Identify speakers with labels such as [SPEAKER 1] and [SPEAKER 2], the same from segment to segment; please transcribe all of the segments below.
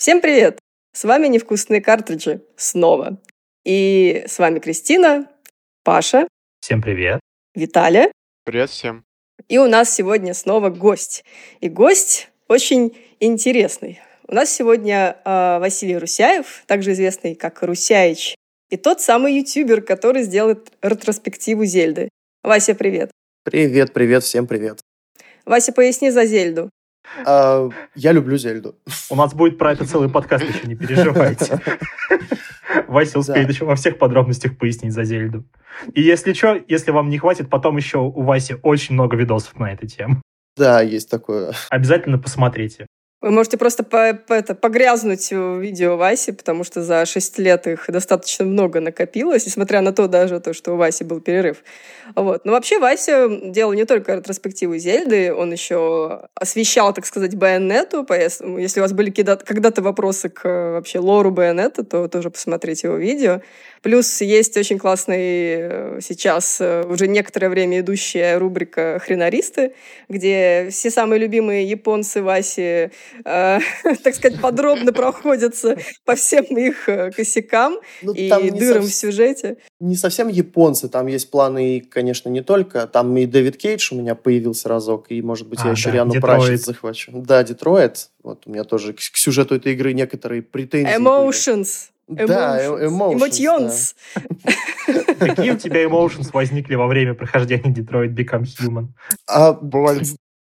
[SPEAKER 1] Всем привет! С вами «Невкусные картриджи» снова. И с вами Кристина, Паша.
[SPEAKER 2] Всем привет.
[SPEAKER 1] Виталия.
[SPEAKER 3] Привет всем.
[SPEAKER 1] И у нас сегодня снова гость. И гость очень интересный. У нас сегодня э, Василий Русяев, также известный как Русяич, и тот самый ютубер, который сделает ретроспективу Зельды. Вася, привет.
[SPEAKER 4] Привет, привет, всем привет.
[SPEAKER 1] Вася, поясни за Зельду.
[SPEAKER 4] А, я люблю Зельду.
[SPEAKER 2] У нас будет про это целый подкаст, еще не переживайте. Вася успеет
[SPEAKER 4] Да.
[SPEAKER 2] еще во всех подробностях пояснить за Зельду. И если что, если вам не хватит, потом еще у Васи очень много видосов на эту тему.
[SPEAKER 4] Да, есть такое.
[SPEAKER 2] Обязательно посмотрите.
[SPEAKER 1] Вы можете просто по- по- это, погрязнуть в видео Васи, потому что за 6 лет их достаточно много накопилось, несмотря на то даже, то, что у Васи был перерыв. Вот. Но вообще Вася делал не только ретроспективу Зельды, он еще освещал, так сказать, Байонету. Если у вас были когда-то вопросы к вообще лору Байонета, то тоже посмотрите его видео. Плюс есть очень классный э, сейчас э, уже некоторое время идущая рубрика «Хренаристы», где все самые любимые японцы Васи, э, так сказать, подробно проходятся по всем их э, косякам
[SPEAKER 4] Ну,
[SPEAKER 1] и дырам в
[SPEAKER 4] сов-
[SPEAKER 1] сюжете.
[SPEAKER 4] не совсем японцы, там есть планы, конечно, не только. Там и Дэвид Кейдж у меня появился разок, и, может быть, я
[SPEAKER 2] А,
[SPEAKER 4] еще
[SPEAKER 2] да,
[SPEAKER 4] Риану. Прачет захвачу. Да, Детройт. Вот у меня тоже к, к сюжету этой игры некоторые претензии были. Да, э- emotions,
[SPEAKER 1] Emotions.
[SPEAKER 2] Какие у тебя emotions возникли во время прохождения Detroit Become Human?
[SPEAKER 4] А.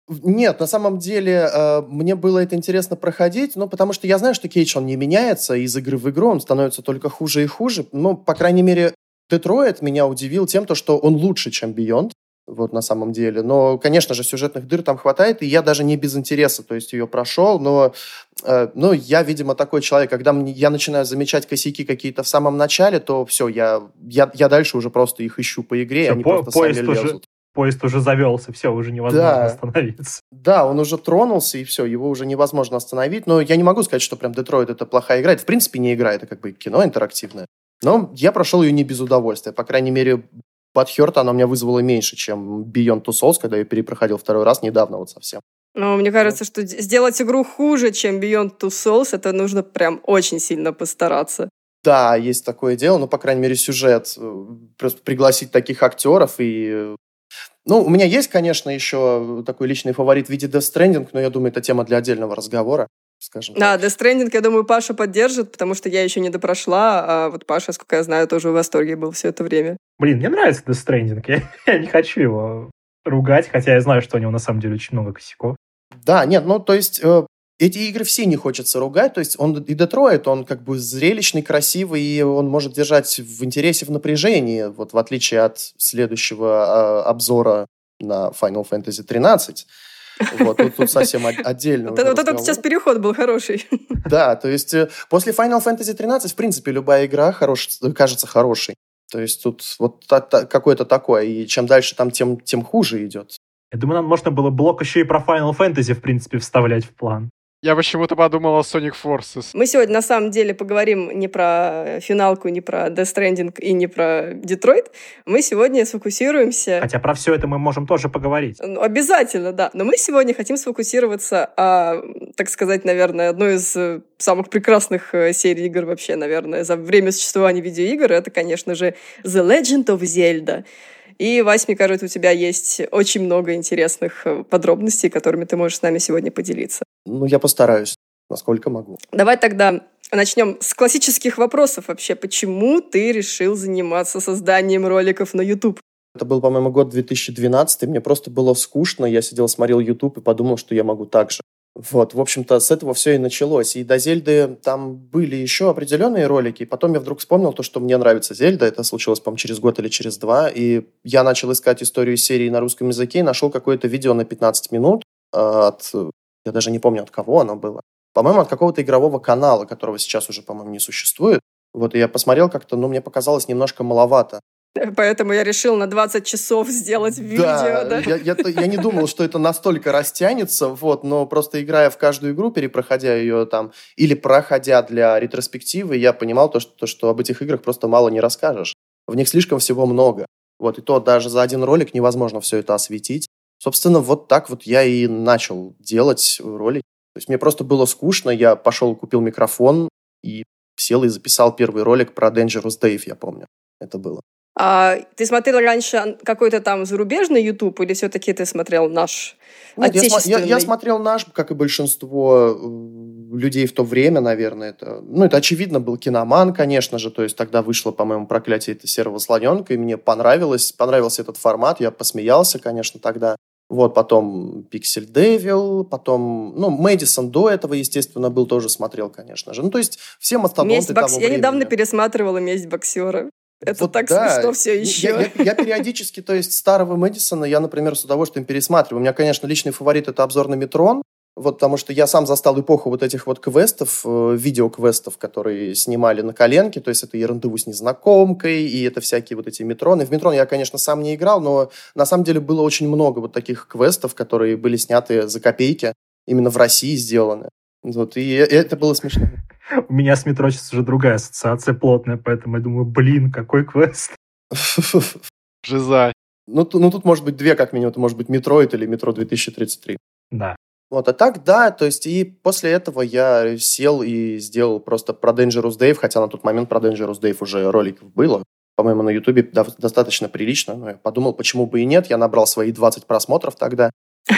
[SPEAKER 4] Нет, на самом деле э, мне было это интересно проходить, ну, потому что я знаю, что Кейдж, он не меняется из игры в игру, он становится только хуже и хуже. Ну, по крайней мере, Детройт меня удивил тем, то, что он лучше, чем Beyond, вот на самом деле. Но, конечно же, сюжетных дыр там хватает, и я даже не без интереса, то есть ее прошел, но, э, ну, я, видимо, такой человек, когда мне, я начинаю замечать косяки какие-то в самом начале, то все, я, я, я дальше уже просто их ищу по игре, и
[SPEAKER 2] Всё,
[SPEAKER 4] они
[SPEAKER 2] по-
[SPEAKER 4] просто
[SPEAKER 2] поезд
[SPEAKER 4] сами
[SPEAKER 2] уже-
[SPEAKER 4] лезут.
[SPEAKER 2] Поезд уже завелся, все, уже невозможно
[SPEAKER 4] Да.
[SPEAKER 2] остановиться.
[SPEAKER 4] Да, он уже тронулся, и все, его уже невозможно остановить. Но я не могу сказать, что прям Детройт это плохая игра. Это, в принципе, не игра, это как бы кино интерактивное. Но я прошел ее не без удовольствия. По крайней мере, Бадхерта она у меня вызвала меньше, чем Beyond Two Souls, когда я перепроходил второй раз недавно вот совсем.
[SPEAKER 1] Но мне кажется, что сделать игру хуже, чем Beyond Two Souls, это нужно прям очень сильно постараться.
[SPEAKER 4] Да, есть такое дело, но, по крайней мере, сюжет. э, Просто пригласить таких актеров и... Ну, у меня есть, конечно, еще такой личный фаворит в виде Death Stranding, но я думаю, это тема для отдельного разговора, скажем
[SPEAKER 1] Да,
[SPEAKER 4] так.
[SPEAKER 1] Death Stranding, я думаю, Паша поддержит, потому что я еще не допрошла, а вот Паша, сколько я знаю, тоже в восторге был все это время.
[SPEAKER 2] Блин, мне нравится Death Stranding, я, я не хочу его ругать, хотя я знаю, что у него на самом деле очень много косяков.
[SPEAKER 4] Да, нет, ну, то есть, э, эти игры все не хочется ругать, то есть, он и Детройт, он как бы зрелищный, красивый, и он может держать в интересе, в напряжении, вот в отличие от следующего э, обзора на Final Fantasy 13. Вот, тут, тут совсем от- отдельно
[SPEAKER 1] Вот,
[SPEAKER 4] уже
[SPEAKER 1] это- вот этот
[SPEAKER 4] разговор.
[SPEAKER 1] сейчас переход был хороший.
[SPEAKER 4] Да, то есть, э, после Final Fantasy 13, в принципе, любая игра хорош, кажется хорошей. То есть, тут вот та- та- какое-то такое, и чем дальше там, тем, тем хуже идет.
[SPEAKER 2] Я думаю, нам можно было блок еще и про Final Fantasy, в принципе, вставлять в план.
[SPEAKER 3] Я почему-то подумал о Sonic Forces.
[SPEAKER 1] Мы сегодня на самом деле поговорим не про финалку, не про Death Stranding и не про Детройт. Мы сегодня сфокусируемся...
[SPEAKER 2] Хотя про все это мы можем тоже поговорить.
[SPEAKER 1] Ну, обязательно, да. Но мы сегодня хотим сфокусироваться о, так сказать, наверное, одной из э, самых прекрасных э, серий игр вообще, наверное, за время существования видеоигр. Это, конечно же, The Legend of Zelda. И, Вась, мне кажется, у тебя есть очень много интересных э, подробностей, которыми ты можешь с нами сегодня поделиться.
[SPEAKER 4] Ну, я постараюсь, насколько могу.
[SPEAKER 1] Давай тогда начнем с классических вопросов вообще. Почему ты решил заниматься созданием роликов на YouTube?
[SPEAKER 4] Это был, по-моему, год 2012, и мне просто было скучно, я сидел, смотрел YouTube и подумал, что я могу так же. Вот, в общем-то, с этого все и началось. И до Зельды там были еще определенные ролики, и потом я вдруг вспомнил то, что мне нравится Зельда, это случилось, по-моему, через год или через два, и я начал искать историю серии на русском языке и нашел какое-то видео на 15 минут э, от, я даже не помню, от кого оно было. По-моему, от какого-то игрового канала, которого сейчас уже, по-моему, не существует. Вот, и я посмотрел как-то, ну, мне показалось немножко маловато.
[SPEAKER 1] Поэтому я решил на 20 часов сделать видео, да?
[SPEAKER 4] Я, я, я не думал, что это настолько растянется, вот, но просто играя в каждую игру, перепроходя ее там, или проходя для ретроспективы, я понимал то, что, что об этих играх просто мало не расскажешь. В них слишком всего много. Вот, и то даже за один ролик невозможно все это осветить. Собственно, вот так вот я и начал делать ролик. То есть мне просто было скучно, я пошел, купил микрофон и сел и записал первый ролик про Dangerous Dave, я помню. Это было.
[SPEAKER 1] А ты смотрел раньше какой-то там зарубежный YouTube или все-таки ты смотрел наш
[SPEAKER 4] Нет, я,
[SPEAKER 1] отечественный?
[SPEAKER 4] я, я смотрел наш, как и большинство э, людей в то время, наверное. Это, ну, это очевидно был киноман, конечно же. То есть тогда вышло, по-моему, проклятие это серого слоненка, и мне понравилось, понравился этот формат. Я посмеялся, конечно, тогда. Вот, потом Пиксель Девил, потом, ну, Мэдисон до этого, естественно, был, тоже смотрел, конечно же. Ну, то есть все мастодонты
[SPEAKER 1] Месть бокс...
[SPEAKER 4] того
[SPEAKER 1] Я недавно
[SPEAKER 4] времени.
[SPEAKER 1] пересматривала «Месть боксера». Это
[SPEAKER 4] Вот
[SPEAKER 1] так
[SPEAKER 4] да.
[SPEAKER 1] смешно все еще.
[SPEAKER 4] Я, я- я периодически, то есть старого Мэдисона, я, например, с удовольствием пересматриваю. У меня, конечно, личный фаворит это обзор на Метрон, вот потому что я сам застал эпоху вот этих вот квестов, э, видеоквестов, которые снимали на коленке, то есть это и рандеву с незнакомкой, и это всякие вот эти метроны. В метрон я, конечно, сам не играл, но на самом деле было очень много вот таких квестов, которые были сняты за копейки, именно в России сделаны. Вот, и это было смешно.
[SPEAKER 2] У меня с метро сейчас уже другая ассоциация плотная, поэтому я думаю, блин, какой квест.
[SPEAKER 3] Жиза.
[SPEAKER 4] Ну, ну, тут может быть две, как минимум. Это может быть Metroid или Метро 2033.
[SPEAKER 2] Да.
[SPEAKER 4] Вот, а так, да, то есть и после этого я сел и сделал просто про Dangerous Dave, хотя на тот момент про Dangerous Dave уже роликов было. По-моему, на Ютубе достаточно прилично. Но я подумал, почему бы и нет. Я набрал свои 20 просмотров тогда.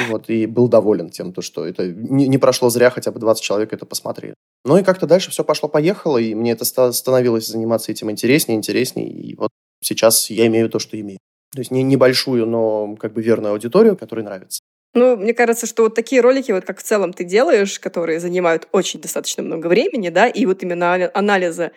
[SPEAKER 4] Вот, и был доволен тем, то, что это не, не прошло зря, хотя бы 20 человек это посмотрели. Ну и как-то дальше все пошло-поехало, и мне это ста- становилось заниматься этим интереснее, интереснее. И вот сейчас я имею то, что имею. То есть не небольшую, но как бы верную аудиторию, которой нравится.
[SPEAKER 1] Ну, мне кажется, что вот такие ролики, вот как в целом ты делаешь, которые занимают очень достаточно много времени, да, и вот именно али- анализа,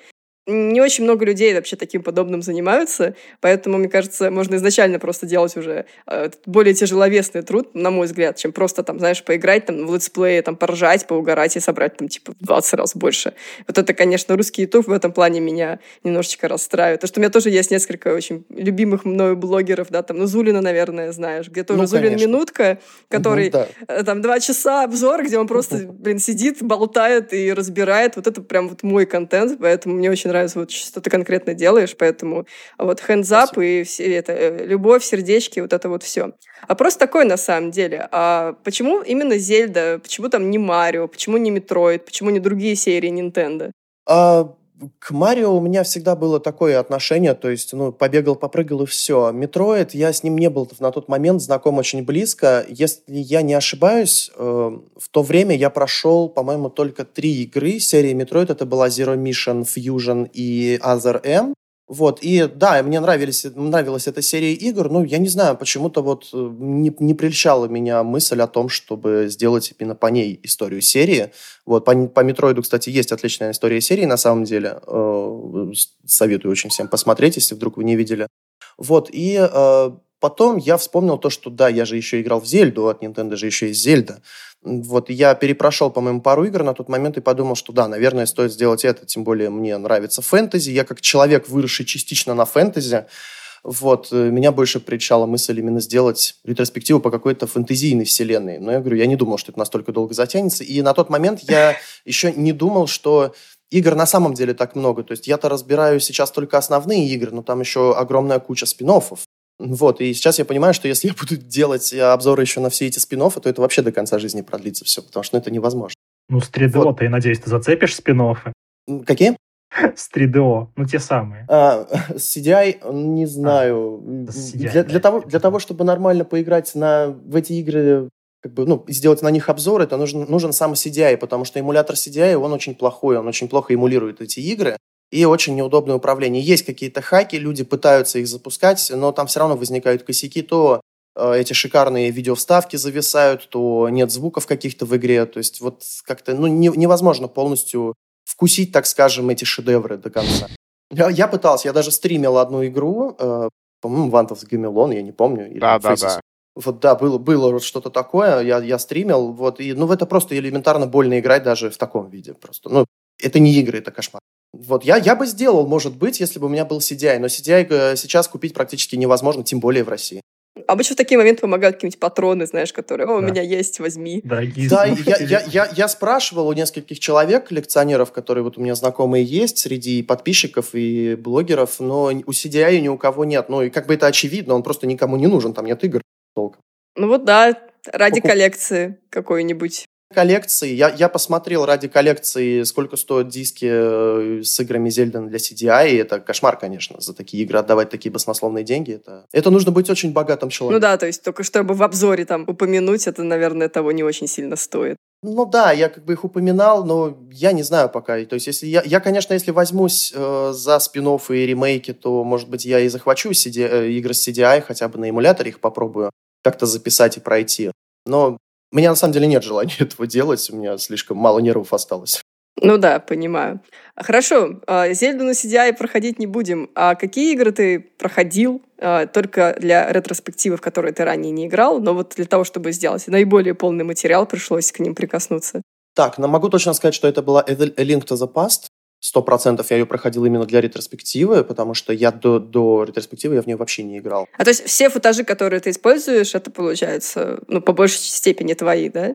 [SPEAKER 1] не очень много людей вообще таким подобным занимаются, поэтому, мне кажется, можно изначально просто делать уже э, более тяжеловесный труд, на мой взгляд, чем просто там, знаешь, поиграть там в летсплее, там поржать, поугарать и собрать там типа в 20 раз больше. Вот это, конечно, русский YouTube в этом плане меня немножечко расстраивает. Потому что у меня тоже есть несколько очень любимых мною блогеров, да, там, ну, Зулина, наверное, знаешь, где тоже
[SPEAKER 4] Ну,
[SPEAKER 1] Зулин
[SPEAKER 4] конечно.
[SPEAKER 1] Минутка, который
[SPEAKER 4] Мгм, да.
[SPEAKER 1] э, там два часа обзор, где он просто, блин, сидит, болтает и разбирает. Вот это прям вот мой контент, поэтому мне очень нравится, вот что ты конкретно делаешь, поэтому вот hands up
[SPEAKER 4] Спасибо.
[SPEAKER 1] и все это, э, любовь, сердечки, вот это вот все. Вопрос такой на самом деле. А почему именно Зельда? Почему там не Марио? Почему не Metroid? Почему не другие серии Nintendo?
[SPEAKER 4] А, к Марио у меня всегда было такое отношение, то есть, ну, побегал, попрыгал и все. Metroid, я с ним не был на тот момент знаком очень близко. Если я не ошибаюсь, э, в то время я прошел, по-моему, только три игры серии Metroid. Это была Zero Mission, Fusion и Other M. Вот, и да, мне нравились, нравилась эта серия игр, но я не знаю, почему-то вот э, не, не прельщала меня мысль о том, чтобы сделать именно по ней историю серии. Вот, по, по Метроиду, кстати, есть отличная история серии, на самом деле. Э, Советую очень всем посмотреть, если вдруг вы не видели. Вот, и э, потом я вспомнил то, что да, я же еще играл в Зельду, от Nintendo же еще есть Зельда. Вот, я перепрошел, по-моему, пару игр на тот момент и подумал, что да, наверное, стоит сделать это, тем более мне нравится фэнтези. Я как человек, выросший частично на фэнтези, вот, э, меня больше прельщала мысль именно сделать ретроспективу по какой-то фэнтезийной вселенной. Но я говорю, я не думал, что это настолько долго затянется. И на тот момент я еще не думал, что игр на самом деле так много. То есть я-то разбираю сейчас только основные игры, но там еще огромная куча спин -оффов. Вот, и сейчас я понимаю, что если я буду делать э, обзоры еще на все эти спин то это вообще до конца жизни продлится все, потому что ну, это невозможно.
[SPEAKER 2] Ну, с 3DO ты, я надеюсь, ты зацепишь спин
[SPEAKER 4] М, Какие?
[SPEAKER 2] С 3DO, ну, те самые.
[SPEAKER 4] А, CDI, не знаю.
[SPEAKER 2] с
[SPEAKER 4] для,
[SPEAKER 2] CDI,
[SPEAKER 4] для,
[SPEAKER 2] да.
[SPEAKER 4] того, для того, чтобы нормально поиграть на, в эти игры, как бы, ну, сделать на них обзор, это нужен, нужен сам CDI, потому что эмулятор CDI, он очень плохой, он очень плохо эмулирует эти игры, и очень неудобное управление. Есть какие-то хаки, люди пытаются их запускать, но там все равно возникают косяки, то э, эти шикарные видеовставки зависают, то нет звуков каких-то в игре, то есть вот как-то ну, не- невозможно полностью вкусить, так скажем, эти шедевры до конца. Я, я пытался, я даже стримил одну игру, э, по-моему, Вантовс Гамелон, я не помню. или
[SPEAKER 3] Да, да, да.
[SPEAKER 4] Вот да, было, было что-то такое, я, я стримил, вот, и, ну, в это просто элементарно больно играть даже в таком виде просто. Ну, это не игры, это кошмар. Вот, я, я бы сделал, может быть, если бы у меня был CDI, но CDI э, сейчас купить практически невозможно, тем более в России.
[SPEAKER 1] Обычно в такие моменты помогают какие-нибудь патроны, знаешь, которые, о, у
[SPEAKER 2] Да.
[SPEAKER 1] меня есть, возьми.
[SPEAKER 2] Дорогие
[SPEAKER 4] Да, я, я, я, я спрашивал у нескольких человек, коллекционеров, которые вот у меня знакомые есть, среди подписчиков и блогеров, но у CDI ни у кого нет. Ну, и как бы это очевидно, он просто никому не нужен, там нет игр толком.
[SPEAKER 1] Ну вот да, ради
[SPEAKER 4] Покуп-
[SPEAKER 1] коллекции какой-нибудь.
[SPEAKER 4] Коллекции. Я, я посмотрел ради коллекции, сколько стоят диски э, с играми Зельда для CDI. И это кошмар, конечно, за такие игры отдавать такие баснословные деньги. Это, это нужно быть очень богатым человеком.
[SPEAKER 1] Ну да, то есть только чтобы в обзоре там упомянуть, это, наверное, того не очень сильно стоит.
[SPEAKER 4] Ну да, я как бы их упоминал, но я не знаю пока. То есть, если я, я конечно, если возьмусь э, за спин и ремейки, то, может быть, я и захвачу CD, э, игры с CDI, хотя бы на эмуляторе их попробую как-то записать и пройти. Но у меня на самом деле нет желания этого делать, у меня слишком мало нервов осталось.
[SPEAKER 1] Ну да, понимаю. Хорошо, а, Зельду на CDI проходить не будем. А какие игры ты проходил а, только для ретроспективы, в которые ты ранее не играл, но вот для того, чтобы сделать наиболее полный материал, пришлось к ним прикоснуться?
[SPEAKER 4] Так, но могу точно сказать, что это была A Link to the Past. Сто процентов я ее проходил именно для ретроспективы, потому что я до, до ретроспективы я в нее вообще не играл.
[SPEAKER 1] А то есть все футажи, которые ты используешь, это получается, ну, по большей степени твои, да?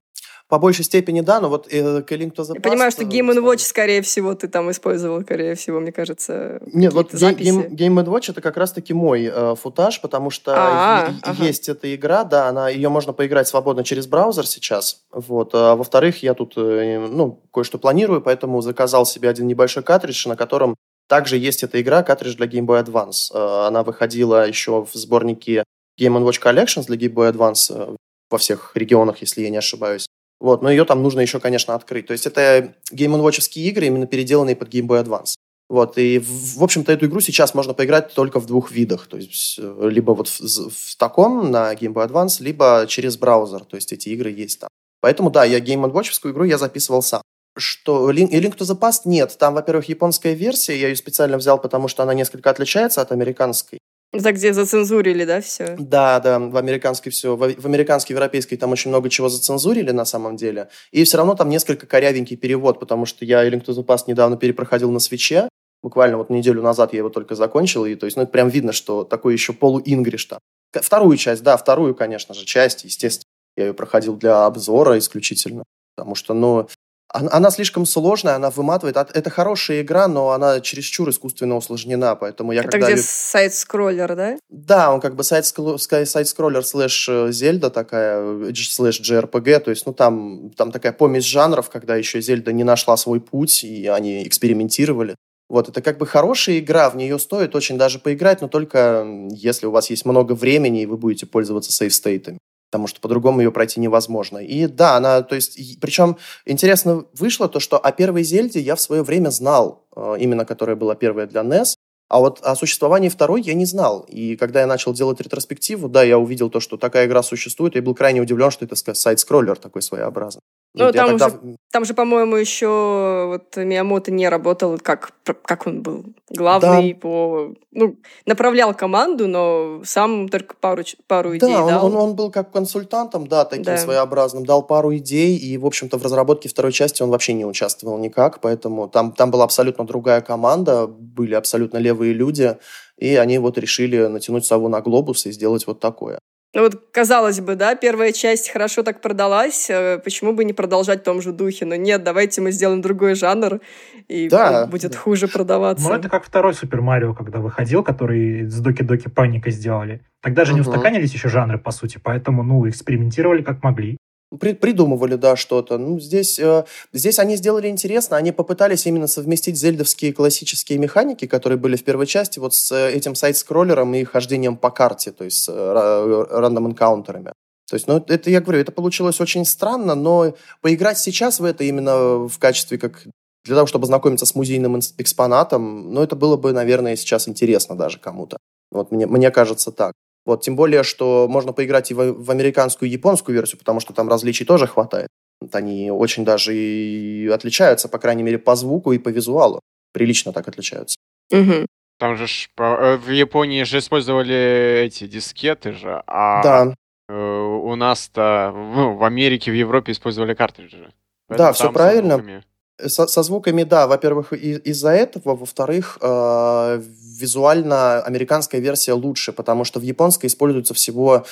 [SPEAKER 4] По большей степени, да, но вот э,
[SPEAKER 1] Link to the Я понимаю, что Game Watch, скорее всего, ты там использовал, скорее всего, мне кажется,
[SPEAKER 4] Нет, вот записи. Game, Watch это как раз-таки мой э, футаж, потому что а, ага. есть эта игра, да, она, ее можно поиграть свободно через браузер сейчас, вот, а во-вторых, я тут, э, ну, кое-что планирую, поэтому заказал себе один небольшой картридж, на котором также есть эта игра, картридж для Game Boy Advance. Э, она выходила еще в сборнике Game Watch Collections для Game Boy Advance э, во всех регионах, если я не ошибаюсь. Вот, но ее там нужно еще, конечно, открыть. То есть это Game Watch игры, именно переделанные под Game Boy Advance. Вот, и, в, в общем-то, эту игру сейчас можно поиграть только в двух видах. То есть, э, либо вот в, в таком на Game Boy Advance, либо через браузер. То есть, эти игры есть там. Поэтому, да, я Game Watch игру я записывал сам. Что Link, и Link to the Past нет. Там, во-первых, японская версия. Я ее специально взял, потому что она несколько отличается от американской.
[SPEAKER 1] Это где зацензурили, да, все?
[SPEAKER 4] Да, да, в американской все. В американской, европейской там очень много чего зацензурили на самом деле. И все равно там несколько корявенький перевод, потому что я Link to the Past недавно перепроходил на свече. Буквально вот неделю назад я его только закончил, и то есть, ну, это прям видно, что такой еще полу-ингриш там. Вторую часть, да, вторую, конечно же, часть, естественно. Я ее проходил для обзора исключительно. Потому что, ну, она слишком сложная, она выматывает. Это хорошая игра, но она чересчур искусственно усложнена, поэтому я
[SPEAKER 1] Это
[SPEAKER 4] когда...
[SPEAKER 1] где сайд-скроллер, да?
[SPEAKER 4] Да, он как бы сайд-скроллер slash э, Зельда такая, э, slash JRPG, то есть, ну, там, там такая помесь жанров, когда еще Зельда не нашла свой путь, и они экспериментировали. Вот, это как бы хорошая игра, в нее стоит очень даже поиграть, но только если у вас есть много времени, и вы будете пользоваться сейвстейтами потому что по-другому ее пройти невозможно. И да, она, то есть, причем интересно вышло то, что о первой Зельде я в свое время знал, э, именно которая была первая для NES, а вот о существовании второй я не знал. И когда я начал делать ретроспективу, да, я увидел то, что такая игра существует, и был крайне удивлен, что это сайт-скроллер такой своеобразный.
[SPEAKER 1] Ну, там, тогда... же, там же, по-моему, еще вот Миямото не работал, как, как он был главный да. по... Ну, направлял команду, но сам только пару, пару идей
[SPEAKER 4] да,
[SPEAKER 1] дал.
[SPEAKER 4] Он, он, он был как консультантом, да, таким да. своеобразным, дал пару идей, и, в общем-то, в разработке второй части он вообще не участвовал никак, поэтому там, там была абсолютно другая команда, были абсолютно левые люди, и они вот решили натянуть сову на глобус и сделать вот такое.
[SPEAKER 1] Ну вот, казалось бы, да, первая часть хорошо так продалась, э, почему бы не продолжать в том же духе? Но нет, давайте мы сделаем другой жанр, и да. будет хуже продаваться.
[SPEAKER 2] Ну, это как второй Супер Марио, когда выходил, который с Доки-Доки Паника сделали. Тогда же угу. не устаканились еще жанры, по сути, поэтому, ну, экспериментировали как могли
[SPEAKER 4] придумывали, да, что-то. Ну, здесь, э, здесь они сделали интересно, они попытались именно совместить зельдовские классические механики, которые были в первой части, вот с э, этим сайт-скроллером и хождением по карте, то есть с э, рандом-энкаунтерами. То есть, ну, это, я говорю, это получилось очень странно, но поиграть сейчас в это именно в качестве как для того, чтобы знакомиться с музейным экспонатом, ну, это было бы, наверное, сейчас интересно даже кому-то. Вот мне, мне кажется так. Вот, тем более, что можно поиграть и в, в американскую и японскую версию, потому что там различий тоже хватает. Вот они очень даже и отличаются, по крайней мере, по звуку и по визуалу. Прилично так отличаются.
[SPEAKER 1] Угу.
[SPEAKER 3] Там же ж, э, в Японии же использовали эти дискеты же, а
[SPEAKER 4] да.
[SPEAKER 3] э, у нас-то ну, в Америке, в Европе использовали картриджи.
[SPEAKER 4] да, все правильно. Со, со звуками, да, во-первых, из-за этого, во-вторых, э, визуально американская версия лучше, потому что в японской используется всего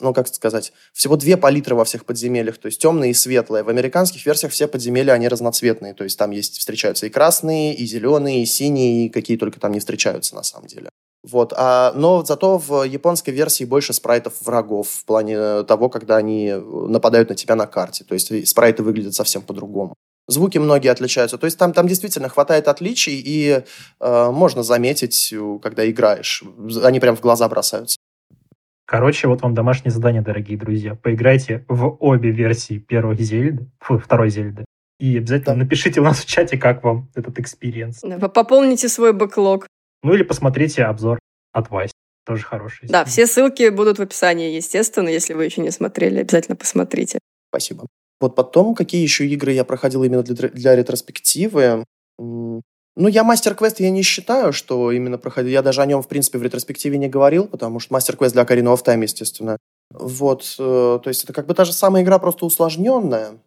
[SPEAKER 4] ну, как сказать, всего две палитры во всех подземельях, то есть темные и светлые. В американских версиях все подземелья, они разноцветные, то есть там есть, встречаются и красные, и зеленые, и синие, и какие только там не встречаются на самом деле. Вот. А, но зато в японской версии больше спрайтов врагов в плане того, когда они нападают на тебя на карте. То есть спрайты выглядят совсем по-другому. Звуки многие отличаются. То есть там, там действительно хватает отличий, и э, можно заметить, когда играешь. Они прям в глаза бросаются.
[SPEAKER 2] Короче, вот вам домашнее задание, дорогие друзья. Поиграйте в обе версии первой Зельды, фу, второй Зельды. И обязательно да. напишите у нас в чате, как вам этот experience.
[SPEAKER 1] Да, пополните свой бэклог.
[SPEAKER 2] Ну или посмотрите обзор от Васи. Тоже хороший.
[SPEAKER 1] Да, все ссылки будут в описании, естественно. Если вы еще не смотрели, обязательно посмотрите.
[SPEAKER 4] Спасибо. Вот потом, какие еще игры я проходил именно для, для ретроспективы? Ну, я мастер-квест я не считаю, что именно проходил. Я даже о нем, в принципе, в ретроспективе не говорил, потому что мастер-квест для Карина of Time, естественно. Вот, э, то есть это как бы та же самая игра, просто усложненная.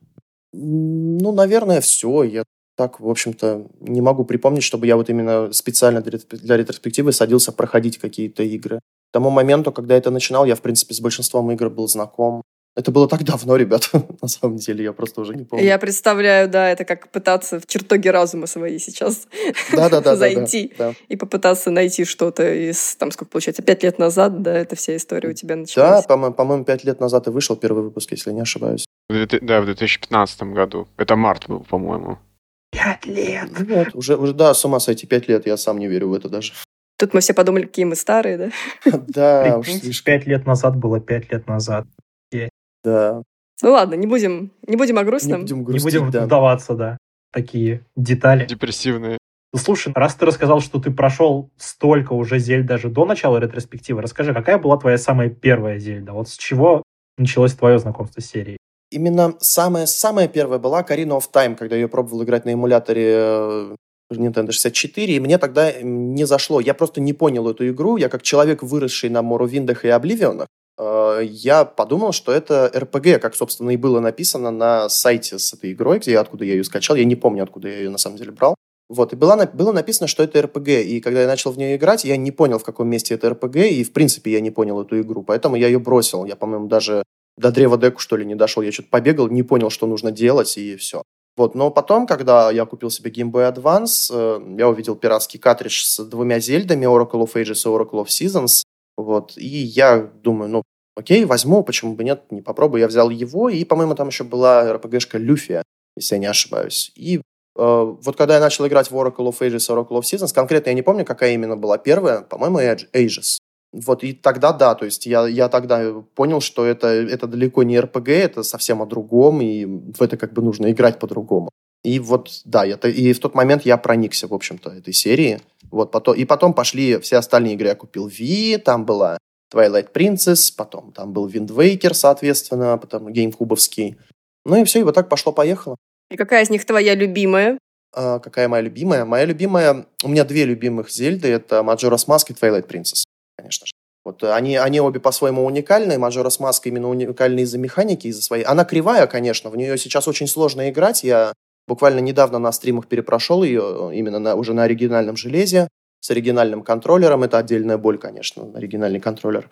[SPEAKER 4] Ну, наверное, все. Я так, в общем-то, не могу припомнить, чтобы я вот именно специально для, ретроспективы садился проходить какие-то игры. К тому моменту, когда это начинал, я, в принципе, с большинством игр был знаком. Это было так давно, ребят, на самом деле, я просто уже не помню.
[SPEAKER 1] Я представляю, да, это как пытаться в чертоге разума свои сейчас да, да, да, зайти да, да. и попытаться найти что-то из, там, сколько получается, пять лет назад, да, эта вся история у тебя началась.
[SPEAKER 4] Да, по-моему, пять лет назад и вышел первый выпуск, если не ошибаюсь.
[SPEAKER 3] Да, в 2015 году. Это март был, по-моему.
[SPEAKER 2] Пять лет!
[SPEAKER 4] Вот, уже, уже, да, с ума сойти, пять лет, я сам не верю в это даже.
[SPEAKER 1] Тут мы все подумали, какие мы старые, да?
[SPEAKER 4] Да,
[SPEAKER 2] уж Пять лет назад было пять лет назад.
[SPEAKER 4] Да.
[SPEAKER 1] Ну ладно, не будем, не будем о грустном.
[SPEAKER 2] Не будем, грустить, не будем да. вдаваться, да. Такие детали.
[SPEAKER 3] Депрессивные.
[SPEAKER 2] Слушай, раз ты рассказал, что ты прошел столько уже зель даже до начала ретроспективы, расскажи, какая была твоя самая первая зельда? Вот с чего началось твое знакомство с серией?
[SPEAKER 4] Именно самая-самая первая была Karina of Time, когда я ее пробовал играть на эмуляторе э, Nintendo 64, и мне тогда не зашло. Я просто не понял эту игру. Я как человек, выросший на Morrowind'ах и Обливионах, я подумал, что это RPG, как, собственно, и было написано на сайте с этой игрой, где откуда я ее скачал. Я не помню, откуда я ее на самом деле брал. Вот, и было, было написано, что это RPG. И когда я начал в нее играть, я не понял, в каком месте это RPG, и, в принципе, я не понял эту игру. Поэтому я ее бросил. Я, по-моему, даже до древа деку, что ли, не дошел. Я что-то побегал, не понял, что нужно делать, и все. Вот, но потом, когда я купил себе Game Boy Advance, э, я увидел пиратский картридж с двумя зельдами, Oracle of Ages и Oracle of Seasons, вот, и я думаю, ну, окей, возьму, почему бы нет, не попробую. Я взял его, и, по-моему, там еще была RPG-шка Люфия, если я не ошибаюсь. И э, вот когда я начал играть в Oracle of Ages и Oracle of Seasons, конкретно я не помню, какая именно была первая, по-моему, Ages. Вот, и тогда да, то есть я, я тогда понял, что это, это далеко не RPG, это совсем о другом, и в это как бы нужно играть по-другому. И вот, да, это, и в тот момент я проникся, в общем-то, этой серии. Вот, потом, и потом пошли все остальные игры. Я купил V, там была Twilight Princess, потом там был Wind Waker, соответственно, потом геймкубовский. Ну и все, и вот так пошло-поехало.
[SPEAKER 1] И какая из них твоя любимая?
[SPEAKER 4] А, какая моя любимая? Моя любимая... У меня две любимых Зельды. Это Majora's Mask и Twilight Princess, конечно же. Вот они, они обе по-своему уникальные. Majora's Mask именно уникальный из-за механики, из-за своей... Она кривая, конечно, в нее сейчас очень сложно играть. Я буквально недавно на стримах перепрошел ее именно на, уже на оригинальном железе с оригинальным контроллером. Это отдельная боль, конечно, оригинальный контроллер.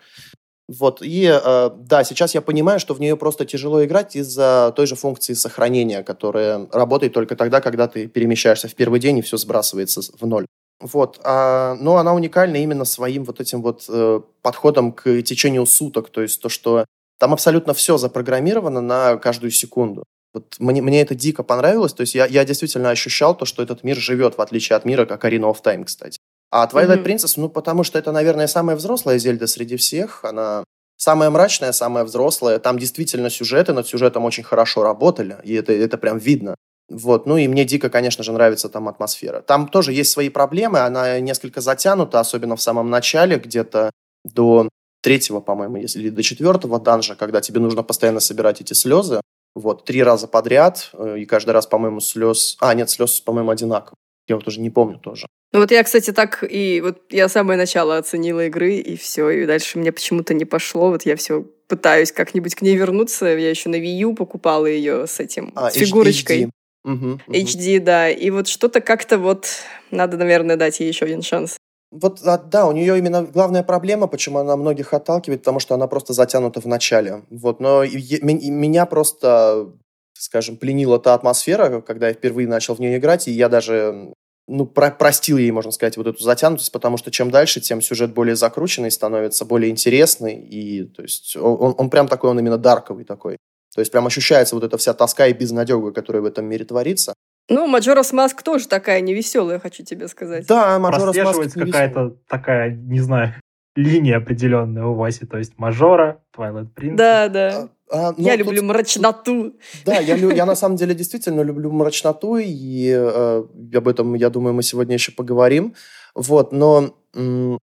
[SPEAKER 4] Вот, и э, да, сейчас я понимаю, что в нее просто тяжело играть из-за той же функции сохранения, которая работает только тогда, когда ты перемещаешься в первый день и все сбрасывается в ноль. Вот, а, но она уникальна именно своим вот этим вот э, подходом к течению суток, то есть то, что там абсолютно все запрограммировано на каждую секунду. Вот мне, мне это дико понравилось, то есть я, я действительно ощущал то, что этот мир живет, в отличие от мира, как Arena of Time, кстати. А Twilight mm-hmm. Princess, ну, потому что это, наверное, самая взрослая Зельда среди всех. Она самая мрачная, самая взрослая. Там действительно сюжеты над сюжетом очень хорошо работали, и это, это прям видно. Вот, ну и мне дико, конечно же, нравится там атмосфера. Там тоже есть свои проблемы, она несколько затянута, особенно в самом начале, где-то до третьего, по-моему, если или до четвертого данжа, когда тебе нужно постоянно собирать эти слезы. Вот, три раза подряд, э, и каждый раз, по-моему, слез... А, нет, слез, по-моему, одинаково. Я вот уже не помню тоже.
[SPEAKER 1] Ну вот я, кстати, так и вот я самое начало оценила игры, и все, и дальше мне почему-то не пошло. Вот я все пытаюсь как-нибудь к ней вернуться. Я еще на Wii U покупала ее с этим, а, с фигурочкой. HD. Угу, угу. HD, да. И вот что-то как-то вот надо, наверное, дать ей еще один шанс.
[SPEAKER 4] Вот, а, да, у нее именно главная проблема, почему она многих отталкивает, потому что она просто затянута в начале. Вот, но меня просто, скажем, пленила та атмосфера, когда я впервые начал в нее играть, и я даже ну, про простил ей, можно сказать, вот эту затянутость, потому что чем дальше, тем сюжет более закрученный становится, более интересный, и, то есть, он, он прям такой, он именно дарковый такой. То есть, прям ощущается вот эта вся тоска и безнадега, которая в этом мире творится.
[SPEAKER 1] Ну, Маджорас Маск тоже такая невеселая, хочу тебе сказать.
[SPEAKER 2] Да, Маджорас Маск какая-то такая, не знаю, линия определенная у Васи, то есть Мажора, Twilight Prince.
[SPEAKER 1] Да, да. А, а, ну, я тут, люблю мрачноту.
[SPEAKER 4] Да, я, я на самом деле действительно люблю мрачноту, и э, об этом, я думаю, мы сегодня еще поговорим. Вот, но м-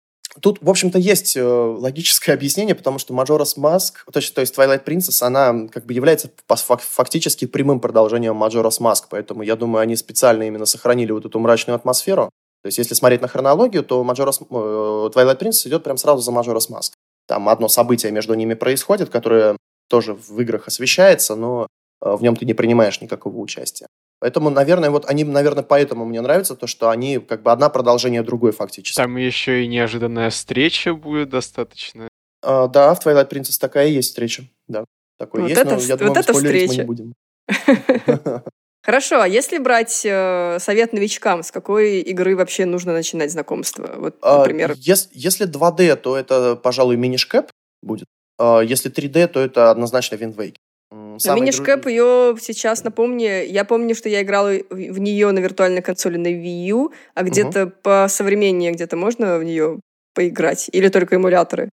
[SPEAKER 4] тут, в общем-то, есть э, логическое объяснение, потому что Majora's Mask, то есть, то есть Twilight Princess, она как бы является фактически прямым продолжением Majora's Mask, поэтому я думаю, они специально именно сохранили вот эту мрачную атмосферу. То есть, если смотреть на хронологию, то Majora's, Twilight Princess идет прям сразу за Majora's Mask. Там одно событие между ними происходит, которое тоже в играх освещается, но э, в нем ты не принимаешь никакого участия. Поэтому, наверное, вот они, наверное, поэтому мне нравится то, что они как бы одна продолжение другой фактически.
[SPEAKER 3] Там еще и неожиданная встреча будет достаточно.
[SPEAKER 4] А, да, в Twilight Princess такая есть встреча. Да, такой вот есть, это, но я думаю, вот это встреча. мы не будем.
[SPEAKER 1] Хорошо, а если брать э, совет новичкам, с какой игры вообще нужно начинать знакомство? Вот, а, например...
[SPEAKER 4] А, если, если 2D, то это, пожалуй, минишкэп будет. А если 3D, то это однозначно Wind Waker.
[SPEAKER 1] Минишкэп друг... ее сейчас, напомни, я помню, что я играла в нее на виртуальной консоли на Wii U, а где-то угу. по современнее где-то можно в нее поиграть? Или только эмуляторы?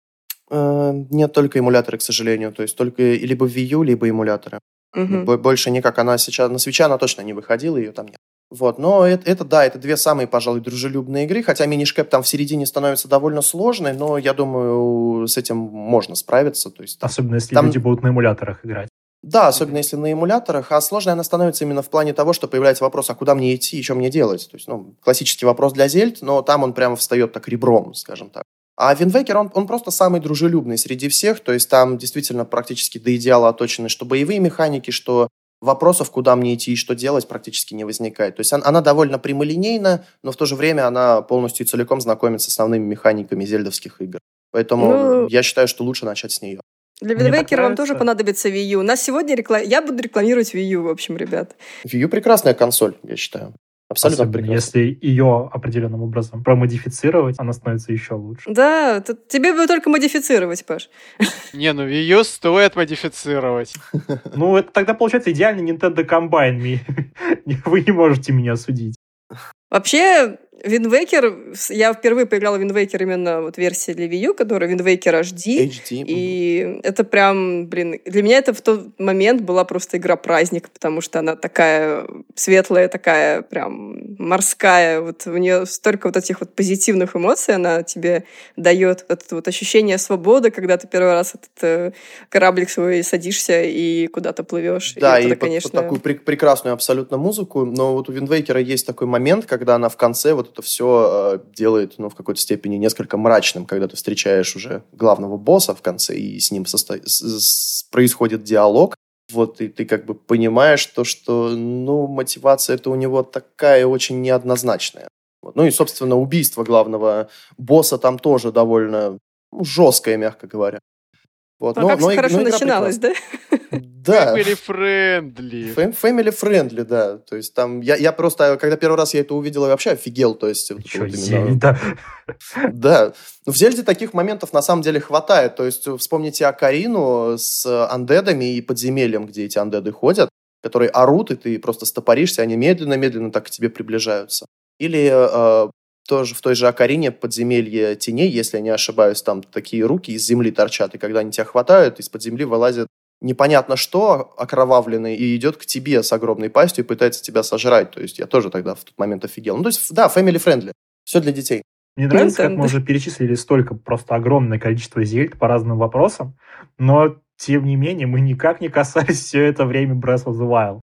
[SPEAKER 4] Э, нет, только эмуляторы, к сожалению. То есть только либо Wii U, либо эмуляторы. Угу. Больше никак. Она сейчас... На Switch'а она точно не выходила, ее там нет. Вот, но это, это, да, это две самые, пожалуй, дружелюбные игры, хотя Minish Cap там в середине становится довольно сложной, но я думаю, с этим можно справиться. То есть,
[SPEAKER 2] Особенно если там... люди будут на эмуляторах играть.
[SPEAKER 4] Да, особенно если на эмуляторах, а сложной она становится именно в плане того, что появляется вопрос, а куда мне идти и что мне делать. То есть, ну, классический вопрос для Зельд, но там он прямо встает так ребром, скажем так. А Wind Waker, он, он просто самый дружелюбный среди всех, то есть там действительно практически до идеала оточены что боевые механики, что вопросов, куда мне идти и что делать, практически не возникает. То есть она, она довольно прямолинейна, но в то же время она полностью и целиком знакомит с основными механиками зельдовских игр. Поэтому ну, я считаю, что лучше начать с нее.
[SPEAKER 1] Для Винвейкера вам тоже понадобится Wii U. У нас сегодня реклам... я буду рекламировать Wii U, в общем, ребят.
[SPEAKER 4] Wii U прекрасная консоль, я считаю. Абсолютно
[SPEAKER 2] Особенно если ее определенным образом промодифицировать, она становится еще лучше.
[SPEAKER 1] Да, тут тебе бы только модифицировать, Паш.
[SPEAKER 3] Не, ну ее стоит модифицировать.
[SPEAKER 2] Ну, это тогда получается идеальный Nintendo комбайн. Вы не можете меня судить.
[SPEAKER 1] Вообще, Wind Waker, я впервые поиграла в Wind Waker именно вот версии для Wii U, которая Wind Waker HD. HD. И угу. это прям, блин, для меня это в тот момент была просто игра-праздник, потому что она такая светлая, такая прям морская. Вот у нее столько вот этих вот позитивных эмоций она тебе дает. Это вот ощущение свободы, когда ты первый раз этот э, кораблик свой садишься и куда-то плывешь.
[SPEAKER 4] Да, и, и под, конечно... под такую пр- прекрасную абсолютно музыку. Но вот у Винвейкера есть такой момент, когда она в конце вот это все э, делает, ну, в какой-то степени несколько мрачным, когда ты встречаешь уже главного босса в конце, и с ним состо... с... происходит диалог. Вот, и ты как бы понимаешь то, что, ну, мотивация это у него такая очень неоднозначная. Вот. Ну и, собственно, убийство главного босса там тоже довольно ну, жесткое, мягко говоря.
[SPEAKER 1] Вот. А но, как но, хорошо но начиналось, да?
[SPEAKER 4] Да.
[SPEAKER 3] Family friendly.
[SPEAKER 4] Family friendly, да. То есть там, я, я просто, когда первый раз я это увидел, я вообще офигел. То есть, вот
[SPEAKER 2] Еще вот Зельда.
[SPEAKER 4] Да. Ну, в Зельде таких моментов на самом деле хватает. То есть вспомните Акарину с андедами и подземельем, где эти андеды ходят, которые орут, и ты просто стопоришься, они медленно-медленно так к тебе приближаются. Или э, тоже в той же Акарине подземелье теней, если я не ошибаюсь, там такие руки из земли торчат, и когда они тебя хватают, из-под земли вылазит непонятно что окровавленный и идет к тебе с огромной пастью и пытается тебя сожрать. То есть я тоже тогда в тот момент офигел. Ну, то есть, да, family friendly. Все для детей.
[SPEAKER 2] Мне нравится, как мы уже перечислили столько просто огромное количество зельд по разным вопросам, но, тем не менее, мы никак не касались все это время Breath of the Wild.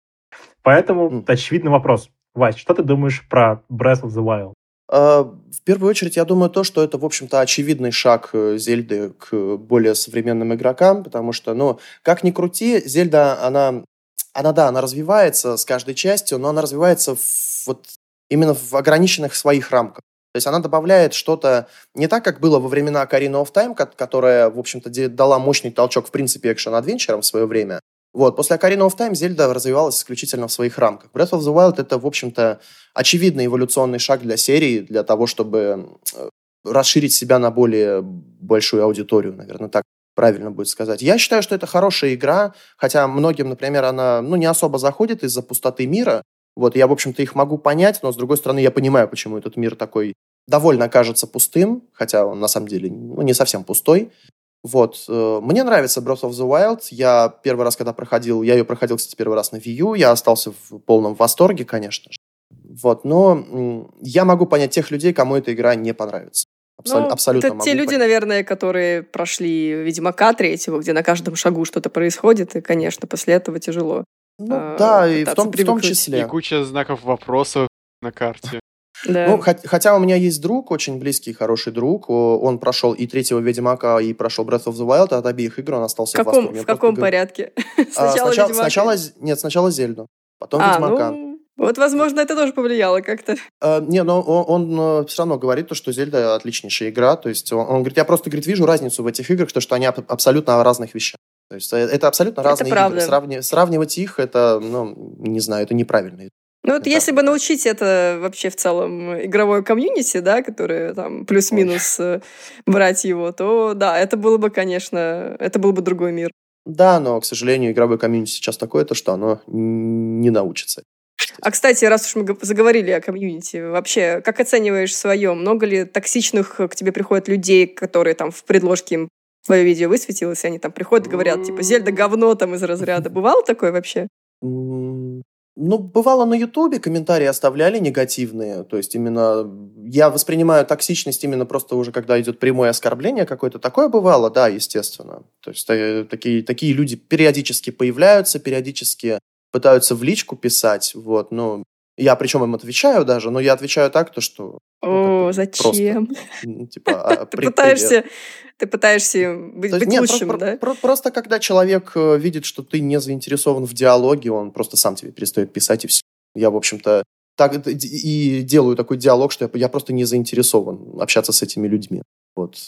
[SPEAKER 2] Поэтому mm. очевидный вопрос. Вась, что ты думаешь про Breath of the Wild?
[SPEAKER 4] А, в первую очередь, я думаю, то, что это, в общем-то, очевидный шаг э, Зельды к более современным игрокам, потому что, ну, как ни крути, Зельда, она, она, да, она развивается с каждой частью, но она развивается в, вот именно в ограниченных своих рамках. То есть она добавляет что-то не так, как было во времена Ocarina of Time, которая, в общем-то, дала мощный толчок, в принципе, экшен-адвенчерам в свое время, Вот, после Ocarina of Time Зельда развивалась исключительно в своих рамках. Breath of the Wild — это, в общем-то, очевидный эволюционный шаг для серии, для того, чтобы э, расширить себя на более большую аудиторию, наверное, так правильно будет сказать. Я считаю, что это хорошая игра, хотя многим, например, она ну, не особо заходит из-за пустоты мира. Вот, я, в общем-то, их могу понять, но, с другой стороны, я понимаю, почему этот мир такой довольно кажется пустым, хотя он на самом деле ну, не совсем пустой. Вот. Э, мне нравится Breath of the Wild. Я первый раз, когда проходил, я ее проходил, кстати, первый раз на Wii U, я остался в полном восторге, конечно же. Вот. Но я могу понять тех людей, кому эта игра не понравится.
[SPEAKER 1] Абсол- ну, абсолютно это те люди, понять. наверное, которые прошли Ведьмака третьего, где на каждом шагу что-то происходит, и, конечно, после этого тяжело.
[SPEAKER 4] Ну э, да, и в том, в том числе.
[SPEAKER 3] И куча знаков вопросов на карте.
[SPEAKER 4] Да. Ну, хотя у меня есть друг, очень близкий, хороший друг. Он прошел и третьего Ведьмака, и прошел Breath of the Wild. От обеих игр он остался
[SPEAKER 1] в, каком, в восторге. В каком порядке?
[SPEAKER 4] А, сначала, сначала, сначала Нет, сначала Зельду, потом а, Ведьмака. Ну...
[SPEAKER 1] Вот, возможно, это тоже повлияло как-то.
[SPEAKER 4] Uh, не, но он, он все равно говорит, то, что Зельда отличнейшая игра. То есть он, он говорит, я просто говорит, вижу разницу в этих играх, то, что они абсолютно о разных вещах. То есть э, это абсолютно это разные правда. игры. Сравни, сравнивать их, это, ну, не знаю, это неправильно.
[SPEAKER 1] Ну вот если бы научить это вообще в целом игровое комьюнити, да, которое там плюс-минус. Э, брать его, то да, это было бы, конечно, это был бы другой мир.
[SPEAKER 4] Да, но, к сожалению, игровое комьюнити сейчас такое, то что оно не научится.
[SPEAKER 1] А, кстати, раз уж мы заговорили о комьюнити, вообще, как оцениваешь свое? Много ли токсичных к тебе приходят людей, которые там в предложке им твое видео высветилось, и они там приходят и говорят, типа, Зельда говно там из разряда. Бывало такое вообще?
[SPEAKER 4] Ну, бывало на Ютубе комментарии оставляли негативные, то есть именно я воспринимаю токсичность именно просто уже когда идет прямое оскорбление какое-то, такое бывало, да, естественно. То есть э, такие, такие люди периодически появляются, периодически пытаются в личку писать, вот, ну, я причем им отвечаю даже, но я отвечаю так, то что...
[SPEAKER 1] Ну, О, зачем? Просто, типа, а, ты пытаешься, ты пытаешься быть, быть нет, лучшим,
[SPEAKER 4] просто,
[SPEAKER 1] да?
[SPEAKER 4] Про, просто когда человек э, видит, что ты не заинтересован в диалоге, он просто сам тебе перестает писать и все. Я, в общем-то, так и делаю такой диалог, что я, я просто не заинтересован общаться с этими людьми. Вот.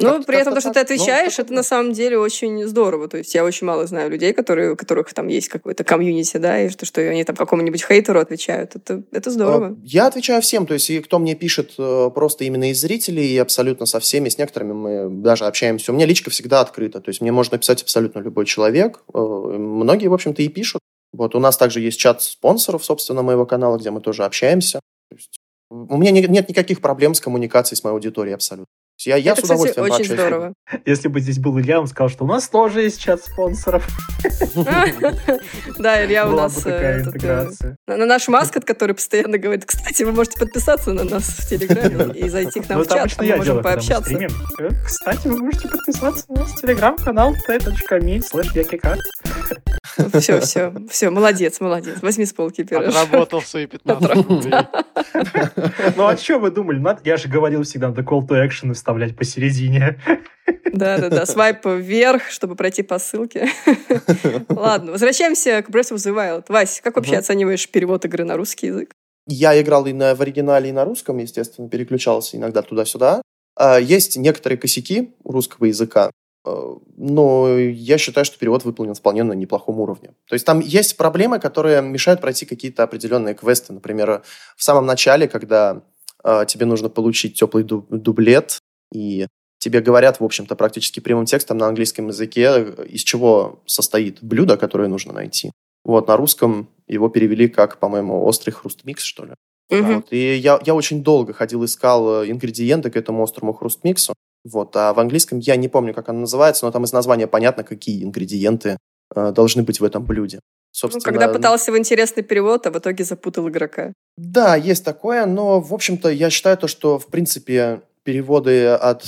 [SPEAKER 1] Ну, при этом то, что ты ну, отвечаешь, ну, это на самом деле очень здорово. То есть я очень мало знаю людей, которые, у которых там есть какой-то комьюнити, да, и что, что они там какому-нибудь хейтеру отвечают. Это, это здорово. А,
[SPEAKER 4] я отвечаю всем. То есть и кто мне пишет э, просто именно из зрителей, и абсолютно со всеми, с некоторыми мы даже общаемся. У меня личка всегда открыта. То есть мне можно писать абсолютно любой человек. Э, многие, в общем-то, и пишут. Вот у нас также есть чат спонсоров, собственно, моего канала, где мы тоже общаемся. У меня нет никаких проблем с коммуникацией с моей аудиторией абсолютно. Я, я
[SPEAKER 1] это,
[SPEAKER 4] с удовольствием
[SPEAKER 1] кстати, очень здорово.
[SPEAKER 2] Если бы здесь был Илья, он сказал, что у нас тоже есть чат спонсоров.
[SPEAKER 1] Да, Илья у нас... Э, э, на наш маскот, который постоянно говорит, кстати, вы можете подписаться на нас в Телеграме и зайти к нам ну, в чат, мы можем пообщаться.
[SPEAKER 2] Э, кстати, вы можете подписаться на наш Телеграм-канал t.me slash
[SPEAKER 1] все, все, все, молодец, молодец. Возьми с полки пирож.
[SPEAKER 3] Отработал свои 15 рублей.
[SPEAKER 2] Ну а что вы думали? Я же говорил всегда, надо call to action вставлять посередине.
[SPEAKER 1] Да-да-да, свайп вверх, чтобы пройти по ссылке. Ладно, возвращаемся к Breath of the Wild. Вась, как вообще оцениваешь перевод игры на русский язык?
[SPEAKER 4] Я играл и на, в оригинале, и на русском, естественно, переключался иногда туда-сюда. А, есть некоторые косяки у русского языка, а, но я считаю, что перевод выполнен вполне на неплохом уровне. То есть там есть проблемы, которые мешают пройти какие-то определенные квесты. Например, в самом начале, когда э, тебе нужно получить теплый дублет, и тебе говорят, в общем-то, практически прямым текстом на английском языке, из чего состоит блюдо, которое нужно найти. Вот, на русском его перевели как, по-моему, острый хруст-микс, что ли. Угу. Вот. И я, я очень долго ходил, искал э, ингредиенты к этому острому хруст-миксу. Вот. А в английском я не помню, как оно называется, но там из названия понятно, какие ингредиенты э, должны быть в этом блюде. Ну,
[SPEAKER 1] Собственно, ну, когда пытался в интересный перевод, а в итоге запутал игрока.
[SPEAKER 4] Да, есть такое, но, в общем-то, я считаю то, что, в принципе, переводы от,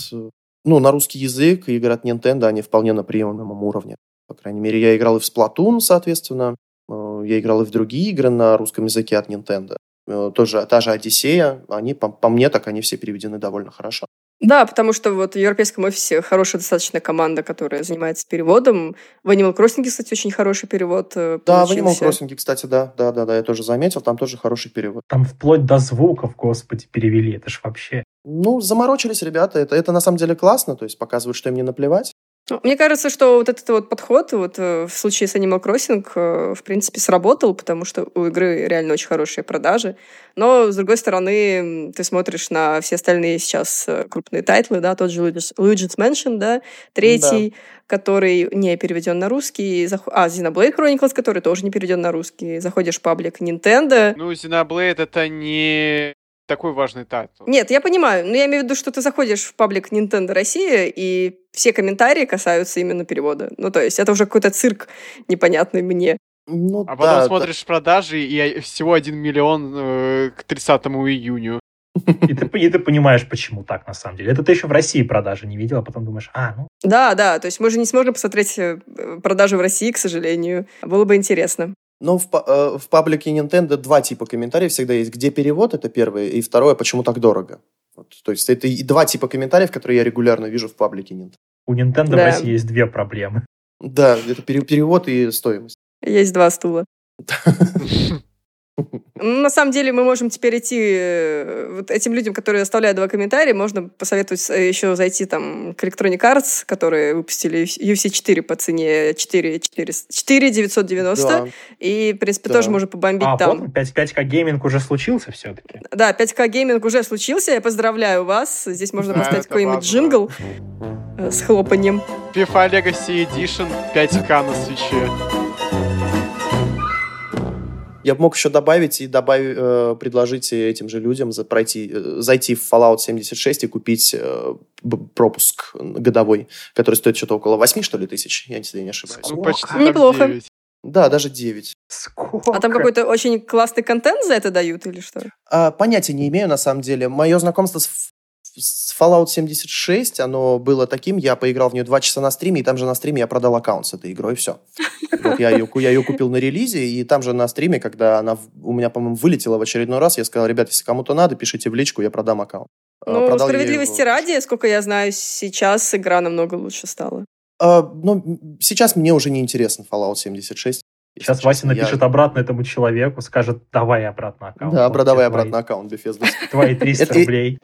[SPEAKER 4] ну, на русский язык игр от Nintendo, они вполне на приемлемом уровне. По крайней мере, я играл и в Splatoon, соответственно, э, я играл и в другие игры на русском языке от Nintendo. Э, тоже та же Одиссея, они, по, по мне, так они все переведены довольно хорошо.
[SPEAKER 1] Да, потому что вот в Европейском офисе хорошая достаточно команда, которая занимается переводом. В Animal Crossing, кстати, очень хороший перевод
[SPEAKER 4] э, Да, получился. в Animal Crossing, кстати, да, да, да, да, я тоже заметил, там тоже хороший перевод.
[SPEAKER 2] Там вплоть до звуков, господи, перевели, это ж вообще...
[SPEAKER 4] Ну, заморочились ребята, это, это на самом деле классно, то есть показывают, что им не наплевать.
[SPEAKER 1] Ну, мне кажется, что вот этот вот подход вот э, в случае с Animal Crossing э, в принципе сработал, потому что у игры реально очень хорошие продажи. Но, с другой стороны, ты смотришь на все остальные сейчас э, крупные тайтлы, да, тот же Luigi's, Luigi's Mansion, да, третий, да. который не переведен на русский, а, Xenoblade Chronicles, который тоже не переведен на русский. Заходишь в паблик Nintendo.
[SPEAKER 3] Ну, Xenoblade это не такой важный тайтл.
[SPEAKER 1] Нет, я понимаю, но я имею в виду, что ты заходишь в паблик Nintendo Россия, и все комментарии касаются именно перевода. Ну, то есть это уже какой-то цирк непонятный мне.
[SPEAKER 3] Ну, а да, потом смотришь да. продажи, и всего 1 миллион э, к 30 июню.
[SPEAKER 2] И ты, и ты понимаешь, почему так на самом деле. Это ты еще в России продажи не видел, а потом думаешь, а, ну...
[SPEAKER 1] Да, да, то есть мы же не сможем посмотреть э, продажи в России, к сожалению. Было бы интересно.
[SPEAKER 4] Но в, э, в паблике Nintendo два типа комментариев всегда есть. Где перевод, это первое, и второе, почему так дорого. Вот, то есть это и два типа комментариев, которые я регулярно вижу в паблике Nintendo.
[SPEAKER 2] У Nintendo да. в России есть две проблемы.
[SPEAKER 4] Да, это перевод и стоимость.
[SPEAKER 1] Есть два стула. На самом деле мы можем теперь идти э, вот этим людям, которые оставляют два комментария, можно посоветовать э, еще зайти там к Electronic Arts, которые выпустили UFC 4 по цене 4, 4, 4 990. Да. И, в принципе, да. тоже можно побомбить а, там.
[SPEAKER 2] 5, 5К гейминг уже случился все-таки.
[SPEAKER 1] Да, 5К гейминг уже случился. Я поздравляю вас. Здесь можно да, поставить какой-нибудь джингл э, с хлопанием.
[SPEAKER 3] FIFA Legacy Edition 5К на свече.
[SPEAKER 4] Я мог еще добавить и добавить, э, предложить этим же людям за, пройти, э, зайти в Fallout 76 и купить э, пропуск годовой, который стоит что-то около 8, что ли, тысяч, я если не ошибаюсь.
[SPEAKER 3] Ну, почти
[SPEAKER 1] Неплохо.
[SPEAKER 3] 9.
[SPEAKER 4] Да, даже 9.
[SPEAKER 2] Сколько?
[SPEAKER 1] А там какой-то очень классный контент за это дают или что?
[SPEAKER 4] А, понятия не имею, на самом деле. Мое знакомство с Fallout 76, оно было таким, я поиграл в нее два часа на стриме, и там же на стриме я продал аккаунт с этой игрой, все. Вот я ее, я ее купил на релизе, и там же на стриме, когда она у меня, по-моему, вылетела в очередной раз, я сказал, ребят, если кому-то надо, пишите в личку, я продам аккаунт.
[SPEAKER 1] А, ну, Продал справедливости ради, сколько я знаю, сейчас игра намного лучше стала.
[SPEAKER 4] А, ну, сейчас мне уже не интересно Fallout 76.
[SPEAKER 2] Сейчас Вася напишет я... обратно этому человеку, скажет, давай обратно аккаунт.
[SPEAKER 4] Да, вот давай обратно твои... аккаунт Bethesda.
[SPEAKER 2] Твои 300 рублей.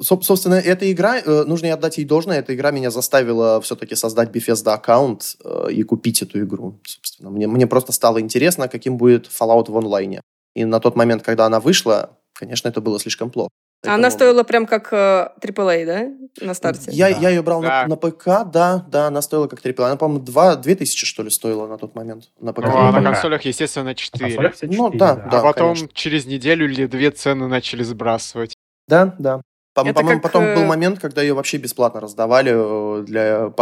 [SPEAKER 4] Собственно, эта игра, э, нужно ей отдать ей должное, эта игра меня заставила все-таки создать Bethesda аккаунт э, и купить эту игру. Собственно, мне, мне просто стало интересно, каким будет Fallout в онлайне. И на тот момент, когда она вышла, конечно, это было слишком плохо.
[SPEAKER 1] Поэтому... Она стоила прям как э, AAA, да, на старте?
[SPEAKER 4] Я, да. я ее брал да. на, на ПК, да, да, она стоила как AAA. Она, по-моему, 2, 2 тысячи, что ли, стоила на тот момент на ПК. Ну,
[SPEAKER 3] а на консолях, естественно, 4. На консолях 4
[SPEAKER 4] ну, да, да.
[SPEAKER 3] А потом
[SPEAKER 4] конечно.
[SPEAKER 3] через неделю или две цены начали сбрасывать.
[SPEAKER 4] Да, да. По-моему, как... потом был э, момент, когда ее вообще бесплатно раздавали э, для,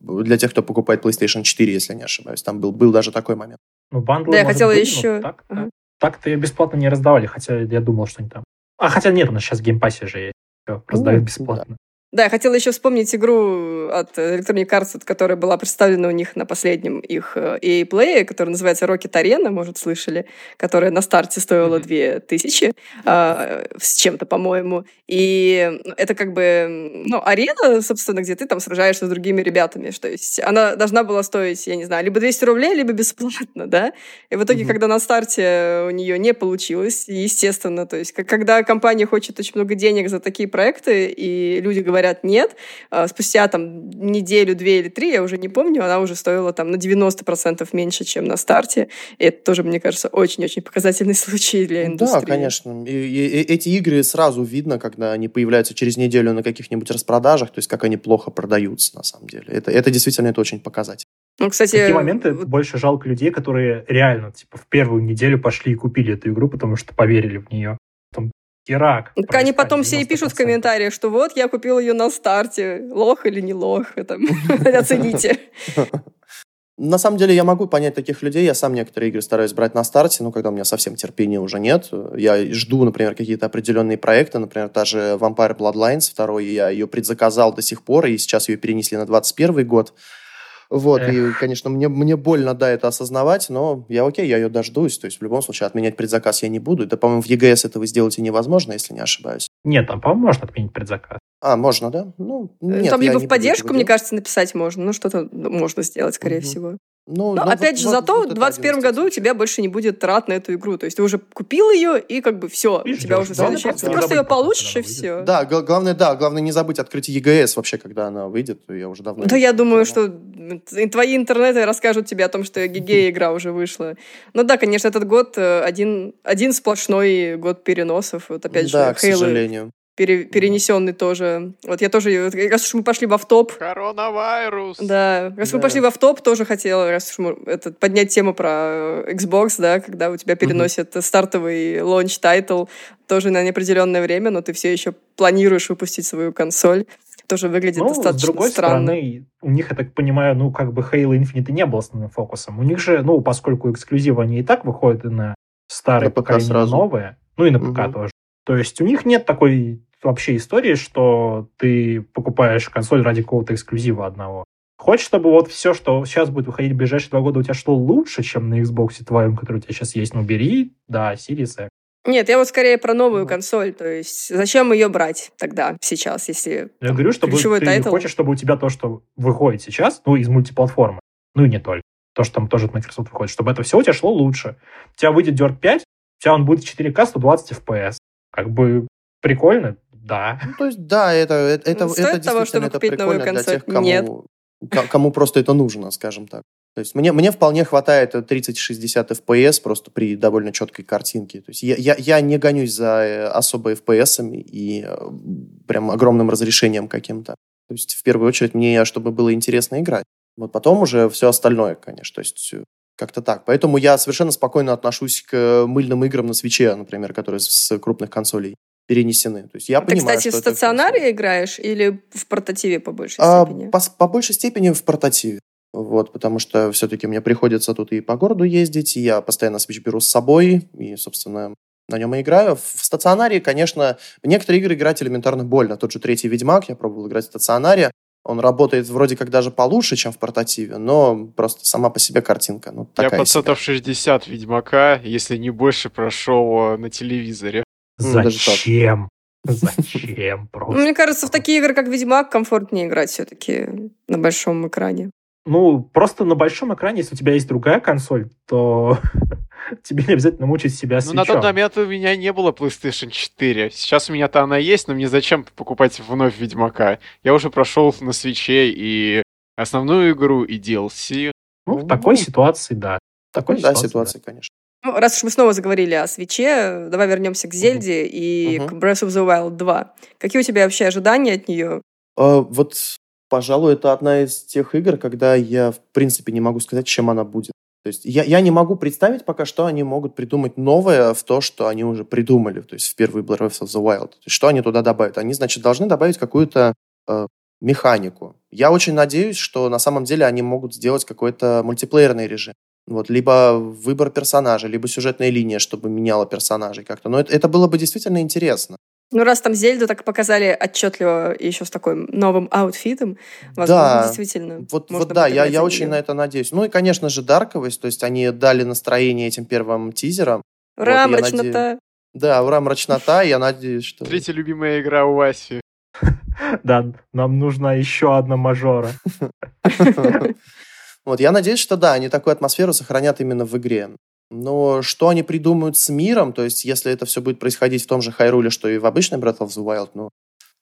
[SPEAKER 4] для тех, кто покупает PlayStation 4, если не ошибаюсь. Там был, был даже такой момент.
[SPEAKER 1] Ну, бандлы, да, я хотела быть, еще...
[SPEAKER 2] так, ага. так-то ее бесплатно не раздавали, хотя я думал, что они там... А, хотя нет, у нас сейчас в Game Pass'е же есть. Раздают ну, бесплатно. Да.
[SPEAKER 1] Да, я хотела еще вспомнить игру от Electronic Arts, которая была представлена у них на последнем их э, EA Play, которая называется Rocket Arena, может, слышали, которая на старте стоила 2000 а, с чем-то, по-моему. И это как бы, ну, арена, собственно, где ты там сражаешься с другими ребятами. То есть она должна была стоить, я не знаю, либо 200 рублей, либо бесплатно, да? И в итоге, mm-hmm. когда на старте у нее не получилось, естественно, то есть когда компания хочет очень много денег за такие проекты, и люди говорят, говорят нет. А, спустя там неделю, две или три, я уже не помню, она уже стоила там на 90% меньше, чем на старте. И это тоже, мне кажется, очень-очень показательный случай для индустрии.
[SPEAKER 4] Да, конечно. И, и, и эти игры сразу видно, когда они появляются через неделю на каких-нибудь распродажах, то есть как они плохо продаются на самом деле. Это, это действительно это очень показатель.
[SPEAKER 2] Ну, кстати, в такие моменты больше жалко людей, которые реально типа в первую неделю пошли и купили эту игру, потому что поверили в нее. Ирак.
[SPEAKER 1] Так они потом все и пишут в комментариях, что вот, я купил ее на старте. Лох или не лох, там, оцените.
[SPEAKER 4] На самом деле я могу понять таких людей. Я сам некоторые игры стараюсь брать на старте, ну, когда у меня совсем терпения уже нет. Я жду, например, какие-то определенные проекты. Например, та же Vampire Bloodlines 2, я ее предзаказал до сих пор, и сейчас ее перенесли на 21 год. Вот, Эх. и, конечно, мне, мне больно, да, это осознавать, но я окей, я ее дождусь. То есть, в любом случае, отменять предзаказ я не буду. Это, по-моему, в ЕГС этого сделать и невозможно, если не ошибаюсь.
[SPEAKER 2] Нет, там, по-моему, можно отменить предзаказ.
[SPEAKER 4] А, можно, да? Ну,
[SPEAKER 1] э, нет, Там либо в поддержку, мне кажется, написать можно. Ну, что-то можно сделать, скорее угу. всего. Ну, Но, ну, опять же, вот, зато вот в 2021 году у тебя больше не будет трат на эту игру. То есть ты уже купил ее, и как бы все, у тебя уже следующая. Ты просто ее получишь, и все.
[SPEAKER 4] Да, главное, да, главное не забыть открыть EGS вообще, когда она выйдет. Я уже давно...
[SPEAKER 1] Да я думаю, что твои интернеты расскажут тебе о том, что ГГ игра уже вышла. Ну да, конечно, этот год э, один, один сплошной год переносов. Вот опять
[SPEAKER 4] да, же, к сожалению
[SPEAKER 1] пере, перенесенный тоже. Вот я тоже, раз уж мы пошли в оффтоп.
[SPEAKER 3] Коронавирус.
[SPEAKER 1] Да, раз да. мы пошли в оффтоп, тоже хотела, раз уж мы это, поднять тему про Xbox, да, когда у тебя переносят угу. стартовый launch title тоже на неопределенное время, но ты все еще планируешь выпустить свою консоль. Тоже выглядит ну, достаточно
[SPEAKER 2] с другой
[SPEAKER 1] странно.
[SPEAKER 2] стороны, у них, я так понимаю, ну, как бы Halo Infinite не был основным фокусом. У них же, ну, поскольку эксклюзивы, они и так выходят и на старые на поколения, сразу. новые, ну и на ПК угу. тоже. То есть у них нет такой вообще истории, что ты покупаешь консоль ради какого-то эксклюзива одного. Хочешь, чтобы вот все, что сейчас будет выходить в ближайшие два года, у тебя шло лучше, чем на Xbox твоем, который у тебя сейчас есть, ну бери, да, Series X.
[SPEAKER 1] Нет, я вот скорее про новую mm. консоль, то есть зачем ее брать тогда, сейчас, если
[SPEAKER 2] Я говорю, чтобы ты тайтл... хочешь, чтобы у тебя то, что выходит сейчас, ну, из мультиплатформы, ну и не только, то, что там тоже от Microsoft выходит, чтобы это все у тебя шло лучше. У тебя выйдет Dirt 5, у тебя он будет 4К 120 FPS. Как бы прикольно, да.
[SPEAKER 4] Ну, то есть, да, это, это, это,
[SPEAKER 1] Стоит это того, чтобы это купить новую консоль? для тех,
[SPEAKER 4] кому,
[SPEAKER 1] Нет.
[SPEAKER 4] кому просто это нужно, скажем так. То есть мне, мне вполне хватает 30-60 FPS просто при довольно четкой картинке. То есть я, я, я не гонюсь за э, особо FPS и э, прям огромным разрешением каким-то. То есть в первую очередь мне, чтобы было интересно играть. Вот потом уже все остальное, конечно. То есть э, как-то так. Поэтому я совершенно спокойно отношусь к мыльным играм на свече, например, которые с крупных консолей перенесены. То есть я
[SPEAKER 1] Ты,
[SPEAKER 4] понимаю,
[SPEAKER 1] кстати, в стационаре это... играешь или в портативе по большей
[SPEAKER 4] а,
[SPEAKER 1] степени?
[SPEAKER 4] По, по большей степени в портативе. Вот, потому что все-таки мне приходится тут и по городу ездить, и я постоянно Switch беру с собой, и, собственно, на нем и играю. В стационаре, конечно, в некоторые игры играть элементарно больно. Тот же третий Ведьмак, я пробовал играть в стационаре. Он работает вроде как даже получше, чем в портативе, но просто сама по себе картинка. Ну,
[SPEAKER 3] такая я процентов 60 Ведьмака, если не больше, прошел на телевизоре.
[SPEAKER 2] Ну, Зачем? Зачем просто?
[SPEAKER 1] Мне кажется, в такие игры, как Ведьмак, комфортнее играть все-таки на большом экране.
[SPEAKER 2] Ну, просто на большом экране, если у тебя есть другая консоль, то тебе не обязательно мучить себя
[SPEAKER 3] Ну, на тот момент у меня не было PlayStation 4. Сейчас у меня-то она есть, но мне зачем покупать вновь Ведьмака? Я уже прошел на свече и основную игру, и DLC.
[SPEAKER 2] Ну, в такой ситуации, да.
[SPEAKER 4] В такой, да, ситуации, конечно.
[SPEAKER 1] Ну, раз уж мы снова заговорили о свече, давай вернемся к Зельде uh-huh. и uh-huh. к Breath of the Wild 2. Какие у тебя вообще ожидания от нее?
[SPEAKER 4] Uh, вот, пожалуй, это одна из тех игр, когда я, в принципе, не могу сказать, чем она будет. То есть я, я не могу представить пока, что они могут придумать новое в то, что они уже придумали, то есть в первый Breath of the Wild. То есть что они туда добавят? Они, значит, должны добавить какую-то э, механику. Я очень надеюсь, что на самом деле они могут сделать какой-то мультиплеерный режим. Вот, либо выбор персонажа, либо сюжетная линия, чтобы меняла персонажей как-то. Но это, это было бы действительно интересно.
[SPEAKER 1] Ну, раз там Зельду так показали отчетливо и еще с таким новым аутфитом, возможно, да, действительно.
[SPEAKER 4] Вот, вот да, я, я очень на это надеюсь. Ну и, конечно же, дарковость, то есть они дали настроение этим первым тизерам.
[SPEAKER 1] Ура, вот, мрачнота.
[SPEAKER 4] Да, ура, мрачнота, я надеюсь, что...
[SPEAKER 3] Третья любимая игра у Васи.
[SPEAKER 2] Да, нам нужна еще одна мажора.
[SPEAKER 4] Вот, я надеюсь, что да, они такую атмосферу сохранят именно в игре. Но что они придумают с миром, то есть если это все будет происходить в том же Хайруле, что и в обычной Breath of the Wild, ну,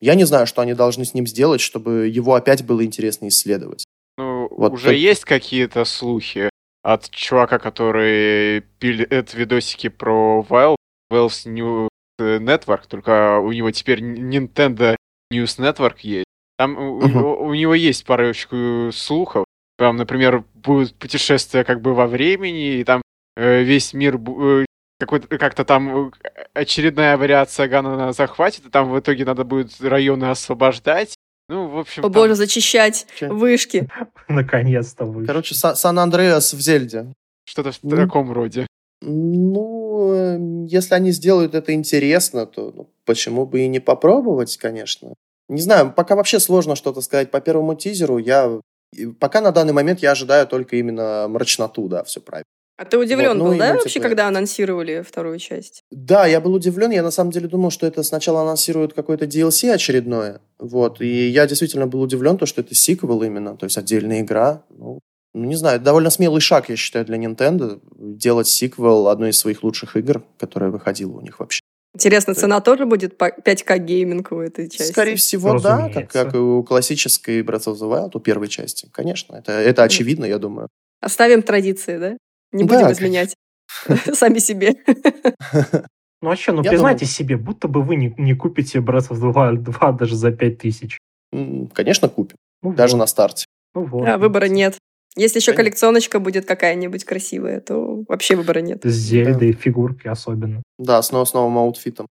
[SPEAKER 4] я не знаю, что они должны с ним сделать, чтобы его опять было интересно исследовать.
[SPEAKER 3] Ну, вот уже так... есть какие-то слухи от чувака, который пилит видосики про Wild, Valve's New Network, только у него теперь Nintendo News Network есть. Там uh-huh. у, у него есть парочку слухов, там, например, будет путешествие как бы во времени, и там э, весь мир э, какой-то, как-то там э, очередная вариация Ганана захватит, и там в итоге надо будет районы освобождать. Ну, в общем...
[SPEAKER 1] О там... боже, зачищать Че? вышки.
[SPEAKER 2] Наконец-то вышки.
[SPEAKER 4] Короче, Сан-Андреас в Зельде.
[SPEAKER 3] Что-то в ну, таком роде.
[SPEAKER 4] Ну, э, если они сделают это интересно, то ну, почему бы и не попробовать, конечно. Не знаю, пока вообще сложно что-то сказать по первому тизеру. Я пока на данный момент я ожидаю только именно мрачноту, да, все правильно.
[SPEAKER 1] А ты удивлен вот, ну, был, да, вообще, когда анонсировали вторую часть?
[SPEAKER 4] Да, я был удивлен. Я на самом деле думал, что это сначала анонсируют какое-то DLC очередное. Вот. И я действительно был удивлен, то, что это сиквел именно, то есть отдельная игра. Ну, ну, не знаю, довольно смелый шаг, я считаю, для Nintendo делать сиквел одной из своих лучших игр, которая выходила у них вообще.
[SPEAKER 1] Интересно, цена тоже будет по 5К гейминг у этой части?
[SPEAKER 4] Скорее всего, да, как, как и у классической Breath of the Wild, у первой части, конечно. Это, это очевидно, я думаю.
[SPEAKER 1] Оставим традиции, да? Не будем да, изменять сами себе.
[SPEAKER 2] Ну а что, ну признайте себе, будто бы вы не, не купите Breath of the Wild 2 даже за 5000.
[SPEAKER 4] Конечно, купим. Ну, даже на старте.
[SPEAKER 1] Ну, вот. А выбора нет. Если еще коллекционочка будет какая-нибудь красивая, то вообще выбора нет.
[SPEAKER 2] С Зельдой, да. фигурки особенно.
[SPEAKER 4] Да, снова с новым аутфитом.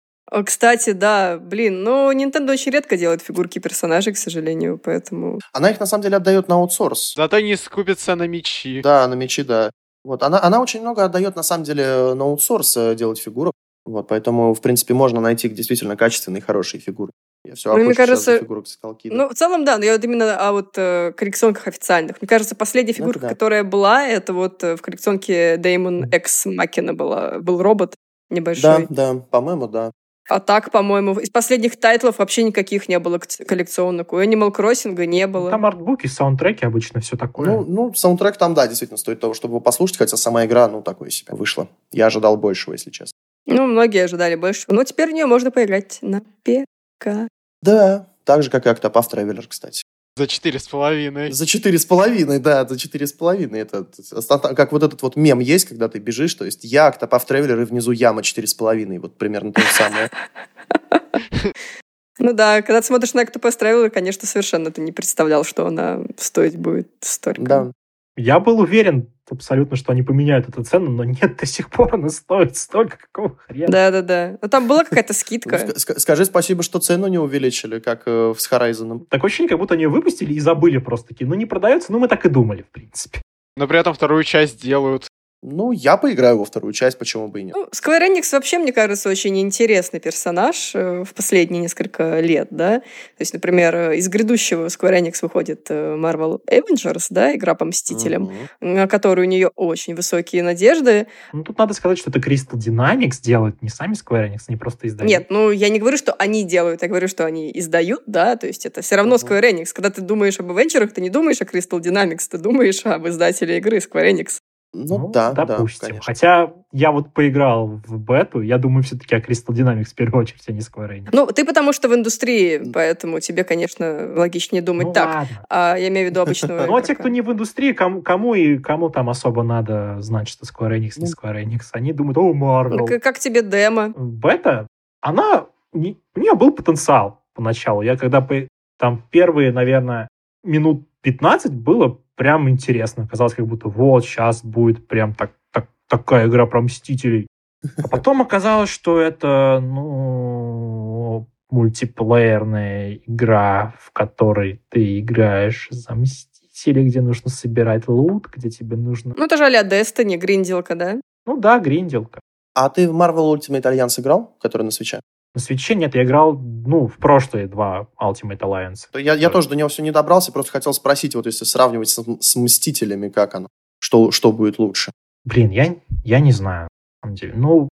[SPEAKER 1] Кстати, да, блин, но Nintendo очень редко делает фигурки персонажей, к сожалению, поэтому...
[SPEAKER 4] Она их, на самом деле, отдает на аутсорс.
[SPEAKER 3] Зато не скупится на мечи.
[SPEAKER 4] Да, на мечи, да. Вот, она, она очень много отдает, на самом деле, на аутсорс э, делать фигурок. Вот, поэтому, в принципе, можно найти действительно качественные, хорошие фигуры. Я все ну, мне кажется, фигурок
[SPEAKER 1] скалки. Ну, в целом, да, но я вот именно о вот э, коллекционках официальных. Мне кажется, последняя фигурка, ну, да. которая была, это вот э, в коллекционке Damon X Макина была, был робот небольшой.
[SPEAKER 4] Да, да, по-моему, да.
[SPEAKER 1] А так, по-моему, из последних тайтлов вообще никаких не было коллекционных. У Animal Crossing не было.
[SPEAKER 2] Там артбуки, саундтреки обычно, все такое.
[SPEAKER 4] Ну, ну, саундтрек там, да, действительно стоит того, чтобы его послушать, хотя сама игра, ну, такой себе вышла. Я ожидал большего, если честно.
[SPEAKER 1] Ну, многие ожидали большего. Но теперь в нее можно поиграть на ПК.
[SPEAKER 4] Да, так же, как и Octopath Traveler, кстати.
[SPEAKER 3] За четыре с половиной.
[SPEAKER 4] За четыре с половиной, да, за четыре с половиной. Это как вот этот вот мем есть, когда ты бежишь, то есть я, Octopath Traveler, и внизу яма четыре с половиной. Вот примерно то же самое.
[SPEAKER 1] Ну да, когда ты смотришь на Octopath Traveler, конечно, совершенно ты не представлял, что она стоить будет столько.
[SPEAKER 4] Да.
[SPEAKER 2] Я был уверен абсолютно, что они поменяют эту цену, но нет, до сих пор она стоит столько, какого хрена.
[SPEAKER 1] Да-да-да. Но там была какая-то скидка.
[SPEAKER 4] Скажи спасибо, что цену не увеличили, как э, с Horizon.
[SPEAKER 2] Такое ощущение, как будто они ее выпустили и забыли просто такие. Ну, не продается, ну, мы так и думали, в принципе.
[SPEAKER 3] Но при этом вторую часть делают
[SPEAKER 4] ну, я поиграю во вторую часть, почему бы и нет. Ну,
[SPEAKER 1] Square Enix вообще, мне кажется, очень интересный персонаж э, в последние несколько лет, да. То есть, например, э, из грядущего Square Enix выходит э, Marvel Avengers, да, игра по Мстителям, угу. на которую у нее очень высокие надежды.
[SPEAKER 2] Ну, тут надо сказать, что это Crystal Dynamics делают, не сами Square Enix, они просто издают.
[SPEAKER 1] Нет, ну, я не говорю, что они делают, я говорю, что они издают, да, то есть это все равно угу. Square Enix. Когда ты думаешь об Avengers, ты не думаешь о Crystal Dynamics, ты думаешь об издателе игры Square Enix.
[SPEAKER 4] Ну, ну да,
[SPEAKER 2] допустим.
[SPEAKER 4] да,
[SPEAKER 2] Хотя я вот поиграл в бету, я думаю все-таки о Crystal Dynamics в первую очередь, а не Square Enix.
[SPEAKER 1] Ну, ты потому что в индустрии, поэтому тебе, конечно, логичнее думать ну, так. Ладно. А я имею в виду обычного
[SPEAKER 2] Ну, а те, кто не в индустрии, кому, кому и кому там особо надо знать, что Square Enix не ну. Square Enix, они думают, о, Marvel.
[SPEAKER 1] Как тебе демо?
[SPEAKER 2] Бета, она, у нее был потенциал поначалу. Я когда там первые, наверное, минут 15 было прям интересно. Казалось, как будто вот сейчас будет прям так, так, такая игра про Мстителей. А потом оказалось, что это, ну, мультиплеерная игра, в которой ты играешь за Мстителей, где нужно собирать лут, где тебе нужно...
[SPEAKER 1] Ну, это же а-ля Destiny, гринделка, да?
[SPEAKER 2] Ну да, гринделка.
[SPEAKER 4] А ты в Marvel Ultimate Alliance играл, который на свече?
[SPEAKER 2] На свече нет, я играл, ну, в прошлые два Ultimate Alliance.
[SPEAKER 4] Я, я тоже до него все не добрался, просто хотел спросить, вот если сравнивать с, с Мстителями, как оно? Что, что будет лучше?
[SPEAKER 2] Блин, я, я не знаю, на самом деле. Ну,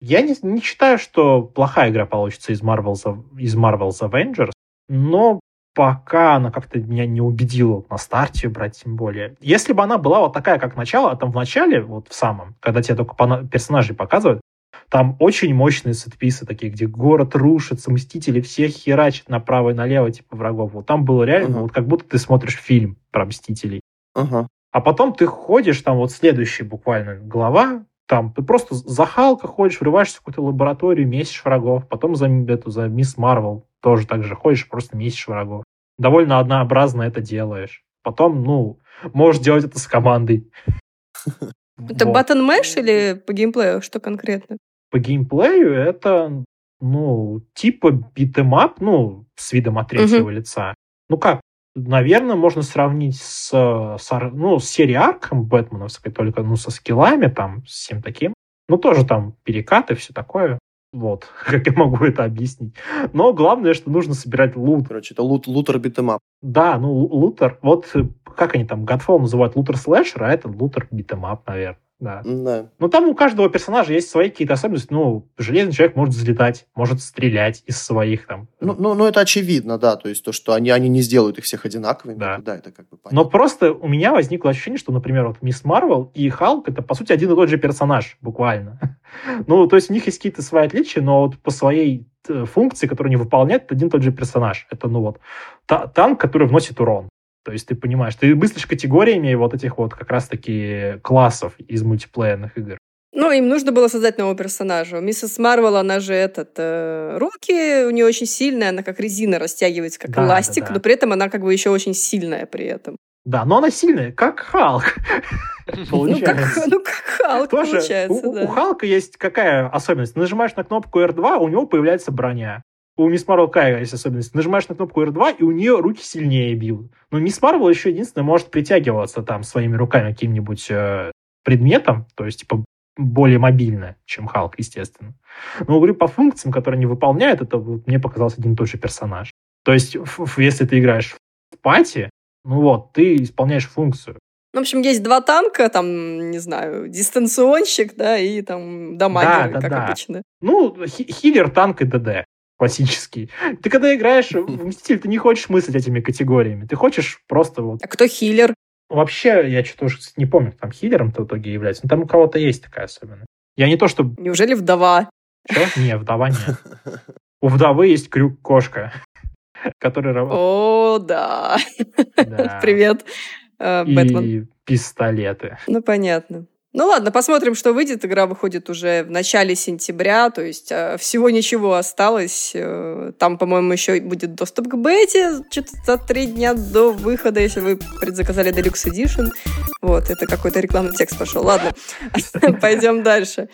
[SPEAKER 2] я не, не считаю, что плохая игра получится из Marvel's, из Marvel's Avengers, но пока она как-то меня не убедила на старте брать, тем более. Если бы она была вот такая, как начало, а там в начале, вот в самом, когда тебе только персонажей показывают, там очень мощные сетписы такие, где город рушится, мстители всех херачат направо и налево, типа врагов. Вот там было реально, uh-huh. вот как будто ты смотришь фильм про мстителей.
[SPEAKER 4] Uh-huh.
[SPEAKER 2] А потом ты ходишь, там вот следующая буквально глава, там ты просто за Халка ходишь, врываешься в какую-то лабораторию, месишь врагов, потом за, эту, за Мисс Марвел тоже так же ходишь, просто месишь врагов. Довольно однообразно это делаешь. Потом, ну, можешь делать это с командой.
[SPEAKER 1] Это вот. Меши или по геймплею? Что конкретно?
[SPEAKER 2] По геймплею это, ну, типа beat 'em up, ну, с видом от третьего uh-huh. лица. Ну как, наверное, можно сравнить с, с, ну, с серией Аркхам Бэтменовской, только, ну, со скиллами, там, с всем таким. Ну, тоже там перекаты, все такое. Вот, как я могу это объяснить. Но главное, что нужно собирать лут.
[SPEAKER 4] Короче, это лут, looter beat 'em up.
[SPEAKER 2] Да, ну, looter. Вот как они там, Godfall называют looter slasher, а это looter beat 'em up, наверное. Да.
[SPEAKER 4] Да.
[SPEAKER 2] Но там у каждого персонажа есть свои какие-то особенности. Ну, Железный человек может взлетать, может стрелять из своих там.
[SPEAKER 4] Ну, ну, ну, это очевидно, да. То есть то, что они, они не сделают их всех одинаковыми.
[SPEAKER 2] Да.
[SPEAKER 4] Да, это как бы понятно.
[SPEAKER 2] Но просто у меня возникло ощущение, что, например, вот Мисс Марвел и Халк это, по сути, один и тот же персонаж, буквально. ну, то есть у них есть какие-то свои отличия, но вот по своей э, функции, которую они выполняют, это один и тот же персонаж. Это, ну вот, та- танк, который вносит урон. То есть ты понимаешь, ты мыслишь категориями вот этих вот как раз-таки классов из мультиплеерных игр.
[SPEAKER 1] Ну, им нужно было создать нового персонажа. У Миссис Марвел, она же этот... Э, руки у нее очень сильные, она как резина растягивается, как
[SPEAKER 2] Да,
[SPEAKER 1] эластик,
[SPEAKER 2] да, да.
[SPEAKER 1] но при этом она как бы еще очень сильная при этом.
[SPEAKER 2] Да, но она сильная, как Халк.
[SPEAKER 1] Ну, как,
[SPEAKER 2] Получается.
[SPEAKER 1] ну, как Халк,
[SPEAKER 2] Тоже
[SPEAKER 1] получается,
[SPEAKER 2] у,
[SPEAKER 1] да.
[SPEAKER 2] у Халка есть какая особенность? Нажимаешь на кнопку R2, у него появляется броня. У Мисс Марвел какая есть особенность? Нажимаешь на кнопку R2, и у нее руки сильнее бьют. Но Мисс Марвел еще единственное может притягиваться там своими руками каким-нибудь э, предметом, то есть типа более мобильная, чем Халк, естественно. Но говорю, по функциям, которые они выполняют, это вот мне показался один и тот же персонаж. То есть, если ты играешь в пати, ну вот, ты исполняешь функцию.
[SPEAKER 1] Ну, в общем, есть два танка, там, не знаю, дистанционщик, да, и там дамагеры,
[SPEAKER 2] Да, да,
[SPEAKER 1] как
[SPEAKER 2] да.
[SPEAKER 1] обычно.
[SPEAKER 2] Ну, хи- хиллер, танк и ДД. Классический. Ты когда играешь в Мститель, ты не хочешь мыслить этими категориями. Ты хочешь просто вот...
[SPEAKER 1] А кто хиллер?
[SPEAKER 2] Вообще, я что-то уже не помню, кто там хиллером-то в итоге является. Но там у кого-то есть такая особенность. Я не то, что...
[SPEAKER 1] Неужели вдова?
[SPEAKER 2] Что? Не, вдова нет. У вдовы есть крюк-кошка, который работает.
[SPEAKER 1] О, да.
[SPEAKER 2] Да.
[SPEAKER 1] Привет, э, Бэтмен.
[SPEAKER 2] И пистолеты.
[SPEAKER 1] Ну, понятно. Ну ладно, посмотрим, что выйдет. Игра выходит уже в начале сентября, то есть э, всего ничего осталось. Э, Там, по-моему, еще будет доступ к бете что-то за три дня до выхода, если вы предзаказали Deluxe Edition. Вот, это какой-то рекламный текст пошел. Ладно, пойдем дальше.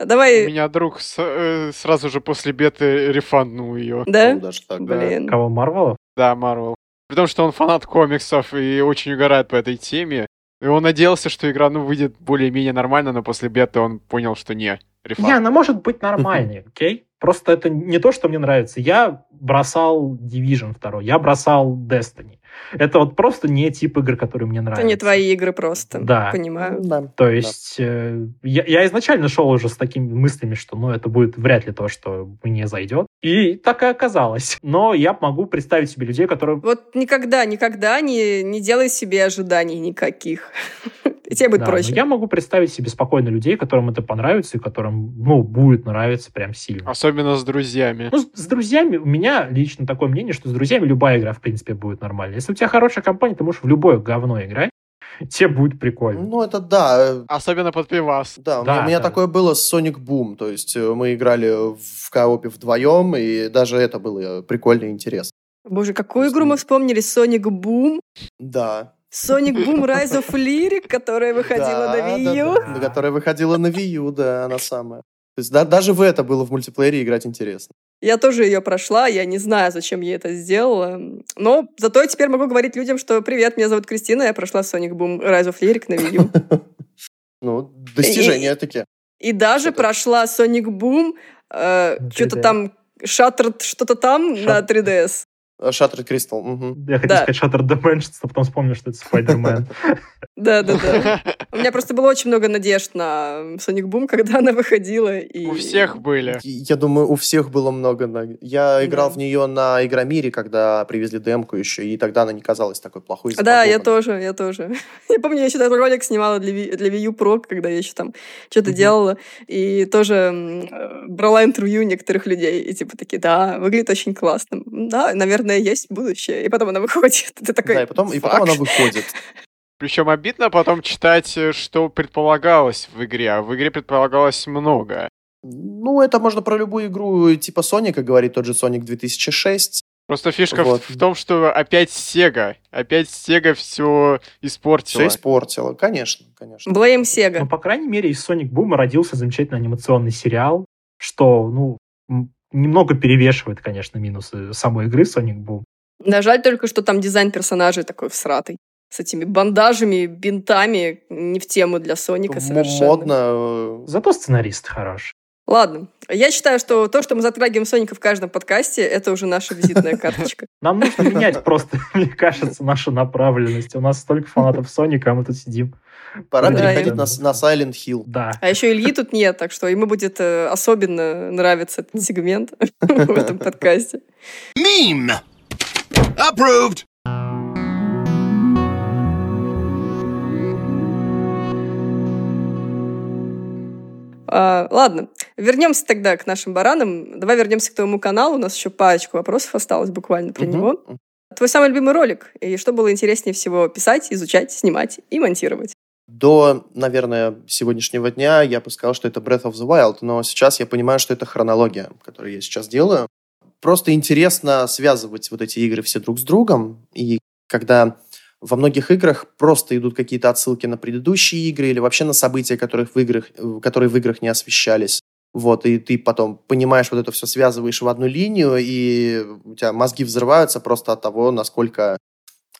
[SPEAKER 3] У
[SPEAKER 1] Давай,
[SPEAKER 3] меня друг с- э, сразу же после беты рефанднул ее.
[SPEAKER 1] да?
[SPEAKER 4] Ну, даже так, да.
[SPEAKER 1] Блин.
[SPEAKER 2] Кого, Марвелов?
[SPEAKER 3] Да, Марвел. При том, что он фанат комиксов и очень угорает по этой теме. И он надеялся, что игра ну, выйдет более-менее нормально, но после беты он понял, что не. Рефанд.
[SPEAKER 2] Не, она может быть нормальной, окей? Просто это не то, что мне нравится. Я бросал Division 2, я бросал Destiny. Это вот просто не тип игр, которые мне
[SPEAKER 1] Это
[SPEAKER 2] нравятся.
[SPEAKER 1] не твои игры просто.
[SPEAKER 2] Да.
[SPEAKER 1] Понимаю.
[SPEAKER 4] Да.
[SPEAKER 2] То есть э, я, я изначально шел уже с такими мыслями, что ну это будет вряд ли то, что мне зайдет. И так и оказалось. Но я могу представить себе людей, которые...
[SPEAKER 1] Вот никогда, никогда не, не делай себе ожиданий никаких. И тебе будет
[SPEAKER 2] Да,
[SPEAKER 1] проще.
[SPEAKER 2] я могу представить себе спокойно людей, которым это понравится и которым, ну, будет нравиться прям сильно.
[SPEAKER 3] Особенно с друзьями.
[SPEAKER 2] Ну, с, с друзьями, у меня лично такое мнение, что с друзьями любая игра, в принципе, будет нормальная. Если у тебя хорошая компания, ты можешь в любое говно играть, тебе будет прикольно.
[SPEAKER 4] Ну, это да. э,
[SPEAKER 3] Особенно под пивас.
[SPEAKER 4] Да, у
[SPEAKER 2] Да,
[SPEAKER 4] меня, у меня
[SPEAKER 2] да.
[SPEAKER 4] такое было с Sonic Boom. То есть э, мы играли в коопе вдвоем, и даже это было прикольно и интересно.
[SPEAKER 1] Боже, какую игру мы вспомнили? Sonic Boom?
[SPEAKER 4] Да.
[SPEAKER 1] Sonic Boom Rise of Lyric, которая выходила
[SPEAKER 4] Да,
[SPEAKER 1] на Wii
[SPEAKER 4] да,
[SPEAKER 1] U.
[SPEAKER 4] да, которая выходила на Wii U, да, она самая. То есть да- даже в это было в мультиплеере играть интересно.
[SPEAKER 1] Я тоже ее прошла, я не знаю, зачем я это сделала. Но зато я теперь могу говорить людям, что «Привет, меня зовут Кристина, я прошла Sonic Boom Rise of Lyric на Wii U».
[SPEAKER 4] Ну, достижения такие.
[SPEAKER 1] И даже прошла Sonic Boom, э, что-то
[SPEAKER 2] 3DS.
[SPEAKER 1] там, Shattered что-то там на
[SPEAKER 2] Shut-
[SPEAKER 1] 3DS.
[SPEAKER 4] Shattered Crystal. мгм.
[SPEAKER 2] Я хотел
[SPEAKER 1] Да.
[SPEAKER 2] сказать Shutter Dimensions, но потом вспомнил, что это Spider-Man.
[SPEAKER 1] Да-да-да. У меня просто было очень много надежд на Sonic Boom, когда она выходила. И...
[SPEAKER 3] У всех были.
[SPEAKER 4] Я думаю, у всех было много. Я играл
[SPEAKER 1] Да.
[SPEAKER 4] в нее на Игромире, когда привезли демку еще, и тогда она не казалась такой плохой.
[SPEAKER 1] Да, я тоже, я тоже. Я помню, я еще этот ролик снимала для, Ви- для Wii U Pro, когда я еще там что-то
[SPEAKER 4] Мгм.
[SPEAKER 1] делала, и тоже э, брала интервью некоторых людей, и типа такие, да, выглядит очень классно. Да, наверное, есть будущее. И потом она выходит, и ты такой,
[SPEAKER 4] Да, и потом, и потом она выходит.
[SPEAKER 3] Причем обидно потом читать, э, что предполагалось в игре. А в игре предполагалось много.
[SPEAKER 4] Ну, это можно про любую игру типа Соника говорить, тот же Sonic 2006.
[SPEAKER 3] Просто фишка в-
[SPEAKER 4] Вот.
[SPEAKER 3] в, том, что опять Sega. Опять Sega все испортила.
[SPEAKER 4] Все испортило. Конечно, конечно.
[SPEAKER 1] Blame
[SPEAKER 2] Ну,
[SPEAKER 1] Sega.
[SPEAKER 2] по крайней мере, из Sonic Boom родился замечательный анимационный сериал, что, ну, немного перевешивает, конечно, минусы самой игры Sonic Boom.
[SPEAKER 1] Да, жаль только, что там дизайн персонажей такой всратый. С этими бандажами, бинтами, не в тему для Соника совершенно.
[SPEAKER 4] Модно. э,
[SPEAKER 2] Зато сценарист хороший.
[SPEAKER 1] Ладно. Я считаю, что то, что мы затрагиваем Соника в каждом подкасте, это уже наша визитная карточка.
[SPEAKER 2] Нам нужно менять просто, мне кажется, нашу направленность. У нас столько фанатов Соника, а мы тут сидим.
[SPEAKER 4] Пора да, переходить на, на Silent Hill.
[SPEAKER 2] Да.
[SPEAKER 1] А еще Ильи тут нет, так что ему будет э, особенно нравиться этот сегмент в этом подкасте. Meme! Approved! А, ладно, вернемся тогда к нашим баранам. Давай вернемся к твоему каналу. У нас еще парочку вопросов осталось буквально про uh-huh. него. Твой самый любимый ролик? И что было интереснее всего писать, изучать, снимать и монтировать?
[SPEAKER 4] До, наверное, сегодняшнего дня я бы сказал, что это Breath of the Wild, но сейчас я понимаю, что это хронология, которую я сейчас делаю. Просто интересно связывать вот эти игры все друг с другом, и когда во многих играх просто идут какие-то отсылки на предыдущие игры или вообще на события, которых в играх, которые в играх не освещались. Вот, и ты потом понимаешь, вот это все связываешь в одну линию, и у тебя мозги взрываются просто от того, насколько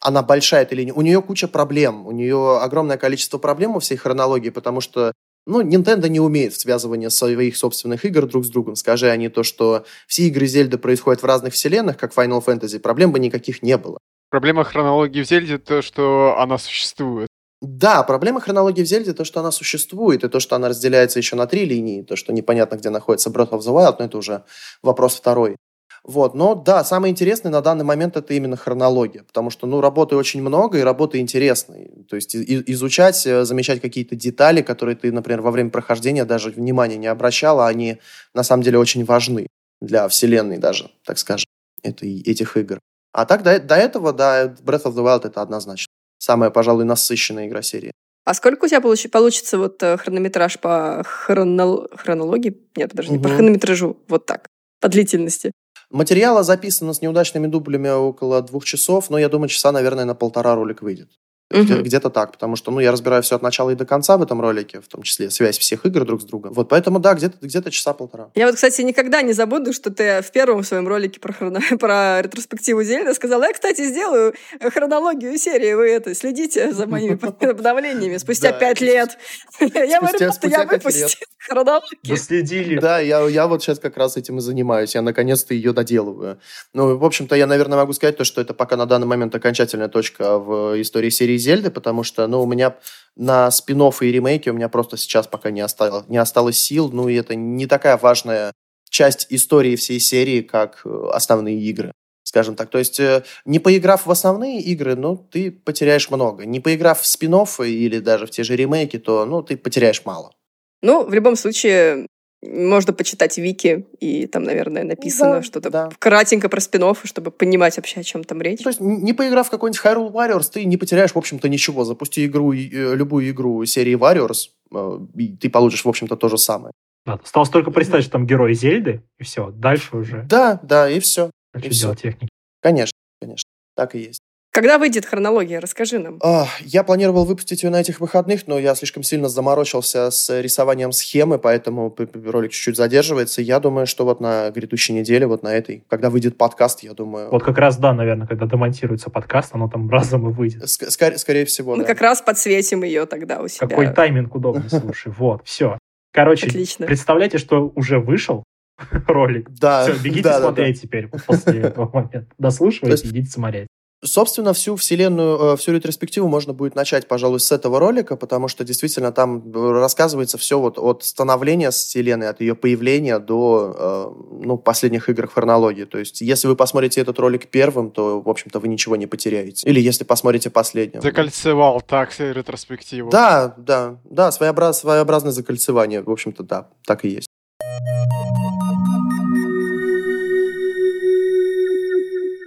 [SPEAKER 4] она большая, эта линия. У нее куча проблем, у нее огромное количество проблем у всей хронологии, потому что ну, Nintendo не умеет в связывании своих собственных игр друг с другом. Скажи они то, что все игры Зельды происходят в разных вселенных, как Final Fantasy, проблем бы никаких не было.
[SPEAKER 3] Проблема хронологии в Зельде то, что она существует.
[SPEAKER 4] Да, проблема хронологии в Зельде то, что она существует, и то, что она разделяется еще на три линии, то, что непонятно, где находится Breath of the Wild, но это уже вопрос второй. Вот, но да, самое интересное на данный момент это именно хронология, потому что, ну, работы очень много, и работы интересные. То есть и, изучать, э, замечать какие-то детали, которые ты, например, во время прохождения даже внимания не обращала, они на самом деле очень важны для вселенной даже, так скажем, этой, этих игр. А так до, до этого, да, Breath of the Wild это однозначно. Самая, пожалуй, насыщенная игра серии.
[SPEAKER 1] А сколько у тебя получ- получится вот э, хронометраж по хронол... хронологии? Нет, подожди, угу. по хронометражу. Вот так. По длительности.
[SPEAKER 4] Материала записано с неудачными дублями около двух часов, но я думаю, часа, наверное, на полтора ролик выйдет. Угу. Где-то так, потому что, ну, я разбираю все от начала и до конца в этом ролике, в том числе связь всех игр друг с другом. Вот, поэтому, да, где-то где часа полтора.
[SPEAKER 1] Я вот, кстати, никогда не забуду, что ты в первом своем ролике про, хроно... про ретроспективу Зельда сказала, я, кстати, сделаю хронологию серии, вы это, следите за моими обновлениями спустя пять лет. Я говорю, что я выпустил хронологию.
[SPEAKER 2] Следили.
[SPEAKER 4] Да, я вот сейчас как раз этим и занимаюсь, я наконец-то ее доделываю. Ну, в общем-то, я, наверное, могу сказать то, что это пока на данный момент окончательная точка в истории серии Зельды, потому что, ну, у меня на спин и ремейки у меня просто сейчас пока не осталось, не осталось сил, ну, и это не такая важная часть истории всей серии, как э, основные игры скажем так. То есть, э, не поиграв в основные игры, ну, ты потеряешь много. Не поиграв в спин или даже в те же ремейки, то, ну, ты потеряешь мало.
[SPEAKER 1] Ну, в любом случае, можно почитать вики, и там, наверное, написано да, что-то да. кратенько про спин чтобы понимать вообще, о чем там речь.
[SPEAKER 4] То есть, не поиграв в какой-нибудь Hyrule Warriors, ты не потеряешь, в общем-то, ничего. Запусти игру, э, любую игру серии Warriors, э, и ты получишь, в общем-то, то же самое.
[SPEAKER 2] Да, осталось только представить, что там герой Зельды, и все. Дальше уже.
[SPEAKER 4] Да, да, и все.
[SPEAKER 2] И все. техники.
[SPEAKER 4] Конечно, конечно. Так и есть.
[SPEAKER 1] Когда выйдет хронология? Расскажи нам.
[SPEAKER 4] Я планировал выпустить ее на этих выходных, но я слишком сильно заморочился с рисованием схемы, поэтому ролик чуть-чуть задерживается. Я думаю, что вот на грядущей неделе, вот на этой, когда выйдет подкаст, я думаю...
[SPEAKER 2] Вот как раз, да, наверное, когда демонтируется подкаст, оно там разом и выйдет.
[SPEAKER 4] Ск- скорее, скорее всего,
[SPEAKER 1] Мы
[SPEAKER 4] да.
[SPEAKER 1] как раз подсветим ее тогда у себя.
[SPEAKER 2] Какой тайминг удобный, слушай. Вот, все. Короче, Отлично. представляете, что уже вышел ролик.
[SPEAKER 4] Да.
[SPEAKER 2] Все, бегите да, смотреть да, да. теперь после этого момента. Дослушивайте, идите смотреть.
[SPEAKER 4] Собственно, всю вселенную, э, всю ретроспективу можно будет начать, пожалуй, с этого ролика, потому что действительно там рассказывается все вот от становления вселенной, от ее появления до э, ну, последних игр хронологии. То есть, если вы посмотрите этот ролик первым, то, в общем-то, вы ничего не потеряете. Или если посмотрите последним.
[SPEAKER 3] Закольцевал так ретроспективу.
[SPEAKER 4] Да, да, да, своеобраз, своеобразное закольцевание, в общем-то, да, так и есть.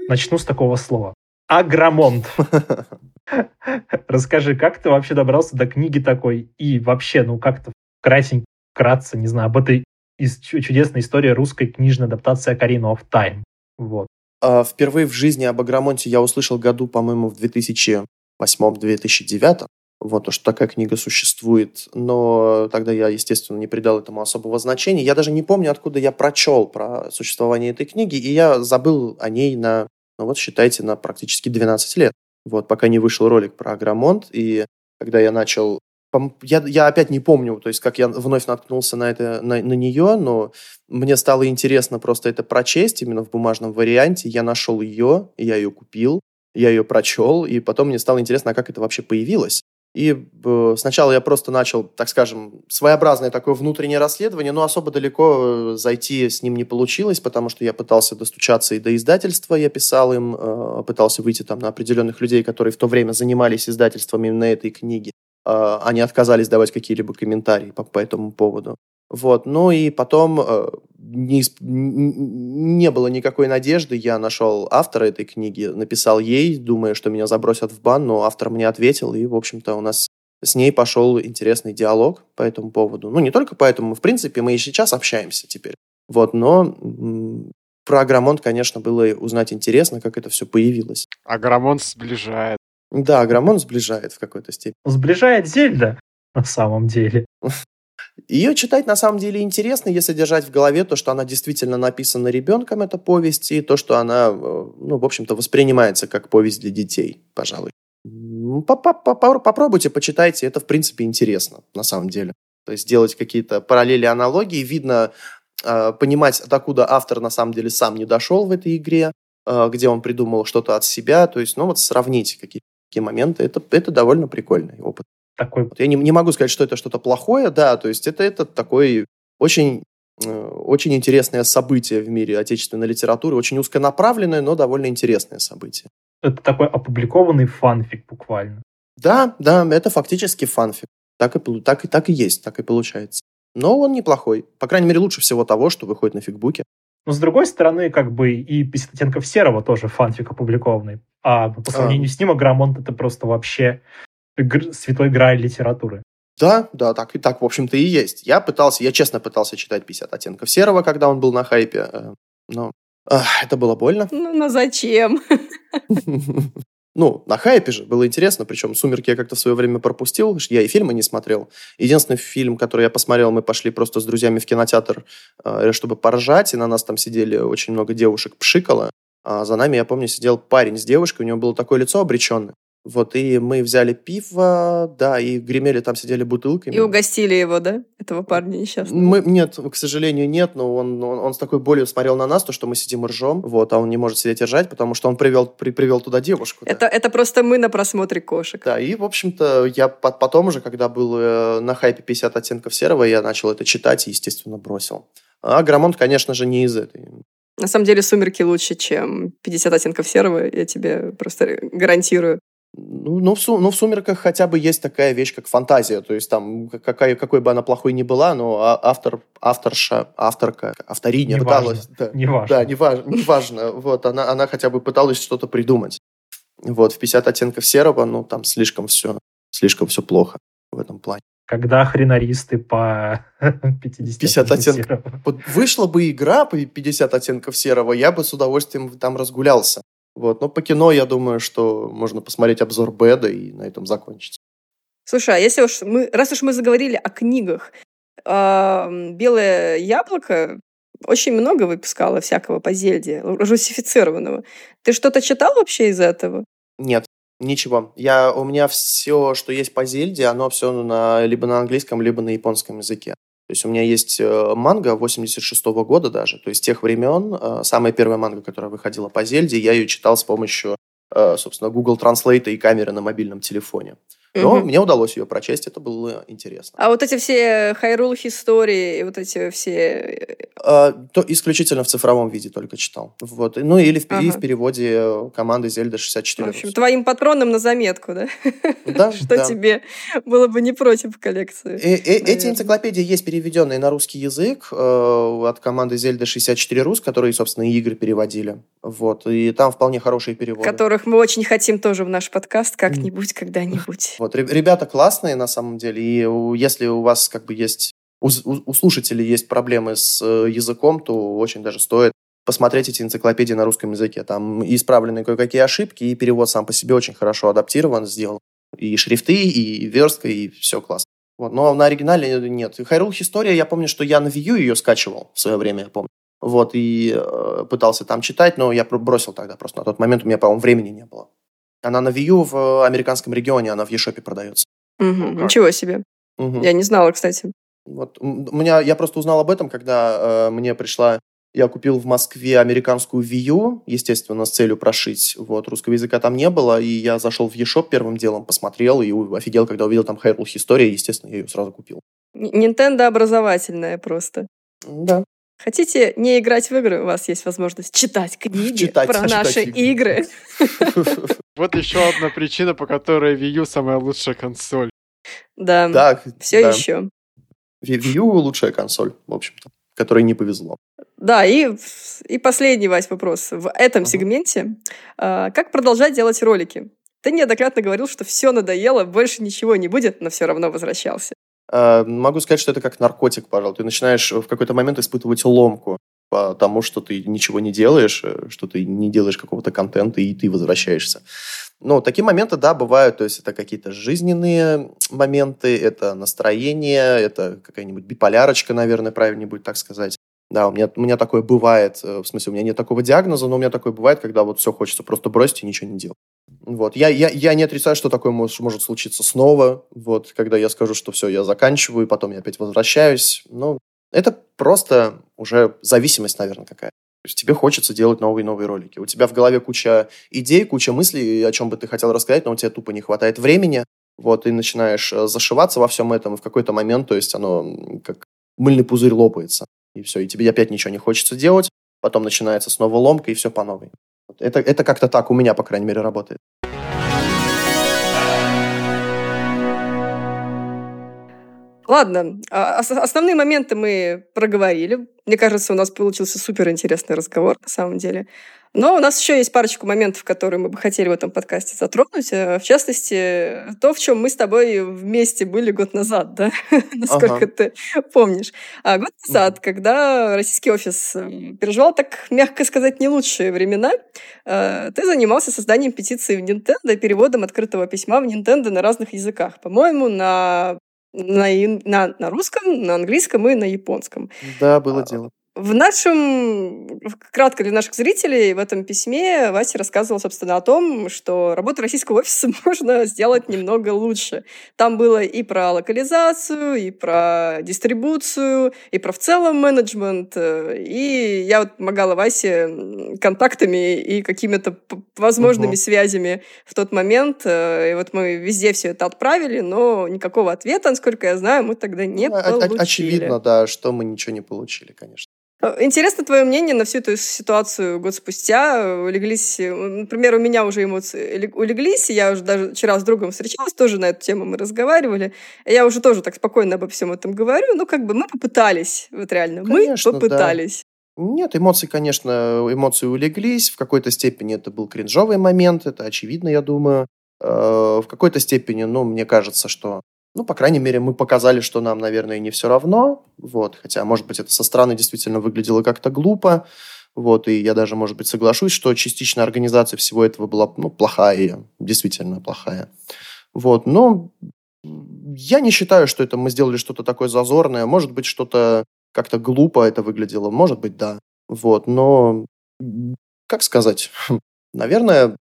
[SPEAKER 2] Начну с такого слова. Агромонт. Расскажи, как ты вообще добрался до книги такой? И вообще, ну как-то кратенько, вкратце, не знаю, об этой из чудесной истории русской книжной адаптации Ocarina of Time. Вот.
[SPEAKER 4] А, впервые в жизни об Агромонте я услышал году, по-моему, в 2008-2009. Вот, то, что такая книга существует. Но тогда я, естественно, не придал этому особого значения. Я даже не помню, откуда я прочел про существование этой книги, и я забыл о ней на ну вот считайте, на практически 12 лет. Вот, пока не вышел ролик про Агромонт, и когда я начал я, я опять не помню, то есть как я вновь наткнулся на, это, на, на нее, но мне стало интересно просто это прочесть именно в бумажном варианте. Я нашел ее, я ее купил, я ее прочел, и потом мне стало интересно, а как это вообще появилось. И э, сначала я просто начал, так скажем, своеобразное такое внутреннее расследование, но особо далеко э, зайти с ним не получилось, потому что я пытался достучаться и до издательства, я писал им, э, пытался выйти там на определенных людей, которые в то время занимались издательством именно этой книги. Они отказались давать какие-либо комментарии по, по этому поводу. Вот. Ну и потом э, не, не было никакой надежды. Я нашел автора этой книги, написал ей, думая, что меня забросят в бан, но автор мне ответил, и, в общем-то, у нас с ней пошел интересный диалог по этому поводу. Ну, не только поэтому, в принципе, мы и сейчас общаемся теперь. Вот, но про Агромонт, конечно, было узнать интересно, как это все появилось.
[SPEAKER 3] Агромонт сближает.
[SPEAKER 4] Да, Агромонт сближает в какой-то степени.
[SPEAKER 2] Сближает Зельда, на самом деле.
[SPEAKER 4] Ее читать на самом деле интересно, если держать в голове то, что она действительно написана ребенком, эта повесть, и то, что она, э, ну, в общем-то, воспринимается как повесть для детей, пожалуй. Попробуйте, почитайте, это, в принципе, интересно, на самом деле. То есть делать какие-то параллели, аналогии, видно, э, понимать, откуда автор на самом деле сам не дошел в этой игре, э, где он придумал что-то от себя, то есть, ну, вот сравнить какие-то моменты, это, это довольно прикольный опыт такой... Я не, не могу сказать, что это что-то плохое, да, то есть это, это такой очень э, очень интересное событие в мире отечественной литературы, очень узконаправленное, но довольно интересное событие.
[SPEAKER 2] Это такой опубликованный фанфик буквально.
[SPEAKER 4] Да, да, это фактически фанфик. Так и, так, и, так и есть, так и получается. Но он неплохой. По крайней мере, лучше всего того, что выходит на фигбуке.
[SPEAKER 2] Но с другой стороны, как бы и 50 оттенков серого тоже фанфик опубликованный. А по сравнению а. с ним Агромонт это просто вообще святой граль литературы.
[SPEAKER 4] Да, да, так и так, в общем-то, и есть. Я пытался, я честно пытался читать 50 оттенков серого, когда он был на хайпе, э, но ах, это было больно.
[SPEAKER 1] Ну, но зачем?
[SPEAKER 4] Ну, на хайпе же было интересно, причем «Сумерки» я как-то в свое время пропустил, я и фильмы не смотрел. Единственный фильм, который я посмотрел, мы пошли просто с друзьями в кинотеатр, э, чтобы поржать, и на нас там сидели очень много девушек пшикало, а за нами, я помню, сидел парень с девушкой, у него было такое лицо обреченное. Вот, и мы взяли пиво, да, и гремели там, сидели бутылками.
[SPEAKER 1] И угостили его, да, этого парня несчастного?
[SPEAKER 4] Мы, нет, к сожалению, нет, но он, он, он с такой болью смотрел на нас, то, что мы сидим и ржем, вот, а он не может сидеть и ржать, потому что он привел, при, привел туда девушку.
[SPEAKER 1] Это, да. это просто мы на просмотре кошек.
[SPEAKER 4] Да, и, в общем-то, я потом уже, когда был э, на хайпе 50 оттенков серого, я начал это читать и, естественно, бросил. А Грамонт, конечно же, не из этой.
[SPEAKER 1] На самом деле «Сумерки» лучше, чем «50 оттенков серого», я тебе просто гарантирую.
[SPEAKER 4] Ну, ну, в, ну, в «Сумерках» хотя бы есть такая вещь, как фантазия. То есть там, какая, какой бы она плохой ни была, но а, автор, авторша, авторка, авториня
[SPEAKER 2] не
[SPEAKER 4] пыталась...
[SPEAKER 2] Важно. Да, не важно.
[SPEAKER 4] Да, не, важ, не важно. Вот, она, она хотя бы пыталась что-то придумать. Вот, в «50 оттенков серого», ну, там слишком все, слишком все плохо в этом плане.
[SPEAKER 2] Когда хренаристы по 50, 50 оттенков серого.
[SPEAKER 4] Вот вышла бы игра по 50 оттенков серого, я бы с удовольствием там разгулялся. Вот. Но по кино, я думаю, что можно посмотреть обзор Беда и на этом закончить.
[SPEAKER 1] Слушай, а если уж мы, раз уж мы заговорили о книгах, э, «Белое яблоко» очень много выпускало всякого по Зельде, русифицированного. Ты что-то читал вообще из этого?
[SPEAKER 4] Нет, ничего. Я, у меня все, что есть по Зельде, оно все на, либо на английском, либо на японском языке. То есть у меня есть э, манга 86 -го года даже, то есть тех времен. Э, самая первая манга, которая выходила по Зельде, я ее читал с помощью, э, собственно, Google Translate и камеры на мобильном телефоне. Но угу. мне удалось ее прочесть, это было интересно.
[SPEAKER 1] А вот эти все хайрул истории и вот эти все...
[SPEAKER 4] А, то исключительно в цифровом виде только читал. Вот. Ну или в, ага. в переводе команды Зельда 64.
[SPEAKER 1] В общем, твоим патроном на заметку, да?
[SPEAKER 4] Да,
[SPEAKER 1] Что
[SPEAKER 4] да.
[SPEAKER 1] тебе было бы не против коллекции.
[SPEAKER 4] Э -э Эти энциклопедии есть переведенные на русский язык э, от команды Зельда 64 Рус, которые, собственно, и игры переводили. Вот. И там вполне хорошие переводы.
[SPEAKER 1] Которых мы очень хотим тоже в наш подкаст как-нибудь, когда-нибудь.
[SPEAKER 4] Вот, ребята классные на самом деле, и если у вас как бы есть, у, у слушателей есть проблемы с э, языком, то очень даже стоит посмотреть эти энциклопедии на русском языке. Там исправлены кое-какие ошибки, и перевод сам по себе очень хорошо адаптирован, сделан. И шрифты, и верстка, и все классно. Вот. Но на оригинале нет. Хайрул История, я помню, что я на View ее скачивал в свое время, я помню. Вот, и э, пытался там читать, но я бросил тогда просто. На тот момент у меня, по-моему, времени не было. Она на Wii U в американском регионе, она в eShop продается.
[SPEAKER 1] Угу, ничего себе. Угу. Я не знала, кстати.
[SPEAKER 4] Вот. У меня, я просто узнал об этом, когда э, мне пришла я купил в Москве американскую View, естественно, с целью прошить. Вот, русского языка там не было, и я зашел в eShop первым делом, посмотрел и офигел, когда увидел там Hyrule Historia, естественно, я ее сразу купил.
[SPEAKER 1] Nintendo образовательная просто.
[SPEAKER 4] Да.
[SPEAKER 1] Хотите не играть в игры, у вас есть возможность читать книги читать, про наши игры.
[SPEAKER 3] Вот еще одна причина, по которой Wii U самая лучшая консоль.
[SPEAKER 1] Да, да все да. еще.
[SPEAKER 4] Wii U лучшая консоль, в общем-то, которой не повезло.
[SPEAKER 1] Да, и, и последний, Вась, вопрос. В этом uh-huh. сегменте э, как продолжать делать ролики? Ты неоднократно говорил, что все надоело, больше ничего не будет, но все равно возвращался.
[SPEAKER 4] Э, могу сказать, что это как наркотик, пожалуй. Ты начинаешь в какой-то момент испытывать ломку по тому, что ты ничего не делаешь, э, что ты не делаешь какого-то контента, и ты возвращаешься. Ну, такие моменты, да, бывают. То есть это какие-то жизненные моменты, это настроение, это какая-нибудь биполярочка, наверное, правильнее будет так сказать. Да, у меня, у меня такое бывает, э, в смысле, у меня нет такого диагноза, но у меня такое бывает, когда вот все хочется просто бросить и ничего не делать. Вот. Я, я, я не отрицаю, что такое может, может случиться снова, вот, когда я скажу, что все, я заканчиваю, потом я опять возвращаюсь. Но это просто уже зависимость, наверное, какая. То есть тебе хочется делать новые новые ролики. У тебя в голове куча идей, куча мыслей, о чем бы ты хотел рассказать, но у тебя тупо не хватает времени. Вот, и начинаешь э, зашиваться во всем этом, и в какой-то момент, то есть оно как мыльный пузырь лопается и все, и тебе опять ничего не хочется делать, потом начинается снова ломка, и все по новой. Это, это как-то так у меня, по крайней мере, работает.
[SPEAKER 1] Ладно, а, основные моменты мы проговорили. Мне кажется, у нас получился супер интересный разговор, на самом деле. Но у нас еще есть парочку моментов, которые мы бы хотели в этом подкасте затронуть. Э, в частности, то, в чем мы с тобой вместе были год назад, да? Насколько ага. ты помнишь. А год назад, когда российский офис э, переживал, так мягко сказать, не лучшие времена, э, ты занимался созданием петиции в Nintendo и переводом открытого письма в Nintendo на разных языках. По-моему, на на, на, на русском, на английском и на японском.
[SPEAKER 4] Да, было а, дело.
[SPEAKER 1] В нашем, кратко для наших зрителей, в этом письме Вася рассказывал, собственно, о том, что работу российского офиса можно сделать немного лучше. Там было и про локализацию, и про дистрибуцию, и про в целом менеджмент. И я вот помогала Васе контактами и какими-то возможными угу. связями в тот момент. И вот мы везде все это отправили, но никакого ответа, насколько я знаю, мы тогда не ну, получили.
[SPEAKER 4] Очевидно, да, что мы ничего не получили, конечно.
[SPEAKER 1] Интересно твое мнение на всю эту ситуацию год спустя. Улеглись, например, у меня уже эмоции улеглись, я уже даже вчера с другом встречалась, тоже на эту тему мы разговаривали. Я уже тоже так спокойно обо всем этом говорю. Ну, как бы мы попытались, вот реально, конечно, мы попытались.
[SPEAKER 4] Да. Нет, эмоции, конечно, эмоции улеглись. В какой-то степени это был кринжовый момент, это очевидно, я думаю. Э, в какой-то степени, ну, мне кажется, что ну, по крайней мере, мы показали, что нам, наверное, не все равно. Вот. Хотя, может быть, это со стороны действительно выглядело как-то глупо. Вот. И я даже, может быть, соглашусь, что частично организация всего этого была ну, плохая, действительно плохая. Вот. Но я не считаю, что это мы сделали что-то такое зазорное. Может быть, что-то как-то глупо это выглядело. Может быть, да. Вот. Но, как сказать, наверное,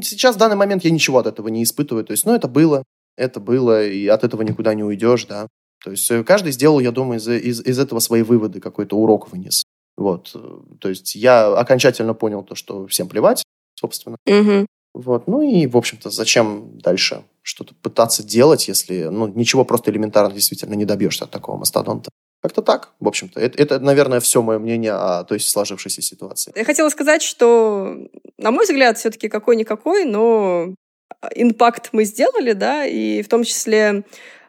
[SPEAKER 4] сейчас в данный момент я ничего от этого не испытываю. То есть, ну, это было это было, и от этого никуда не уйдешь, да. То есть э, каждый сделал, я думаю, из, из, из этого свои выводы, какой-то урок вынес. Вот. Э, то есть я окончательно понял то, что всем плевать, собственно.
[SPEAKER 1] Угу.
[SPEAKER 4] Вот. Ну и, в общем-то, зачем дальше что-то пытаться делать, если ну, ничего просто элементарно действительно не добьешься от такого мастодонта. Как-то так, в общем-то. Это, это, наверное, все мое мнение о той сложившейся ситуации.
[SPEAKER 1] Я хотела сказать, что, на мой взгляд, все-таки какой-никакой, но импакт мы сделали, да, и в том числе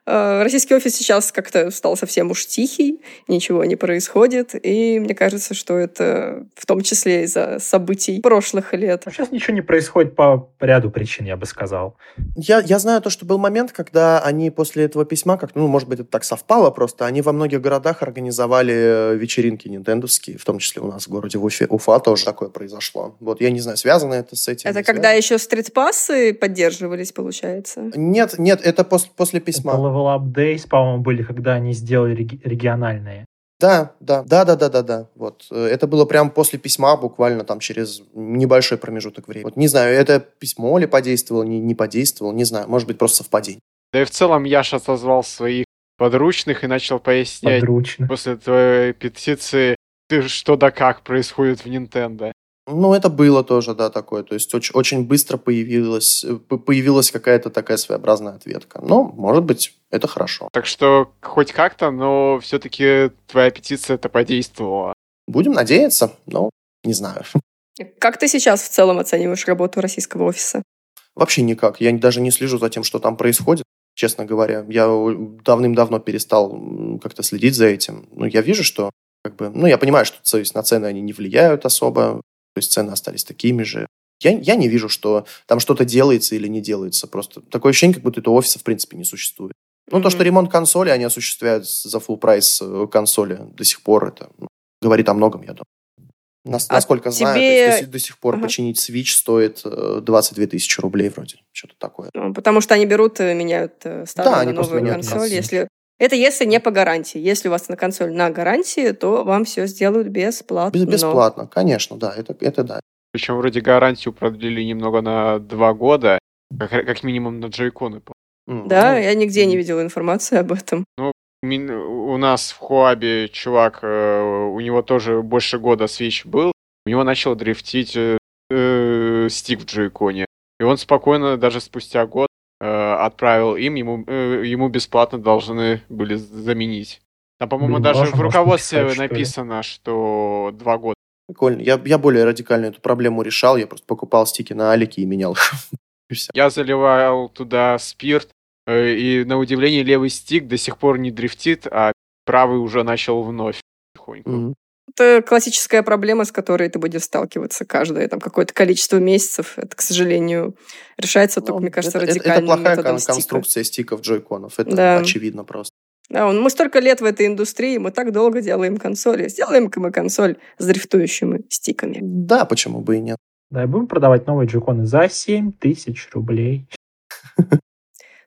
[SPEAKER 1] российский офис сейчас как-то стал совсем уж тихий, ничего не происходит, и мне кажется, что это в том числе из-за событий прошлых лет.
[SPEAKER 2] Сейчас ничего не происходит по ряду причин, я бы сказал.
[SPEAKER 4] Я, я знаю то, что был момент, когда они после этого письма, как ну, может быть, это так совпало просто, они во многих городах организовали вечеринки нинтендовские, в том числе у нас в городе Уфе, Уфа тоже такое произошло. Вот, я не знаю, связано это с этим.
[SPEAKER 1] Это когда связано? еще стритпассы поддерживались, получается?
[SPEAKER 4] Нет, нет, это после, после письма.
[SPEAKER 2] Это Level Up Days, по-моему, были, когда они сделали региональные.
[SPEAKER 4] Да, да, да, да, да, да, да. Вот. Э, это было прямо после письма, буквально там через небольшой промежуток времени. Вот не знаю, это письмо ли подействовало, не, не подействовало, не знаю. Может быть, просто совпадение.
[SPEAKER 3] Да и в целом Яша созвал своих подручных и начал пояснять
[SPEAKER 2] Подручно.
[SPEAKER 3] после твоей петиции, ты что да как происходит в Nintendo.
[SPEAKER 4] Ну, это было тоже, да, такое. То есть очень, очень быстро появилась, э, появилась какая-то такая своеобразная ответка. Но, может быть, это хорошо.
[SPEAKER 3] Так что хоть как-то, но все-таки твоя петиция это подействовала.
[SPEAKER 4] Будем надеяться, но не знаю.
[SPEAKER 1] Как ты сейчас в целом оцениваешь работу российского офиса?
[SPEAKER 4] Вообще никак. Я даже не слежу за тем, что там происходит. Честно говоря, я давным-давно перестал как-то следить за этим. Ну, я вижу, что как бы, ну, я понимаю, что то есть, на цены они не влияют особо, то есть цены остались такими же. Я, я не вижу, что там что-то делается или не делается. Просто такое ощущение, как будто этого офиса в принципе не существует. Ну, то,
[SPEAKER 1] Мгм.
[SPEAKER 4] что ремонт консоли они осуществляют за full прайс э, консоли до сих пор, это ну, говорит о многом, я думаю. Нас-
[SPEAKER 1] А
[SPEAKER 4] насколько знаю, то
[SPEAKER 1] тебе-
[SPEAKER 4] есть до, сих- до сих пор
[SPEAKER 1] Ага.
[SPEAKER 4] починить Switch стоит э, 22 тысячи рублей вроде. Что-то такое.
[SPEAKER 1] Ну, Потому что они берут и меняют э, старую
[SPEAKER 4] Да,
[SPEAKER 1] на новую консоль. Если... Это если не по гарантии. Если у вас на консоль на гарантии, то вам все сделают бесплатно.
[SPEAKER 4] Без- бесплатно, конечно, да, это, это да.
[SPEAKER 3] Причем вроде гарантию продлили немного на два года, как, как минимум на джойконы.
[SPEAKER 4] М,
[SPEAKER 1] Да,
[SPEAKER 4] ну,
[SPEAKER 1] я нигде не видела информации об этом.
[SPEAKER 3] Мин- У нас в Хуабе чувак, э, у него тоже больше года Switch был, у него начал дрифтить э, э, стик в джойконе. И он спокойно, даже спустя год, э, отправил им, ему, э, ему бесплатно должны были заменить. Там, по-моему,
[SPEAKER 2] Блин,
[SPEAKER 3] даже в руководстве
[SPEAKER 2] что ли?
[SPEAKER 3] написано, что два года.
[SPEAKER 4] Прикольно. Я, я более радикально эту проблему решал. Я просто покупал стики на Алике и менял.
[SPEAKER 3] Я заливал туда спирт, э, и на удивление левый стик до сих пор не дрифтит, а правый уже начал вновь потихоньку.
[SPEAKER 4] Мгм.
[SPEAKER 1] Это классическая проблема, с которой ты будешь сталкиваться каждое там какое-то количество месяцев. Это, к сожалению, решается только,
[SPEAKER 4] Ну,
[SPEAKER 1] мне кажется,
[SPEAKER 4] это, это- это
[SPEAKER 1] радикальным
[SPEAKER 4] плохая кон-
[SPEAKER 1] стика.
[SPEAKER 4] конструкция стиков джойконов. Это
[SPEAKER 1] Да.
[SPEAKER 4] очевидно просто.
[SPEAKER 1] Да, мы столько лет в этой индустрии, мы так долго делаем консоли. Сделаем-ка мы консоль с дрифтующими стиками.
[SPEAKER 4] Да, почему бы и нет.
[SPEAKER 2] Да, и будем продавать новые джойконы за 7 тысяч рублей.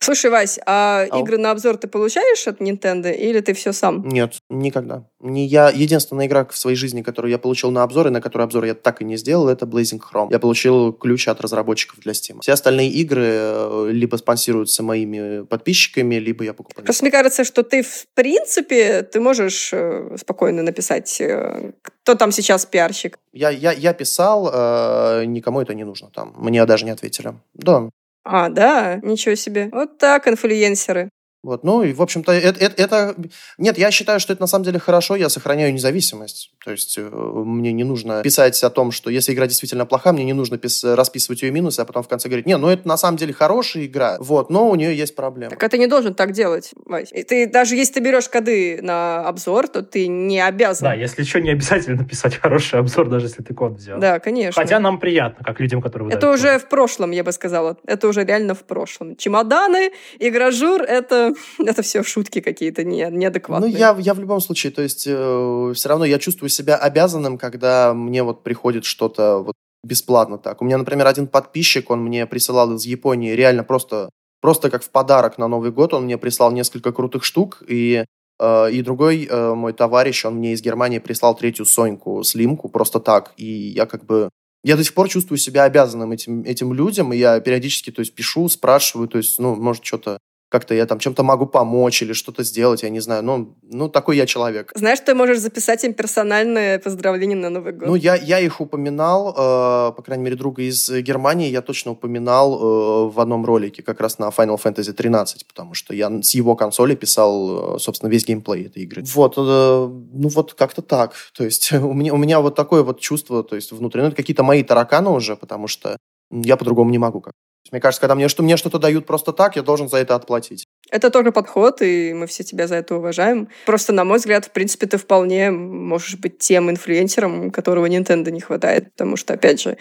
[SPEAKER 1] Слушай, Вась, а
[SPEAKER 4] Ау.
[SPEAKER 1] игры на обзор ты получаешь от Nintendo или ты все сам?
[SPEAKER 4] Нет, никогда. Не я. Единственная игра в своей жизни, которую я получил на обзор, и на которую обзор я так и не сделал, это Blazing Chrome. Я получил ключ от разработчиков для Steam. Все остальные игры э, либо спонсируются моими подписчиками, либо я покупаю.
[SPEAKER 1] Просто мне кажется, что ты, в принципе, ты можешь э, спокойно написать, э, кто там сейчас пиарщик.
[SPEAKER 4] Я, я, я писал, э, никому это не нужно там. Мне даже не ответили. Да.
[SPEAKER 1] А, да, ничего себе. Вот так, инфлюенсеры.
[SPEAKER 4] Вот, ну и, в общем-то, это, это, это- Нет, я считаю, что это на самом деле хорошо, я сохраняю независимость. То есть э, мне не нужно писать о том, что если игра действительно плоха, мне не нужно пис- расписывать ее минусы, а потом в конце говорить, не, ну это на самом деле хорошая игра, вот, но у нее есть проблемы.
[SPEAKER 1] Так а ты не должен так делать, Вась. И ты, даже если ты берешь коды на обзор, то ты не обязан.
[SPEAKER 2] Да, если что, не обязательно писать хороший обзор, даже если ты код взял.
[SPEAKER 1] Да, конечно.
[SPEAKER 2] Хотя нам приятно, как людям, которые
[SPEAKER 1] Это уже
[SPEAKER 2] коды.
[SPEAKER 1] в прошлом, я бы сказала. Это уже реально в прошлом. Чемоданы, игражур, это, это все шутки какие-то не,
[SPEAKER 4] Ну,
[SPEAKER 1] неадекватные.
[SPEAKER 4] я, я в любом случае, то есть, все равно я чувствую себя обязанным, когда мне вот приходит что-то вот бесплатно так. У меня, например, один подписчик, он мне присылал из Японии реально просто, просто как в подарок на Новый год, он мне прислал несколько крутых штук, и, э, и другой э, мой товарищ, он мне из Германии прислал третью Соньку, слимку, просто так, и я как бы... Я до сих пор чувствую себя обязанным этим, этим людям, и я периодически, то есть, пишу, спрашиваю, то есть, ну, может, что-то как-то я там чем-то могу помочь или что-то сделать, я не знаю. Ну, ну такой я человек.
[SPEAKER 1] Знаешь, ты можешь записать им персональное поздравление на Новый год.
[SPEAKER 4] Ну, я, я их упоминал, э, по крайней мере, друга из э, Германии я точно упоминал э, в одном ролике, как раз на Final Fantasy 13, потому что я с его консоли писал, э, собственно, весь геймплей этой игры. Вот, э, ну вот как-то так. То есть у меня, у меня вот такое вот чувство, то есть внутри, ну, это какие-то мои тараканы уже, потому что я по-другому не могу как. Есть Мне кажется, когда мне, что, мне что-то дают просто так, я должен за это отплатить.
[SPEAKER 1] Это тоже подход, и мы все тебя за это уважаем. Просто, на мой взгляд, в принципе, ты вполне можешь быть тем инфлюенсером, которого Nintendo не хватает, потому что, опять же,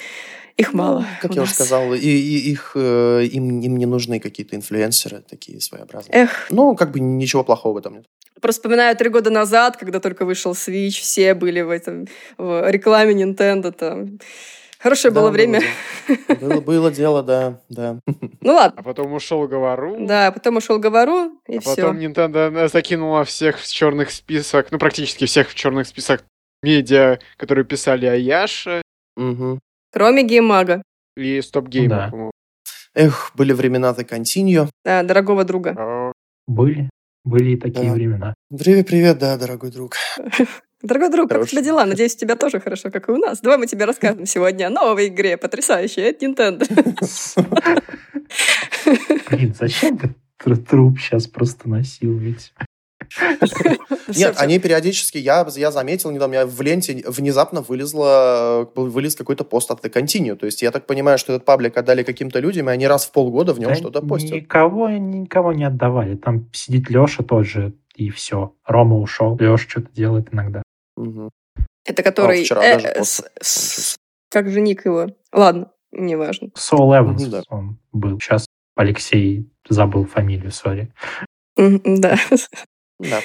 [SPEAKER 1] их мало.
[SPEAKER 4] Ну, Как
[SPEAKER 1] у
[SPEAKER 4] я уже
[SPEAKER 1] нас.
[SPEAKER 4] сказал, и, и их, э, им, им не нужны какие-то инфлюенсеры такие своеобразные.
[SPEAKER 1] Эх,
[SPEAKER 4] Ну, как бы ничего плохого в этом нет.
[SPEAKER 1] просто вспоминаю три года назад, когда только вышел Switch, все были в этом в рекламе Nintendo. Там. Хорошее
[SPEAKER 4] Да,
[SPEAKER 1] было время.
[SPEAKER 4] Было, было дело, да, да.
[SPEAKER 1] Ну ладно.
[SPEAKER 3] А потом ушел Говору.
[SPEAKER 1] Да, потом ушел Говору, и
[SPEAKER 3] а
[SPEAKER 1] все.
[SPEAKER 3] потом Nintendo закинула всех в черных список, ну практически всех в черных список медиа, которые писали о Яше
[SPEAKER 4] Мгм.
[SPEAKER 1] Кроме геймага.
[SPEAKER 3] и Стоп Гейма,
[SPEAKER 2] Да.
[SPEAKER 3] по-моему.
[SPEAKER 4] Эх, были времена-то континью.
[SPEAKER 1] Да, дорогого друга.
[SPEAKER 3] А,
[SPEAKER 2] Были, были и такие
[SPEAKER 4] Да.
[SPEAKER 2] времена.
[SPEAKER 4] Привет, привет, да, дорогой друг.
[SPEAKER 1] Дорогой друг, как у
[SPEAKER 4] Хорош.
[SPEAKER 1] тебя дела? Надеюсь, у тебя тоже хорошо, как и у нас. Давай мы тебе расскажем сегодня о новой игре, потрясающей от Nintendo.
[SPEAKER 2] Блин, зачем тр- труп сейчас просто насилуете?
[SPEAKER 1] Всё,
[SPEAKER 4] Нет, они периодически, я, я заметил, недавно, меня в ленте внезапно вылезло, э, вылез какой-то пост от The Continue. То есть я так понимаю, что этот паблик отдали каким-то людям, и они раз в полгода в нем
[SPEAKER 2] Да
[SPEAKER 4] что-то постят.
[SPEAKER 2] Никого, никого не отдавали. Там сидит Леша тот же, и все. Рома ушел. Леша что-то делает иногда.
[SPEAKER 1] Это который...
[SPEAKER 4] вчера
[SPEAKER 1] э,
[SPEAKER 4] даже
[SPEAKER 1] с-
[SPEAKER 4] просто
[SPEAKER 1] с- Как же ник его? Ладно, неважно.
[SPEAKER 2] Сол Эванс
[SPEAKER 4] да.
[SPEAKER 2] он был. Сейчас Алексей забыл фамилию, сори.
[SPEAKER 1] Да.
[SPEAKER 4] Да.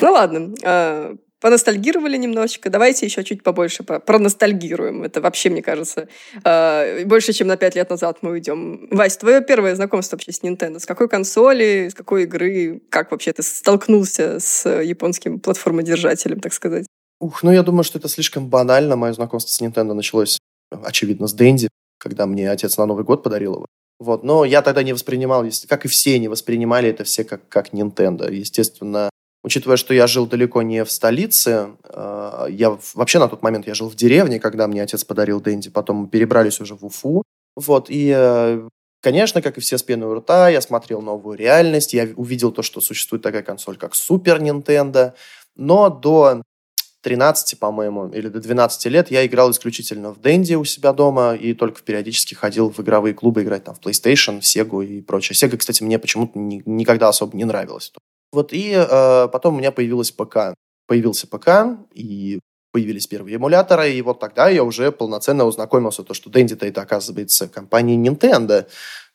[SPEAKER 1] Ну ладно, а, поностальгировали немножечко. Давайте еще чуть побольше по- проностальгируем. Это вообще, мне кажется, а, больше, чем на пять лет назад мы уйдем. Вась, твое первое знакомство вообще с Nintendo. С какой консоли, с какой игры? Как вообще ты столкнулся с японским платформодержателем, так сказать?
[SPEAKER 4] Ух, ну я думаю, что это слишком банально. Мое знакомство с Nintendo началось, очевидно, с Дэнди, когда мне отец на Новый год подарил его. Вот, но я тогда не воспринимал, как и все, не воспринимали это все как, как Nintendo. Естественно, учитывая, что я жил далеко не в столице, э, я вообще на тот момент я жил в деревне, когда мне отец подарил Дэнди, потом мы перебрались уже в Уфу. Вот, и, э, конечно, как и все с пеной у рта, я смотрел новую реальность, я увидел то, что существует такая консоль, как Супер Nintendo, но до 13, по-моему, или до 12 лет я играл исключительно в Дэнди у себя дома и только периодически ходил в игровые клубы играть там в PlayStation, в Sega и прочее. Sega, кстати, мне почему-то ни- никогда особо не нравилось. Вот, и э, потом у меня появилась ПК. Появился ПК, и появились первые эмуляторы, и вот тогда я уже полноценно ознакомился, то, что Дэнди-то это, оказывается, компания Nintendo.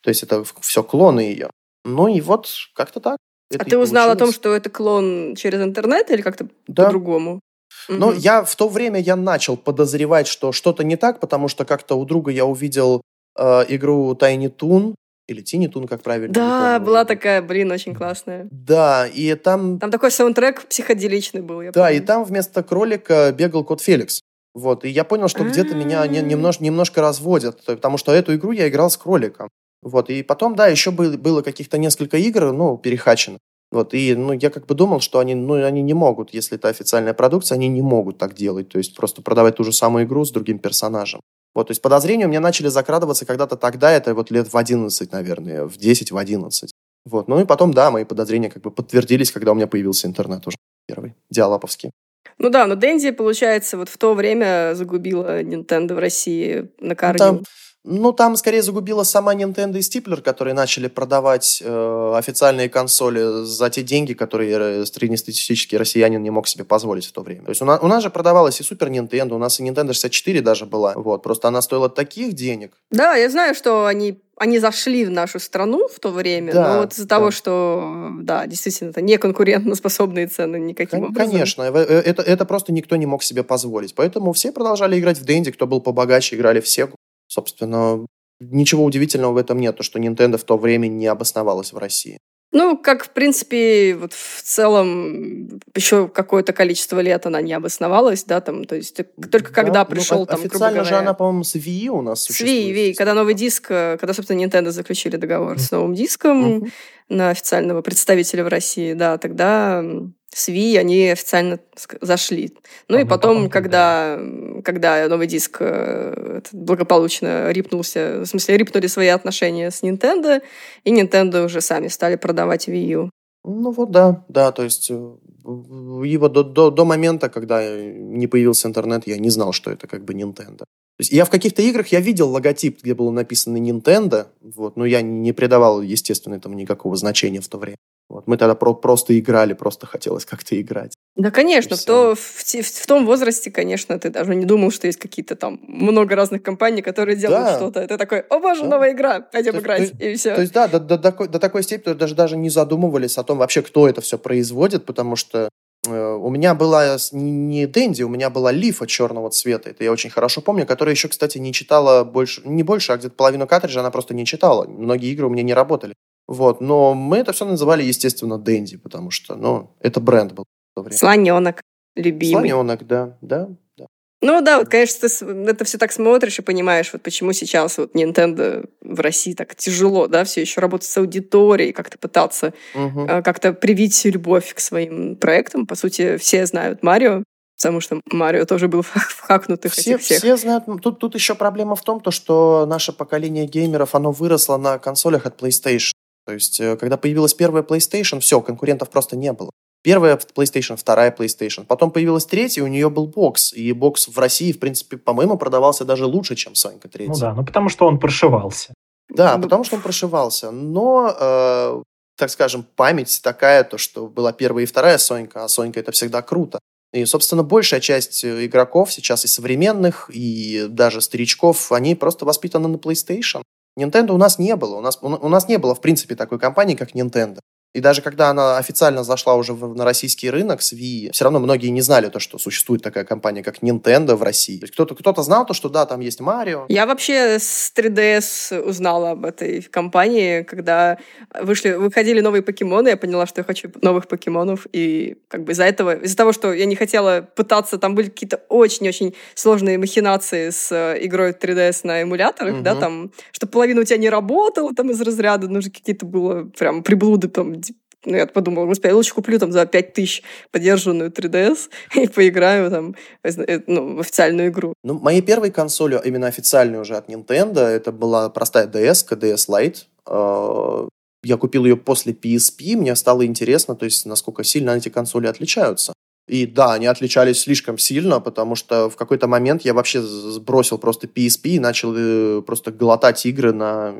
[SPEAKER 4] То есть это все клоны ее. Ну и вот как-то так.
[SPEAKER 1] а ты узнал о том,
[SPEAKER 4] получилось.
[SPEAKER 1] что это клон через интернет или как-то
[SPEAKER 4] Да.
[SPEAKER 1] по-другому?
[SPEAKER 4] Но
[SPEAKER 1] Мгм.
[SPEAKER 4] я в то время я начал подозревать, что что-то не так, потому что как-то у друга я увидел э, игру Tiny Toon, или Tiny Toon, как правильно.
[SPEAKER 1] Да, была такая, блин, очень классная.
[SPEAKER 4] Да, и там,
[SPEAKER 1] Там такой саундтрек психоделичный был, я
[SPEAKER 4] да,
[SPEAKER 1] помню.
[SPEAKER 4] и там вместо кролика бегал кот Феликс. Вот, и я понял, что где-то меня не- немнож- немножко разводят, потому что эту игру я играл с кроликом. Вот, и потом, да, еще был- было каких-то несколько игр, ну, перехачено. Вот, и, ну, я как бы думал, что они, ну, они не могут, если это официальная продукция, они не могут так делать, то есть просто продавать ту же самую игру с другим персонажем. Вот, то есть подозрения у меня начали закрадываться когда-то тогда, это вот лет в 11, наверное, в 10, в 11. Вот, ну и потом, да, мои подозрения как бы подтвердились, когда у меня появился интернет уже первый, диалаповский.
[SPEAKER 1] Ну да, но Дэнди, получается, вот в то время загубила Nintendo в России на корню.
[SPEAKER 4] Там, ну, там скорее загубила сама Nintendo и Стиплер, которые начали продавать э, официальные консоли за те деньги, которые э, среднестатистический россиянин не мог себе позволить в то время. То есть у нас, у нас же продавалась и Супер Nintendo, у нас и Nintendo 64 даже была. Вот, просто она стоила таких денег.
[SPEAKER 1] Да, я знаю, что они, они зашли в нашу страну в то время,
[SPEAKER 4] Да,
[SPEAKER 1] но вот из-за
[SPEAKER 4] да.
[SPEAKER 1] того, что, да, действительно, это не конкурентоспособные цены никаким
[SPEAKER 4] Кон-
[SPEAKER 1] образом.
[SPEAKER 4] Конечно, э, э, это, это просто никто не мог себе позволить. Поэтому все продолжали играть в Дэнди, кто был побогаче, играли в Сегу. Собственно, ничего удивительного в этом нет, то, что Nintendo в то время не обосновалась в России.
[SPEAKER 1] Ну, как, в принципе, вот в целом еще какое-то количество лет она не обосновалась, да, там, то есть только когда
[SPEAKER 4] Да, ну,
[SPEAKER 1] пришел
[SPEAKER 4] о-
[SPEAKER 1] там,
[SPEAKER 4] Официально же
[SPEAKER 1] говоря,
[SPEAKER 4] она, по-моему, с Wii у нас
[SPEAKER 1] с
[SPEAKER 4] существует.
[SPEAKER 1] Wii, Wii, когда новый диск, э, когда, собственно, Nintendo заключили договор с новым диском
[SPEAKER 4] Мгм.
[SPEAKER 1] на официального представителя в России, да, тогда с Wii они официально зашли. Ну
[SPEAKER 2] А,
[SPEAKER 1] и
[SPEAKER 2] ну,
[SPEAKER 1] потом,
[SPEAKER 2] потом
[SPEAKER 1] когда, когда новый диск э, благополучно рипнулся, в смысле, рипнули свои отношения с Nintendo, и Nintendo уже сами стали продавать Wii U.
[SPEAKER 4] Ну вот да, да, то есть э, его до, до, до момента, когда э, не появился интернет, я не знал, что это как бы Nintendo. То есть я в каких-то играх я видел логотип, где было написано Nintendo, вот, но я не придавал, естественно, этому никакого значения в то время. Вот, мы тогда про- просто играли, просто хотелось как-то играть.
[SPEAKER 1] Да, конечно, в, то, в, те- в том возрасте, конечно, ты даже не думал, что есть какие-то там много разных компаний, которые делают
[SPEAKER 4] Да.
[SPEAKER 1] что-то. Ты такой, о боже,
[SPEAKER 4] Да.
[SPEAKER 1] новая игра, пойдем
[SPEAKER 4] То-
[SPEAKER 1] играть,
[SPEAKER 4] то-
[SPEAKER 1] и все.
[SPEAKER 4] То есть, да, до, до такой, до такой степени даже, даже не задумывались о том вообще, кто это все производит, потому что э, у меня была не Дэнди, у меня была Лифа черного цвета, это я очень хорошо помню, которая еще, кстати, не читала больше, не больше, а где-то половину картриджа она просто не читала. Многие игры у меня не работали. Вот, но мы это все называли, естественно, Дэнди, потому что, ну, это бренд был в то время.
[SPEAKER 1] Слоненок любимый.
[SPEAKER 4] Слоненок, да, да, да.
[SPEAKER 1] Ну да, вот, конечно, ты это все так смотришь и понимаешь, вот почему сейчас вот Nintendo в России так тяжело, да, все еще работать с аудиторией, как-то пытаться угу. как-то привить любовь к своим проектам. По сути, все знают Марио, потому что Марио тоже был в хакнутых
[SPEAKER 4] все,
[SPEAKER 1] этих всех.
[SPEAKER 4] Все знают. Тут, тут еще проблема в том, то, что наше поколение геймеров, оно выросло на консолях от PlayStation. То есть, э, когда появилась первая PlayStation, все, конкурентов просто не было. Первая PlayStation, вторая PlayStation. Потом появилась третья, у нее был бокс. И бокс в России, в принципе, по-моему, продавался даже лучше, чем Сонька третья.
[SPEAKER 2] Ну да, ну потому что он прошивался.
[SPEAKER 4] Да, ну... потому что он прошивался. Но, э, так скажем, память такая, то, что была первая и вторая Сонька, а Сонька это всегда круто. И, собственно, большая часть э, игроков сейчас и современных, и даже старичков, они просто воспитаны на PlayStation. Nintendo у нас не было. У нас, у нас не было, в принципе, такой компании, как Nintendo. И даже когда она официально зашла уже в, на российский рынок с Wii, все равно многие не знали то, что существует такая компания, как Nintendo в России. То есть кто-то, кто-то знал то, что да, там есть Марио.
[SPEAKER 1] Я вообще с 3DS узнала об этой компании, когда вышли, выходили новые покемоны, я поняла, что я хочу новых покемонов, и как бы из-за этого, из-за того, что я не хотела пытаться, там были какие-то очень-очень сложные махинации с э, игрой 3DS на эмуляторах, угу. да, там, что половина у тебя не работала, там из разряда, нужно какие-то было прям приблуды, там, ну, я подумала, господи, я лучше куплю там за 5 тысяч поддержанную 3DS и поиграю там э, ну, в официальную игру.
[SPEAKER 4] Ну, моей первой консолью, именно официальной уже от Nintendo, это была простая DS, DS Lite. А, я купил ее после PSP, мне стало интересно, то есть, насколько сильно эти консоли отличаются. И да, они отличались слишком сильно, потому что в какой-то момент я вообще сбросил просто PSP и начал э, просто глотать игры на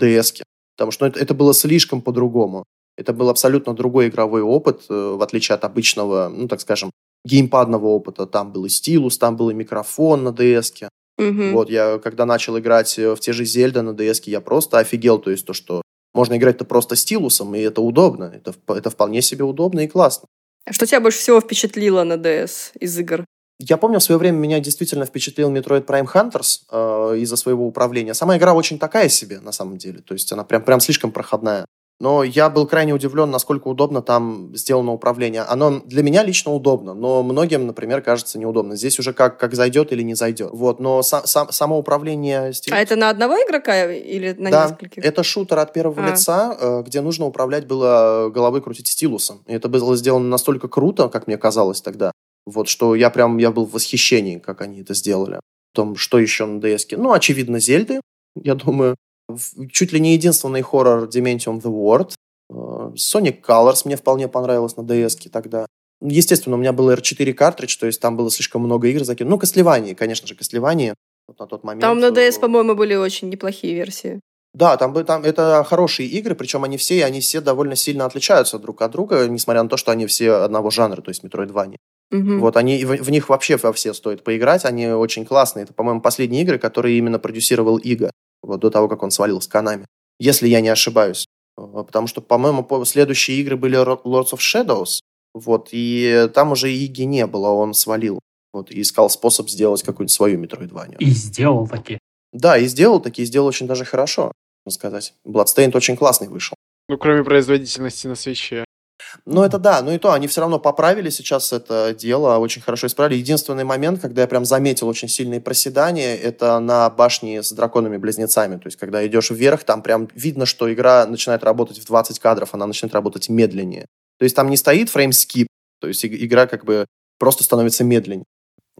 [SPEAKER 4] DS. -ке. Потому что ну, это, это было слишком по-другому. Это был абсолютно другой игровой опыт, э, в отличие от обычного, ну, так скажем, геймпадного опыта. Там был и стилус, там был и микрофон на DS. Угу. Вот, я когда начал играть э, в те же Зельда на DS, я просто офигел, то есть то, что можно играть-то просто стилусом, и это удобно. Это, это вполне себе удобно и классно.
[SPEAKER 1] А что тебя больше всего впечатлило на DS из игр?
[SPEAKER 4] Я помню, в свое время меня действительно впечатлил Metroid Prime Hunters э, из-за своего управления. Сама игра очень такая себе, на самом деле. То есть она прям, прям слишком проходная. Но я был крайне удивлен, насколько удобно там сделано управление. Оно для меня лично удобно, но многим, например, кажется неудобно. Здесь уже как, как зайдет или не зайдет. Вот, но сам, сам, само управление...
[SPEAKER 1] Стиль... А это на одного игрока или на
[SPEAKER 4] да,
[SPEAKER 1] нескольких?
[SPEAKER 4] это шутер от первого а. лица, э, где нужно управлять было головой крутить стилусом. И это было сделано настолько круто, как мне казалось тогда, вот, что я прям, я был в восхищении, как они это сделали. В том, что еще на DS. Ну, очевидно, Зельды, я думаю чуть ли не единственный хоррор Dementium The World. Э, Sonic Colors мне вполне понравилось на DS тогда. Естественно, у меня был R4 картридж, то есть там было слишком много игр закинуто. Ну, Кослевание, конечно же, Кослевание вот на тот момент.
[SPEAKER 1] Там на DS, э, по-моему, были очень неплохие версии.
[SPEAKER 4] Да, там, там это хорошие игры, причем они все, они все довольно сильно отличаются друг от друга, несмотря на то, что они все одного жанра, то есть Metroidvania. Угу. Вот они в, в них вообще во все стоит поиграть, они очень классные. Это, по-моему, последние игры, которые именно продюсировал Ига вот до того, как он свалил с Канами. Если я не ошибаюсь. Э, потому что, по-моему, следующие игры были Lords of Shadows, вот, и там уже Иги не было, он свалил. Вот, и искал способ сделать какую-нибудь свою Metroidvania.
[SPEAKER 2] И сделал такие.
[SPEAKER 4] Да, и сделал такие, сделал очень даже хорошо, можно сказать. Bloodstained очень классный вышел.
[SPEAKER 3] Ну, кроме производительности на свече.
[SPEAKER 4] Ну, это да, ну и то, они все равно поправили сейчас это дело, очень хорошо исправили. Единственный момент, когда я прям заметил очень сильные проседания, это на башне с драконами-близнецами. То есть, когда идешь вверх, там прям видно, что игра начинает работать в 20 кадров, она начинает работать медленнее. То есть, там не стоит фреймскип, то есть, игра как бы просто становится медленнее.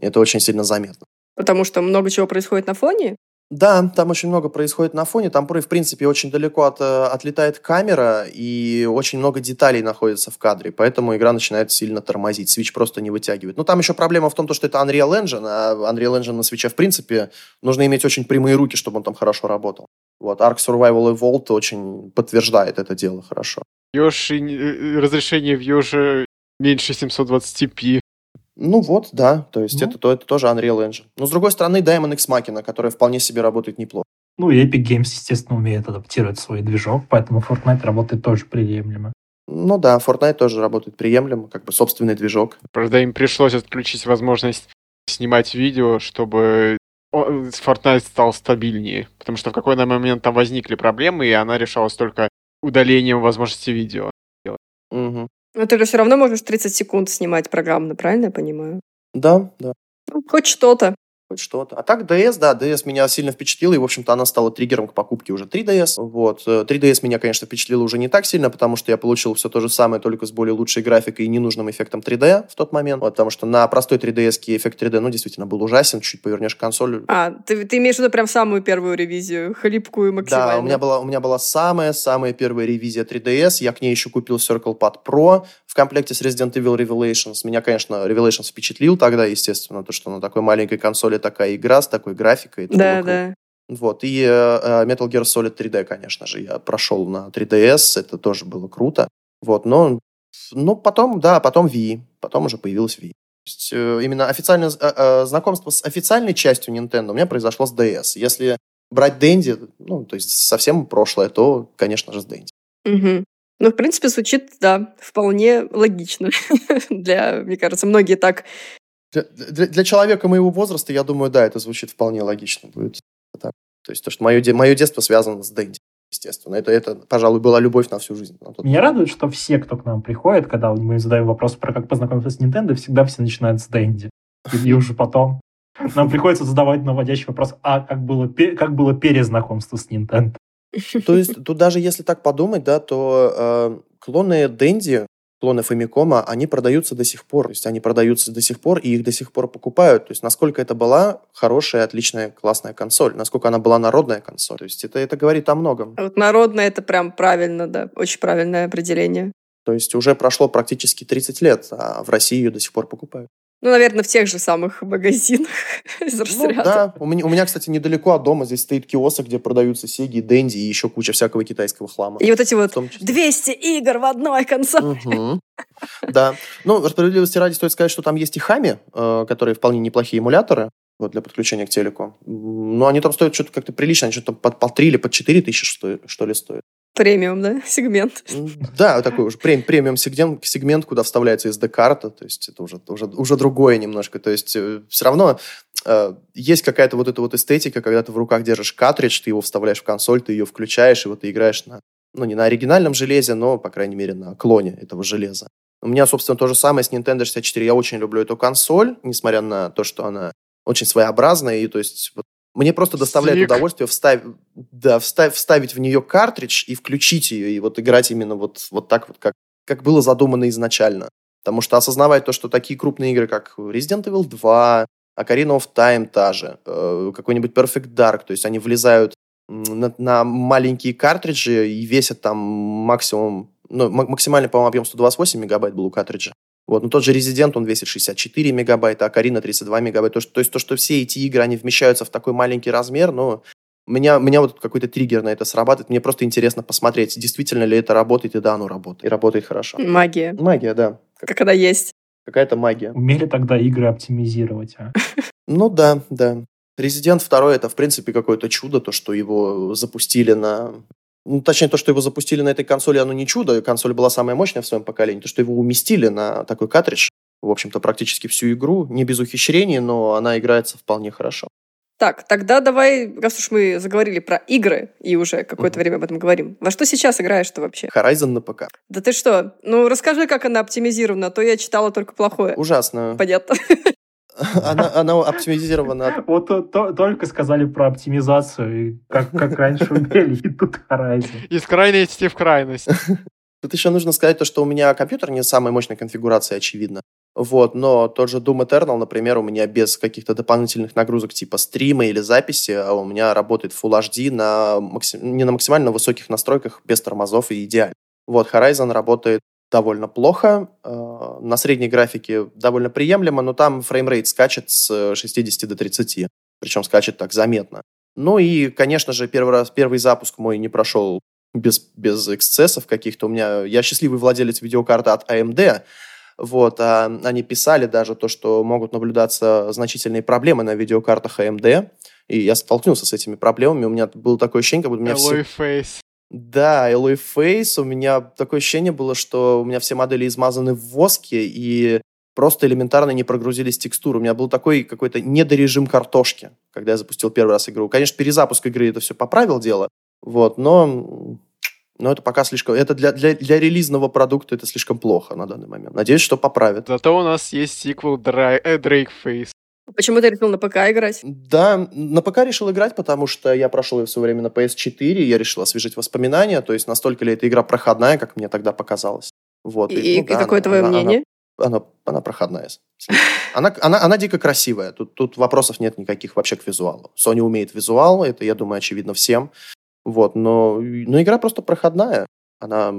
[SPEAKER 4] Это очень сильно заметно.
[SPEAKER 1] Потому что много чего происходит на фоне?
[SPEAKER 4] Да, там очень много происходит на фоне. Там, в принципе, очень далеко от, э, отлетает камера, и очень много деталей находится в кадре, поэтому игра начинает сильно тормозить. Switch просто не вытягивает. Но там еще проблема в том, что это Unreal Engine, а Unreal Engine на Switch, в принципе, нужно иметь очень прямые руки, чтобы он там хорошо работал. Вот, Ark Survival Evolved очень подтверждает это дело хорошо.
[SPEAKER 3] Йоши, э, разрешение в Йоши меньше 720p.
[SPEAKER 4] Ну вот, да, то есть ну. это, это тоже Unreal Engine. Но с другой стороны, Diamond X Machina, которая вполне себе работает неплохо.
[SPEAKER 2] Ну и Epic Games, естественно, умеет адаптировать свой движок, поэтому Fortnite работает тоже приемлемо.
[SPEAKER 4] Ну да, Fortnite тоже работает приемлемо, как бы собственный движок.
[SPEAKER 3] Правда, им пришлось отключить возможность снимать видео, чтобы Fortnite стал стабильнее. Потому что в какой-то момент там возникли проблемы, и она решалась только удалением возможности видео.
[SPEAKER 1] Угу. Но ты же все равно можешь 30 секунд снимать программно, правильно я понимаю?
[SPEAKER 4] Да, да.
[SPEAKER 1] Ну, хоть что-то
[SPEAKER 4] хоть что-то. А так DS, да, DS меня сильно впечатлила, и, в общем-то, она стала триггером к покупке уже 3DS. Вот. 3DS э, меня, конечно, впечатлила уже не так сильно, потому что я получил все то же самое, только с более лучшей графикой и ненужным эффектом 3D в тот момент. Вот, потому что на простой 3DS эффект 3D, ну, действительно, был ужасен. Чуть повернешь консоль.
[SPEAKER 1] А, ты, ты имеешь в виду прям самую первую ревизию, хлипкую максимально?
[SPEAKER 4] Да, у меня была, у меня была самая-самая первая ревизия 3DS. Я к ней еще купил Circle Pad Pro в комплекте с Resident Evil Revelations. Меня, конечно, Revelations впечатлил тогда, естественно, то, что на такой маленькой консоли такая игра с такой графикой.
[SPEAKER 1] Да, да.
[SPEAKER 4] Вот, и э, Metal Gear Solid 3D, конечно же, я прошел на 3DS, это тоже было круто. Вот, но, но потом, да, потом Wii, потом уже появилась Wii. То есть, э, именно официальное э, э, знакомство с официальной частью Nintendo у меня произошло с DS. Если брать Дэнди, ну, то есть совсем прошлое, то, конечно же, с Дэнди.
[SPEAKER 1] Угу. Ну, в принципе, звучит, да, вполне логично. Для, мне кажется, многие так
[SPEAKER 4] для, для, для человека моего возраста, я думаю, да, это звучит вполне логично будет. Так. То есть то, что мое, мое детство связано с Дэнди, естественно. Это, это, пожалуй, была любовь на всю жизнь. На
[SPEAKER 2] тот Меня радует, что все, кто к нам приходит, когда мы задаем вопрос про как познакомиться с Nintendo, всегда все начинают с Дэнди. И уже потом нам приходится задавать наводящий вопрос, а как было, как было перезнакомство с Nintendo?
[SPEAKER 4] То есть тут даже если так подумать, да, то э, клоны Дэнди клоны Famicom, они продаются до сих пор. То есть они продаются до сих пор, и их до сих пор покупают. То есть насколько это была хорошая, отличная, классная консоль. Насколько она была народная консоль. То есть это, это говорит о многом.
[SPEAKER 1] Вот народная это прям правильно, да. Очень правильное определение.
[SPEAKER 4] То есть уже прошло практически 30 лет, а в России ее до сих пор покупают.
[SPEAKER 1] Ну, наверное, в тех же самых магазинах из
[SPEAKER 4] Ну, да, у меня, у меня, кстати, недалеко от дома здесь стоит киоск, где продаются Сеги, Дэнди и еще куча всякого китайского хлама.
[SPEAKER 1] И вот эти вот 200 игр в одной консоли.
[SPEAKER 4] Угу. Да. Ну, справедливости ради стоит сказать, что там есть и Хами, э, которые вполне неплохие эмуляторы вот, для подключения к телеку. Но они там стоят что-то как-то прилично, они что-то под, под 3 или под 4 тысячи, что, что ли, стоят.
[SPEAKER 1] Премиум, да, сегмент.
[SPEAKER 4] Да, такой уже премиум сегмент, сегмент, куда вставляется SD-карта, то есть это уже, уже, уже другое немножко. То есть э, все равно э, есть какая-то вот эта вот эстетика, когда ты в руках держишь картридж, ты его вставляешь в консоль, ты ее включаешь, и вот ты играешь на, ну, не на оригинальном железе, но, по крайней мере, на клоне этого железа. У меня, собственно, то же самое с Nintendo 64. Я очень люблю эту консоль, несмотря на то, что она очень своеобразная, и то есть вот мне просто доставляет Сик. удовольствие вставить, да, вставь, вставить в нее картридж и включить ее, и вот играть именно вот, вот так вот, как, как было задумано изначально. Потому что осознавать то, что такие крупные игры, как Resident Evil 2, Ocarina of Time та же, э, какой-нибудь Perfect Dark, то есть они влезают на, на маленькие картриджи и весят там максимум, ну, максимальный, по-моему, объем 128 мегабайт был у картриджа. Вот, ну тот же Резидент, он весит 64 мегабайта, а Карина 32 мегабайта. То, что, то есть то, что все эти игры, они вмещаются в такой маленький размер, но меня, меня вот какой-то триггер на это срабатывает. Мне просто интересно посмотреть, действительно ли это работает, и да, оно работает. И работает хорошо.
[SPEAKER 1] Магия.
[SPEAKER 4] Магия, да.
[SPEAKER 1] Как, как она есть.
[SPEAKER 4] Какая-то магия.
[SPEAKER 2] Умели тогда игры оптимизировать, а?
[SPEAKER 4] Ну да, да. Резидент 2 это, в принципе, какое-то чудо, то, что его запустили на ну, точнее, то, что его запустили на этой консоли, оно не чудо. Консоль была самая мощная в своем поколении. То, что его уместили на такой картридж, в общем-то, практически всю игру, не без ухищрений, но она играется вполне хорошо.
[SPEAKER 1] Так, тогда давай, раз уж мы заговорили про игры и уже какое-то mm-hmm. время об этом говорим, во что сейчас играешь-то вообще?
[SPEAKER 4] Horizon на ПК.
[SPEAKER 1] Да ты что? Ну, расскажи, как она оптимизирована, а то я читала только плохое.
[SPEAKER 4] Ужасно.
[SPEAKER 1] Понятно.
[SPEAKER 4] Она, она оптимизирована.
[SPEAKER 2] Вот то, то, только сказали про оптимизацию, как, как раньше умели, и тут Horizon.
[SPEAKER 3] Из крайности в крайность.
[SPEAKER 4] Тут еще нужно сказать то, что у меня компьютер не самой мощной конфигурации, очевидно. Вот, но тот же Doom Eternal, например, у меня без каких-то дополнительных нагрузок типа стрима или записи, а у меня работает Full HD на максим... не на максимально высоких настройках, без тормозов и идеально. Вот, Horizon работает довольно плохо. Э, на средней графике довольно приемлемо, но там фреймрейт скачет с 60 до 30. Причем скачет так заметно. Ну и, конечно же, первый раз, первый запуск мой не прошел без, без эксцессов каких-то. У меня, я счастливый владелец видеокарты от AMD, вот, а они писали даже то, что могут наблюдаться значительные проблемы на видеокартах AMD, и я столкнулся с этими проблемами. У меня было такое ощущение, как будто у меня
[SPEAKER 3] все... Face.
[SPEAKER 4] Да, Alloy Face. У меня такое ощущение было, что у меня все модели измазаны в воске, и просто элементарно не прогрузились текстуры. У меня был такой какой-то недорежим картошки, когда я запустил первый раз игру. Конечно, перезапуск игры это все поправил дело, вот, но, но это пока слишком... Это для, для, для релизного продукта это слишком плохо на данный момент. Надеюсь, что поправят.
[SPEAKER 3] Зато у нас есть сиквел Драй... э, Drake Face.
[SPEAKER 1] Почему ты решил на ПК играть?
[SPEAKER 4] Да, на ПК решил играть, потому что я прошел ее в свое время на PS4, я решил освежить воспоминания, то есть настолько ли эта игра проходная, как мне тогда показалось. Вот.
[SPEAKER 1] И, и, ну, да, и какое она, твое она, мнение?
[SPEAKER 4] Она, она, она проходная. Она, она, она дико красивая. Тут, тут вопросов нет никаких вообще к визуалу. Sony умеет визуал, это, я думаю, очевидно всем. Вот, но, но игра просто проходная. Она,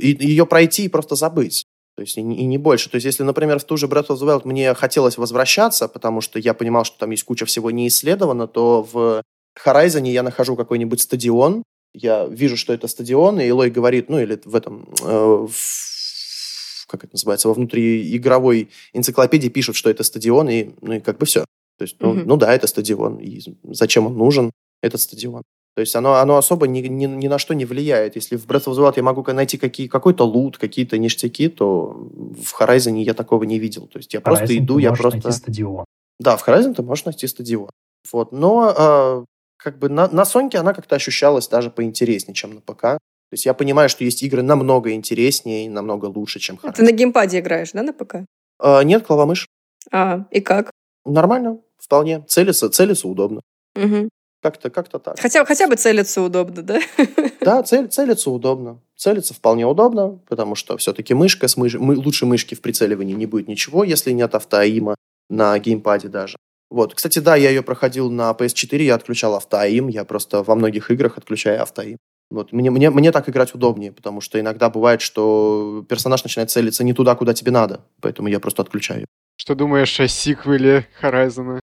[SPEAKER 4] и, ее пройти и просто забыть. То есть и, и не больше. То есть если, например, в ту же Breath of the Wild мне хотелось возвращаться, потому что я понимал, что там есть куча всего не исследовано, то в Horizon я нахожу какой-нибудь стадион, я вижу, что это стадион, и Элой говорит, ну или в этом, э, в, как это называется, во внутриигровой энциклопедии пишут, что это стадион, и, ну и как бы все. То есть, ну, mm-hmm. ну да, это стадион, и зачем он нужен, этот стадион? То есть оно, оно особо ни, ни, ни на что не влияет. Если в Breath of the Wild я могу найти какие, какой-то лут, какие-то ништяки, то в Horizon я такого не видел. То есть я Horizon просто иду, я просто... найти
[SPEAKER 2] стадион.
[SPEAKER 4] Да, в Horizon ты можешь найти стадион. Вот. Но э, как бы на, на Соньке она как-то ощущалась даже поинтереснее, чем на ПК. То есть я понимаю, что есть игры намного интереснее и намного лучше, чем
[SPEAKER 1] Horizon. Ты на геймпаде играешь, да, на ПК?
[SPEAKER 4] Э, нет, клавомышь.
[SPEAKER 1] А, и как?
[SPEAKER 4] Нормально, вполне. Целиться, целиться удобно.
[SPEAKER 1] Угу.
[SPEAKER 4] Как-то как так.
[SPEAKER 1] Хотя, хотя бы целиться удобно, да?
[SPEAKER 4] Да, цель, целиться удобно. Целиться вполне удобно, потому что все-таки мышка, с мыш... мы... лучше мышки в прицеливании не будет ничего, если нет автоаима на геймпаде даже. Вот. Кстати, да, я ее проходил на PS4, я отключал автоаим, я просто во многих играх отключаю автоаим. Вот. Мне, мне, мне так играть удобнее, потому что иногда бывает, что персонаж начинает целиться не туда, куда тебе надо, поэтому я просто отключаю.
[SPEAKER 3] Что думаешь о сиквеле Horizon?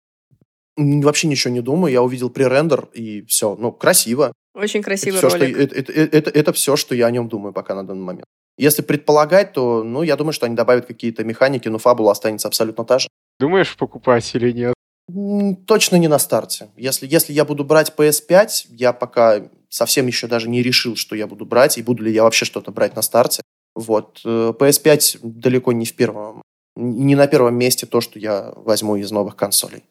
[SPEAKER 4] Вообще ничего не думаю. Я увидел пререндер, и все. Ну, красиво.
[SPEAKER 1] Очень красивый
[SPEAKER 4] это
[SPEAKER 1] все,
[SPEAKER 4] ролик. Что, это, это, это, это, это все, что я о нем думаю пока на данный момент. Если предполагать, то, ну, я думаю, что они добавят какие-то механики, но фабула останется абсолютно та же.
[SPEAKER 3] Думаешь, покупать или нет?
[SPEAKER 4] Точно не на старте. Если, если я буду брать PS5, я пока совсем еще даже не решил, что я буду брать, и буду ли я вообще что-то брать на старте. Вот. Э, PS5 далеко не в первом, не на первом месте то, что я возьму из новых консолей.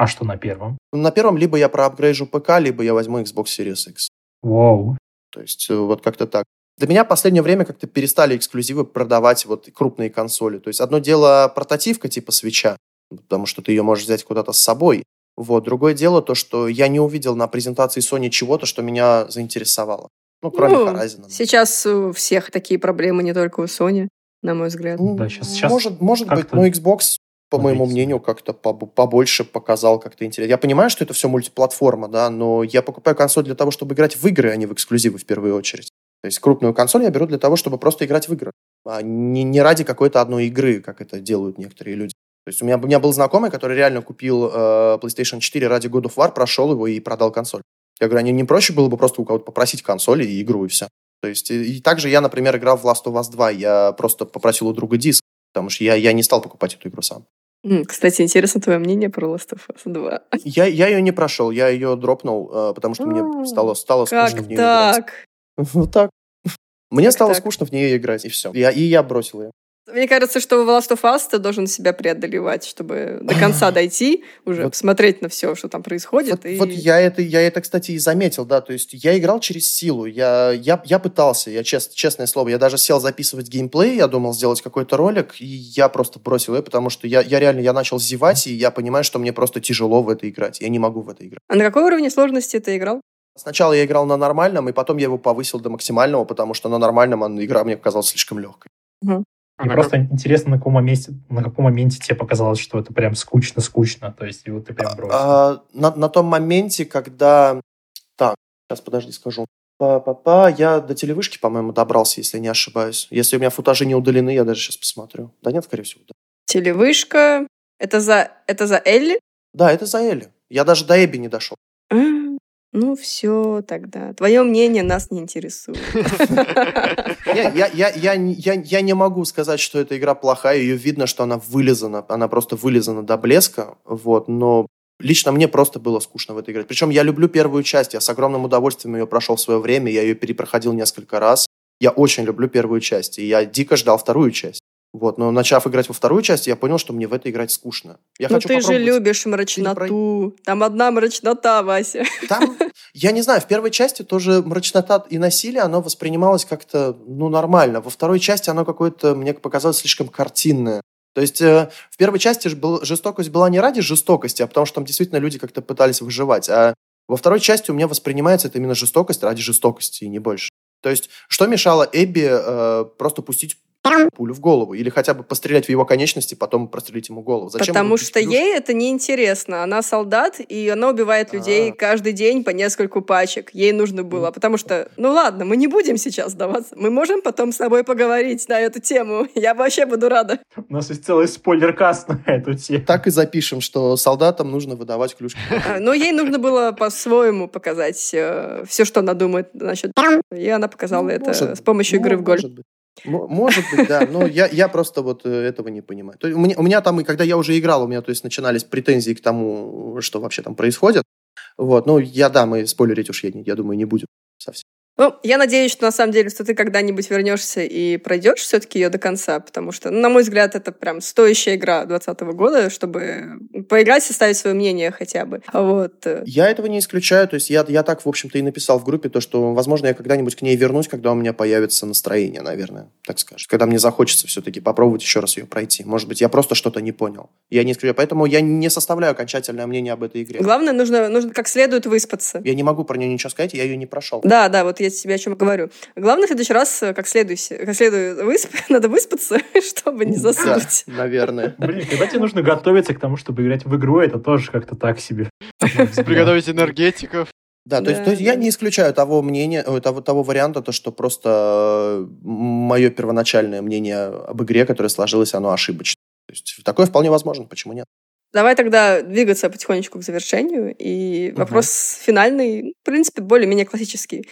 [SPEAKER 2] А что на первом?
[SPEAKER 4] На первом либо я проапгрейжу ПК, либо я возьму Xbox Series X.
[SPEAKER 2] Вау.
[SPEAKER 4] То есть э, вот как-то так. Для меня в последнее время как-то перестали эксклюзивы продавать вот крупные консоли. То есть одно дело портативка типа свеча, потому что ты ее можешь взять куда-то с собой. Вот. Другое дело то, что я не увидел на презентации Sony чего-то, что меня заинтересовало. Ну, кроме ну, Horizon.
[SPEAKER 1] Сейчас у всех такие проблемы, не только у Sony, на мой взгляд.
[SPEAKER 4] Да, сейчас, сейчас может может быть, но Xbox по моему мнению, как-то побольше показал как-то интересно. Я понимаю, что это все мультиплатформа, да, но я покупаю консоль для того, чтобы играть в игры, а не в эксклюзивы в первую очередь. То есть крупную консоль я беру для того, чтобы просто играть в игры, а не, не ради какой-то одной игры, как это делают некоторые люди. То есть у меня, у меня был знакомый, который реально купил э, PlayStation 4 ради God of War, прошел его и продал консоль. Я говорю, а не, не проще было бы просто у кого-то попросить консоль и игру, и все. То есть и, и также я, например, играл в Last of Us 2, я просто попросил у друга диск, потому что я, я не стал покупать эту игру сам.
[SPEAKER 1] Кстати, интересно твое мнение про Last of Us 2.
[SPEAKER 4] Я, я ее не прошел, я ее дропнул, э, потому что мне стало, стало скучно в нее так? играть. Вот так. Мне как стало так? скучно в нее играть, и все. Я, и я бросил ее.
[SPEAKER 1] Мне кажется, что в Last of Us ты должен себя преодолевать, чтобы до конца дойти, уже вот, смотреть на все, что там происходит.
[SPEAKER 4] Вот, и... вот я, это, я это, кстати, и заметил, да, то есть я играл через силу, я, я, я пытался, я чест, честное слово, я даже сел записывать геймплей, я думал сделать какой-то ролик, и я просто бросил ее, потому что я, я реально, я начал зевать, и я понимаю, что мне просто тяжело в это играть, я не могу в это играть.
[SPEAKER 1] А на какой уровне сложности ты играл?
[SPEAKER 4] Сначала я играл на нормальном, и потом я его повысил до максимального, потому что на нормальном игра мне показалась слишком легкой.
[SPEAKER 1] Угу.
[SPEAKER 2] Мне просто интересно, на каком моменте, на каком моменте тебе показалось, что это прям скучно-скучно, то есть и вот ты прям бросил.
[SPEAKER 4] А, на, на том моменте, когда... Так, сейчас подожди, скажу. Па-па-па, я до телевышки, по-моему, добрался, если не ошибаюсь. Если у меня футажи не удалены, я даже сейчас посмотрю. Да нет, скорее всего, да.
[SPEAKER 1] Телевышка? Это за, это за Элли?
[SPEAKER 4] Да, это за Элли. Я даже до Эбби не дошел.
[SPEAKER 1] А, ну все тогда. Твое мнение нас не интересует.
[SPEAKER 4] Я, не могу сказать, что эта игра плохая. Ее видно, что она вылезана. Она просто вылезана до блеска. Вот, но Лично мне просто было скучно в этой игре. Причем я люблю первую часть, я с огромным удовольствием ее прошел в свое время, я ее перепроходил несколько раз. Я очень люблю первую часть, и я дико ждал вторую часть. Вот, но начав играть во вторую часть, я понял, что мне в это играть скучно. Я
[SPEAKER 1] ну хочу ты же любишь мрачноту. Про... Там одна мрачнота, Вася.
[SPEAKER 4] Там, я не знаю, в первой части тоже мрачнота и насилие, оно воспринималось как-то, ну, нормально. Во второй части оно какое-то, мне показалось, слишком картинное. То есть э, в первой части был, жестокость была не ради жестокости, а потому что там действительно люди как-то пытались выживать. А во второй части у меня воспринимается это именно жестокость ради жестокости, и не больше. То есть что мешало Эбби э, просто пустить пулю в голову. Или хотя бы пострелять в его конечности, потом прострелить ему голову.
[SPEAKER 1] Зачем Потому что плюс? ей это неинтересно. Она солдат, и она убивает людей А-а-а. каждый день по нескольку пачек. Ей нужно было. Потому что, ну ладно, мы не будем сейчас сдаваться. Мы можем потом с тобой поговорить на эту тему. Я вообще буду рада.
[SPEAKER 2] У нас есть целый спойлер-каст на эту тему.
[SPEAKER 4] Так и запишем, что солдатам нужно выдавать клюшки.
[SPEAKER 1] А, но ей нужно было по-своему показать э, все, что она думает насчет... И она показала ну, это с помощью игры в гольф.
[SPEAKER 4] Может быть, да, но я, я просто вот э, этого не понимаю. То есть у, меня, у меня там, и когда я уже играл, у меня то есть начинались претензии к тому, что вообще там происходит. Вот, ну, я, да, мы спойлерить уж я, я думаю, не будем совсем.
[SPEAKER 1] Ну, я надеюсь, что на самом деле, что ты когда-нибудь вернешься и пройдешь все-таки ее до конца, потому что, на мой взгляд, это прям стоящая игра 2020 года, чтобы поиграть, составить свое мнение хотя бы. Вот.
[SPEAKER 4] Я этого не исключаю, то есть я, я так, в общем-то, и написал в группе, то, что, возможно, я когда-нибудь к ней вернусь, когда у меня появится настроение, наверное, так скажем. Когда мне захочется все-таки попробовать еще раз ее пройти. Может быть, я просто что-то не понял. Я не исключаю, поэтому я не составляю окончательное мнение об этой игре.
[SPEAKER 1] Главное, нужно, нужно как следует выспаться.
[SPEAKER 4] Я не могу про нее ничего сказать, я ее не прошел.
[SPEAKER 1] Да, да, вот я тебе о чем говорю. Главное, в следующий раз, э, как следует, как следует высп... надо выспаться, чтобы не заснуть.
[SPEAKER 4] Да, наверное.
[SPEAKER 2] Блин, когда тебе нужно готовиться к тому, чтобы играть в игру, это тоже как-то так себе.
[SPEAKER 3] Приготовить энергетиков.
[SPEAKER 4] Да, то, есть, то есть я не исключаю того мнения, того, того варианта, то, что просто э, мое первоначальное мнение об игре, которое сложилось, оно ошибочно. То есть такое вполне возможно, почему нет?
[SPEAKER 1] Давай тогда двигаться потихонечку к завершению. И угу. вопрос финальный, в принципе, более-менее классический.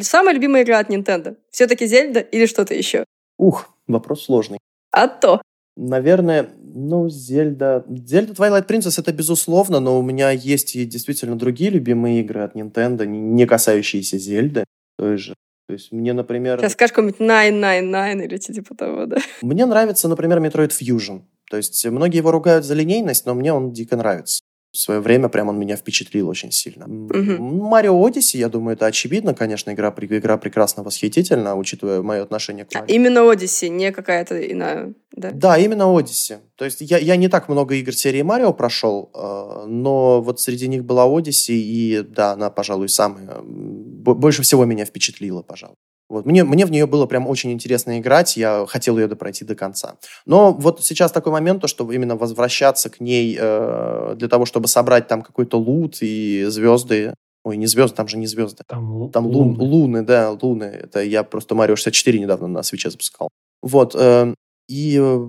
[SPEAKER 1] Самая любимая игра от Nintendo? Все-таки Зельда или что-то еще?
[SPEAKER 4] Ух, вопрос сложный.
[SPEAKER 1] А то.
[SPEAKER 4] Наверное, ну, Зельда... Зельда Twilight Princess это безусловно, но у меня есть и действительно другие любимые игры от Nintendo, не касающиеся Зельды той же. То есть мне, например...
[SPEAKER 1] Сейчас скажешь какой-нибудь 999 или типа того, да?
[SPEAKER 4] Мне нравится, например, Metroid Fusion. То есть многие его ругают за линейность, но мне он дико нравится в свое время прям он меня впечатлил очень сильно. Марио угу. Одиссе, я думаю, это очевидно, конечно, игра, игра прекрасно восхитительна, учитывая мое отношение к
[SPEAKER 1] Марио. А именно Одиссе, не какая-то иная, да?
[SPEAKER 4] Да, именно Одиссе. То есть я, я не так много игр серии Марио прошел, э, но вот среди них была Одиссе, и да, она, пожалуй, самая, больше всего меня впечатлила, пожалуй. Вот. Мне, мне в нее было прям очень интересно играть, я хотел ее допройти до конца. Но вот сейчас такой момент, то, что именно возвращаться к ней э, для того, чтобы собрать там какой-то лут и звезды, Ой, не звезды, там же не звезды.
[SPEAKER 2] Там,
[SPEAKER 4] там лун, луны. луны, да, луны. Это я просто Марио 64 недавно на свече запускал. Вот. Э, и э,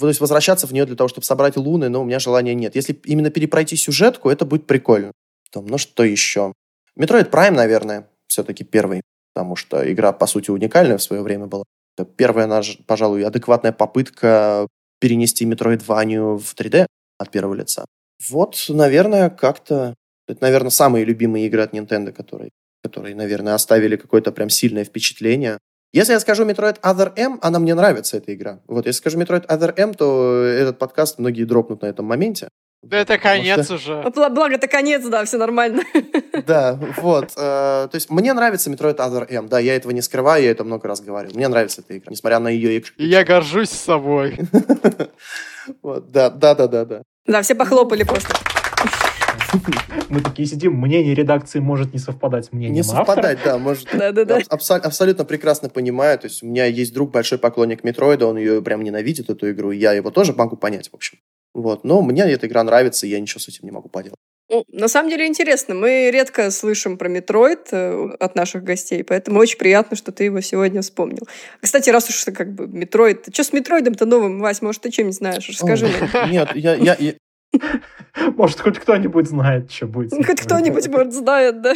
[SPEAKER 4] то есть возвращаться в нее для того, чтобы собрать луны, но у меня желания нет. Если именно перепройти сюжетку, это будет прикольно. Там, ну что еще? Metroid Prime, наверное, все-таки первый потому что игра, по сути, уникальная в свое время была. Это первая, пожалуй, адекватная попытка перенести Metroidvania в 3D от первого лица. Вот, наверное, как-то... Это, наверное, самые любимые игры от Nintendo, которые, которые наверное, оставили какое-то прям сильное впечатление. Если я скажу Metroid Other M, она мне нравится, эта игра. Вот, если скажу Metroid Other M, то этот подкаст многие дропнут на этом моменте.
[SPEAKER 3] Да это конец что... уже.
[SPEAKER 1] Благо, это конец, да, все нормально.
[SPEAKER 4] Да, вот. Э, то есть мне нравится Metroid Other M. Да, я этого не скрываю, я это много раз говорил. Мне нравится эта игра, несмотря на ее...
[SPEAKER 3] И я горжусь собой.
[SPEAKER 4] Вот, да, да, да, да, да.
[SPEAKER 1] Да, все похлопали просто.
[SPEAKER 2] Мы такие сидим, мнение редакции может не совпадать с мнением
[SPEAKER 4] Не совпадать, да, может.
[SPEAKER 1] Да, да, да.
[SPEAKER 4] Абсолютно прекрасно понимаю. То есть у меня есть друг, большой поклонник Метроида, он ее прям ненавидит, эту игру, и я его тоже могу понять, в общем. Вот. Но мне эта игра нравится, и я ничего с этим не могу поделать.
[SPEAKER 1] Ну, на самом деле интересно. Мы редко слышим про Метроид э, от наших гостей, поэтому очень приятно, что ты его сегодня вспомнил. Кстати, раз уж ты как бы Метроид... Что с Метроидом-то новым, Вась? Может, ты чем-нибудь знаешь? Расскажи.
[SPEAKER 4] Нет, я... я, я...
[SPEAKER 2] Может, хоть кто-нибудь знает, что будет.
[SPEAKER 1] Хоть кто-нибудь, может, знает, да.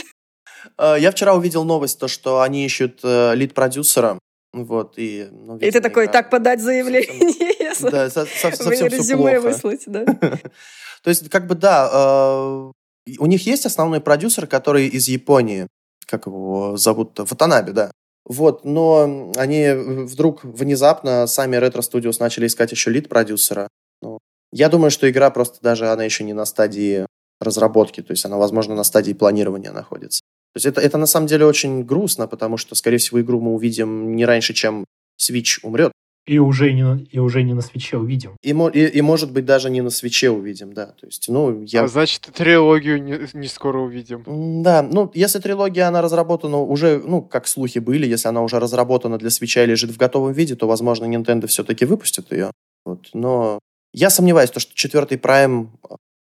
[SPEAKER 4] Э, я вчера увидел новость, то, что они ищут э, лид-продюсера вот, и,
[SPEAKER 1] ну, и ты такой, игра... так подать заявление.
[SPEAKER 4] Совсем, да, со, со, совсем все плохо.
[SPEAKER 1] выслать, да.
[SPEAKER 4] То есть, как бы, да, э, у них есть основной продюсер, который из Японии, как его зовут, Ватанаби, да. Вот, но они вдруг внезапно сами Retro Studios начали искать еще лид-продюсера. Ну, я думаю, что игра просто даже, она еще не на стадии разработки, то есть она, возможно, на стадии планирования находится. То есть это, это на самом деле очень грустно, потому что, скорее всего, игру мы увидим не раньше, чем Switch умрет.
[SPEAKER 2] И уже не, и уже не на свече увидим.
[SPEAKER 4] И, и, и, может быть, даже не на свече увидим, да. То есть, ну, я...
[SPEAKER 3] А значит, трилогию не, не скоро увидим.
[SPEAKER 4] Да, ну, если трилогия, она разработана уже, ну, как слухи были, если она уже разработана для свеча и лежит в готовом виде, то, возможно, Nintendo все-таки выпустит ее. Вот. Но я сомневаюсь, то, что четвертый Prime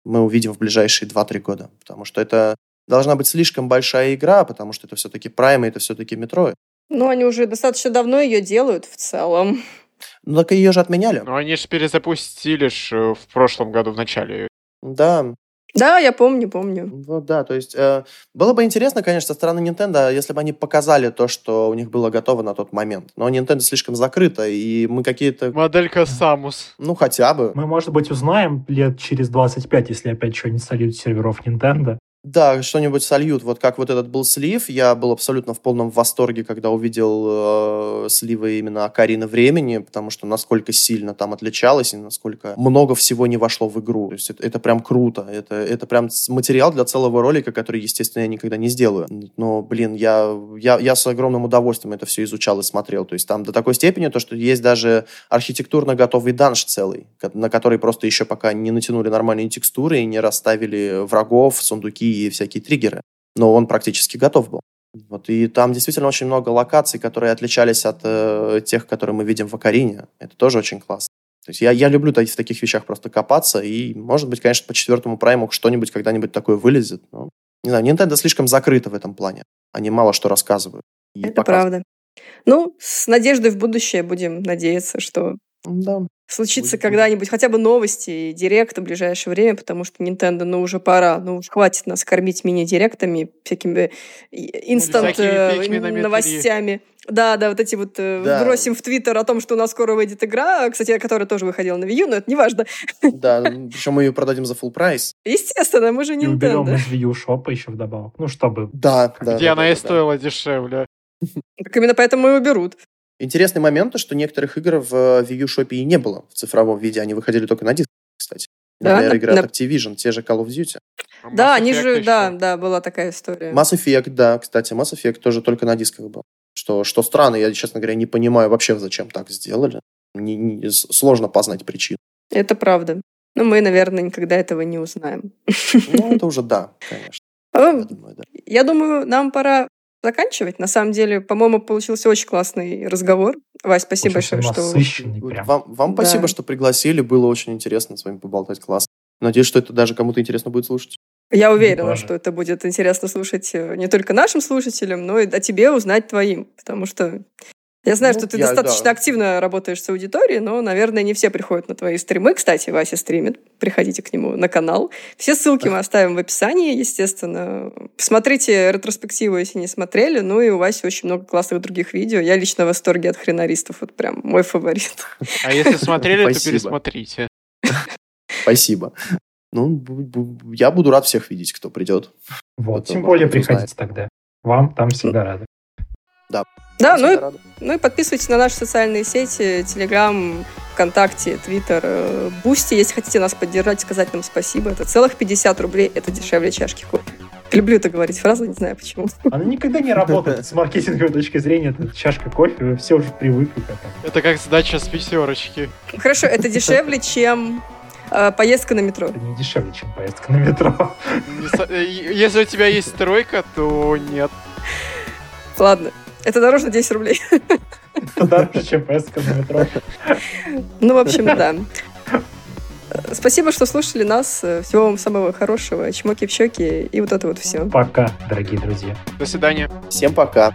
[SPEAKER 4] мы увидим в ближайшие 2-3 года. Потому что это должна быть слишком большая игра, потому что это все-таки Prime, и это все-таки Metroid.
[SPEAKER 1] Ну, они уже достаточно давно ее делают в целом.
[SPEAKER 4] Ну, так ее же отменяли.
[SPEAKER 3] Ну, они же перезапустили ж э, в прошлом году в начале.
[SPEAKER 4] Да.
[SPEAKER 1] Да, я помню, помню.
[SPEAKER 4] Вот, да, то есть э, было бы интересно, конечно, со стороны Nintendo, если бы они показали то, что у них было готово на тот момент. Но Nintendo слишком закрыто, и мы какие-то...
[SPEAKER 3] Моделька Samus.
[SPEAKER 4] Ну, хотя бы.
[SPEAKER 2] Мы, может быть, узнаем лет через 25, если опять что-нибудь сольют серверов Nintendo.
[SPEAKER 4] Да, что-нибудь сольют. Вот как вот этот был слив, я был абсолютно в полном восторге, когда увидел э, сливы именно Акарина времени, потому что насколько сильно там отличалось и насколько много всего не вошло в игру. То есть это, это прям круто. Это, это прям материал для целого ролика, который, естественно, я никогда не сделаю. Но, блин, я, я, я с огромным удовольствием это все изучал и смотрел. То есть там до такой степени, то, что есть даже архитектурно готовый данж целый, на который просто еще пока не натянули нормальные текстуры и не расставили врагов, сундуки и всякие триггеры. Но он практически готов был. Вот, и там действительно очень много локаций, которые отличались от э, тех, которые мы видим в Акарине. Это тоже очень классно. То есть я, я люблю в таких вещах просто копаться, и, может быть, конечно, по четвертому прайму что-нибудь когда-нибудь такое вылезет. Но, не знаю, Nintendo слишком закрыто в этом плане. Они мало что рассказывают.
[SPEAKER 1] Это показывают. правда. Ну, с надеждой в будущее будем надеяться, что
[SPEAKER 4] да.
[SPEAKER 1] Случится Будет. когда-нибудь хотя бы новости и директ в ближайшее время, потому что Nintendo, ну, уже пора. Ну, уж хватит нас кормить мини-директами, всякими инстант э, новостями. Да, да, вот эти вот э, да. бросим в Твиттер о том, что у нас скоро выйдет игра, кстати, которая тоже выходила на Wii U, но это не важно.
[SPEAKER 4] Да, причем мы ее продадим за full прайс.
[SPEAKER 1] Естественно, мы же Nintendo. И уберем
[SPEAKER 2] из Wii U шопа еще вдобавок. Ну, чтобы...
[SPEAKER 4] Да, да.
[SPEAKER 3] Где она и стоила дешевле.
[SPEAKER 1] Так именно поэтому и уберут.
[SPEAKER 4] Интересный момент, что некоторых игр в э, Wii U Shop и не было в цифровом виде, они выходили только на диск, кстати. Например, да, игры на... от Activision, те же Call of Duty.
[SPEAKER 1] Да, они же, да, да, была такая история.
[SPEAKER 4] Mass Effect, да, кстати, Mass Effect тоже только на дисках был. Что, что странно, я, честно говоря, не понимаю вообще, зачем так сделали. Не, не, сложно познать причину.
[SPEAKER 1] Это правда. Но мы, наверное, никогда этого не узнаем.
[SPEAKER 4] Ну, это уже да, конечно.
[SPEAKER 1] Я думаю, да. я думаю, нам пора заканчивать. На самом деле, по-моему, получился очень классный разговор. Вась, спасибо очень большое,
[SPEAKER 2] что... Прям.
[SPEAKER 4] Вам, вам да. спасибо, что пригласили. Было очень интересно с вами поболтать. Класс. Надеюсь, что это даже кому-то интересно будет слушать.
[SPEAKER 1] Я уверена, что это будет интересно слушать э, не только нашим слушателям, но и о тебе узнать твоим. Потому что я знаю, ну, что ты я, достаточно да. активно работаешь с аудиторией, но, наверное, не все приходят на твои стримы. Кстати, Вася стримит. Приходите к нему на канал. Все ссылки мы оставим в описании, естественно. Посмотрите ретроспективу, если не смотрели. Ну и у Васи очень много классных других видео. Я лично в восторге от хренаристов. Вот прям мой фаворит.
[SPEAKER 3] А если смотрели, то пересмотрите.
[SPEAKER 4] Спасибо. Ну, я буду рад всех видеть, кто придет.
[SPEAKER 2] Вот, тем более приходите тогда. Вам там всегда рады.
[SPEAKER 4] Да.
[SPEAKER 1] Да, ну и, ну и подписывайтесь на наши социальные сети, Телеграм, ВКонтакте, Твиттер, Бусти, если хотите нас поддержать, сказать нам спасибо. Это целых 50 рублей, это дешевле чашки кофе. Люблю это говорить фразу, не знаю почему.
[SPEAKER 2] Она никогда не работает с маркетинговой точки зрения. Это чашка кофе, вы все уже привыкли к этому.
[SPEAKER 3] Это как сдача с пятерочки.
[SPEAKER 1] Хорошо, это дешевле, чем э, поездка на метро.
[SPEAKER 2] Это не дешевле, чем поездка на метро.
[SPEAKER 3] Э, если у тебя есть тройка, то нет.
[SPEAKER 1] Ладно, это дороже 10 рублей.
[SPEAKER 2] Это дороже, чем поездка на метро.
[SPEAKER 1] Ну, в общем, да. Спасибо, что слушали нас. Всего вам самого хорошего. Чмоки в щеки и вот это вот все.
[SPEAKER 2] Пока, дорогие друзья.
[SPEAKER 3] До свидания.
[SPEAKER 4] Всем пока.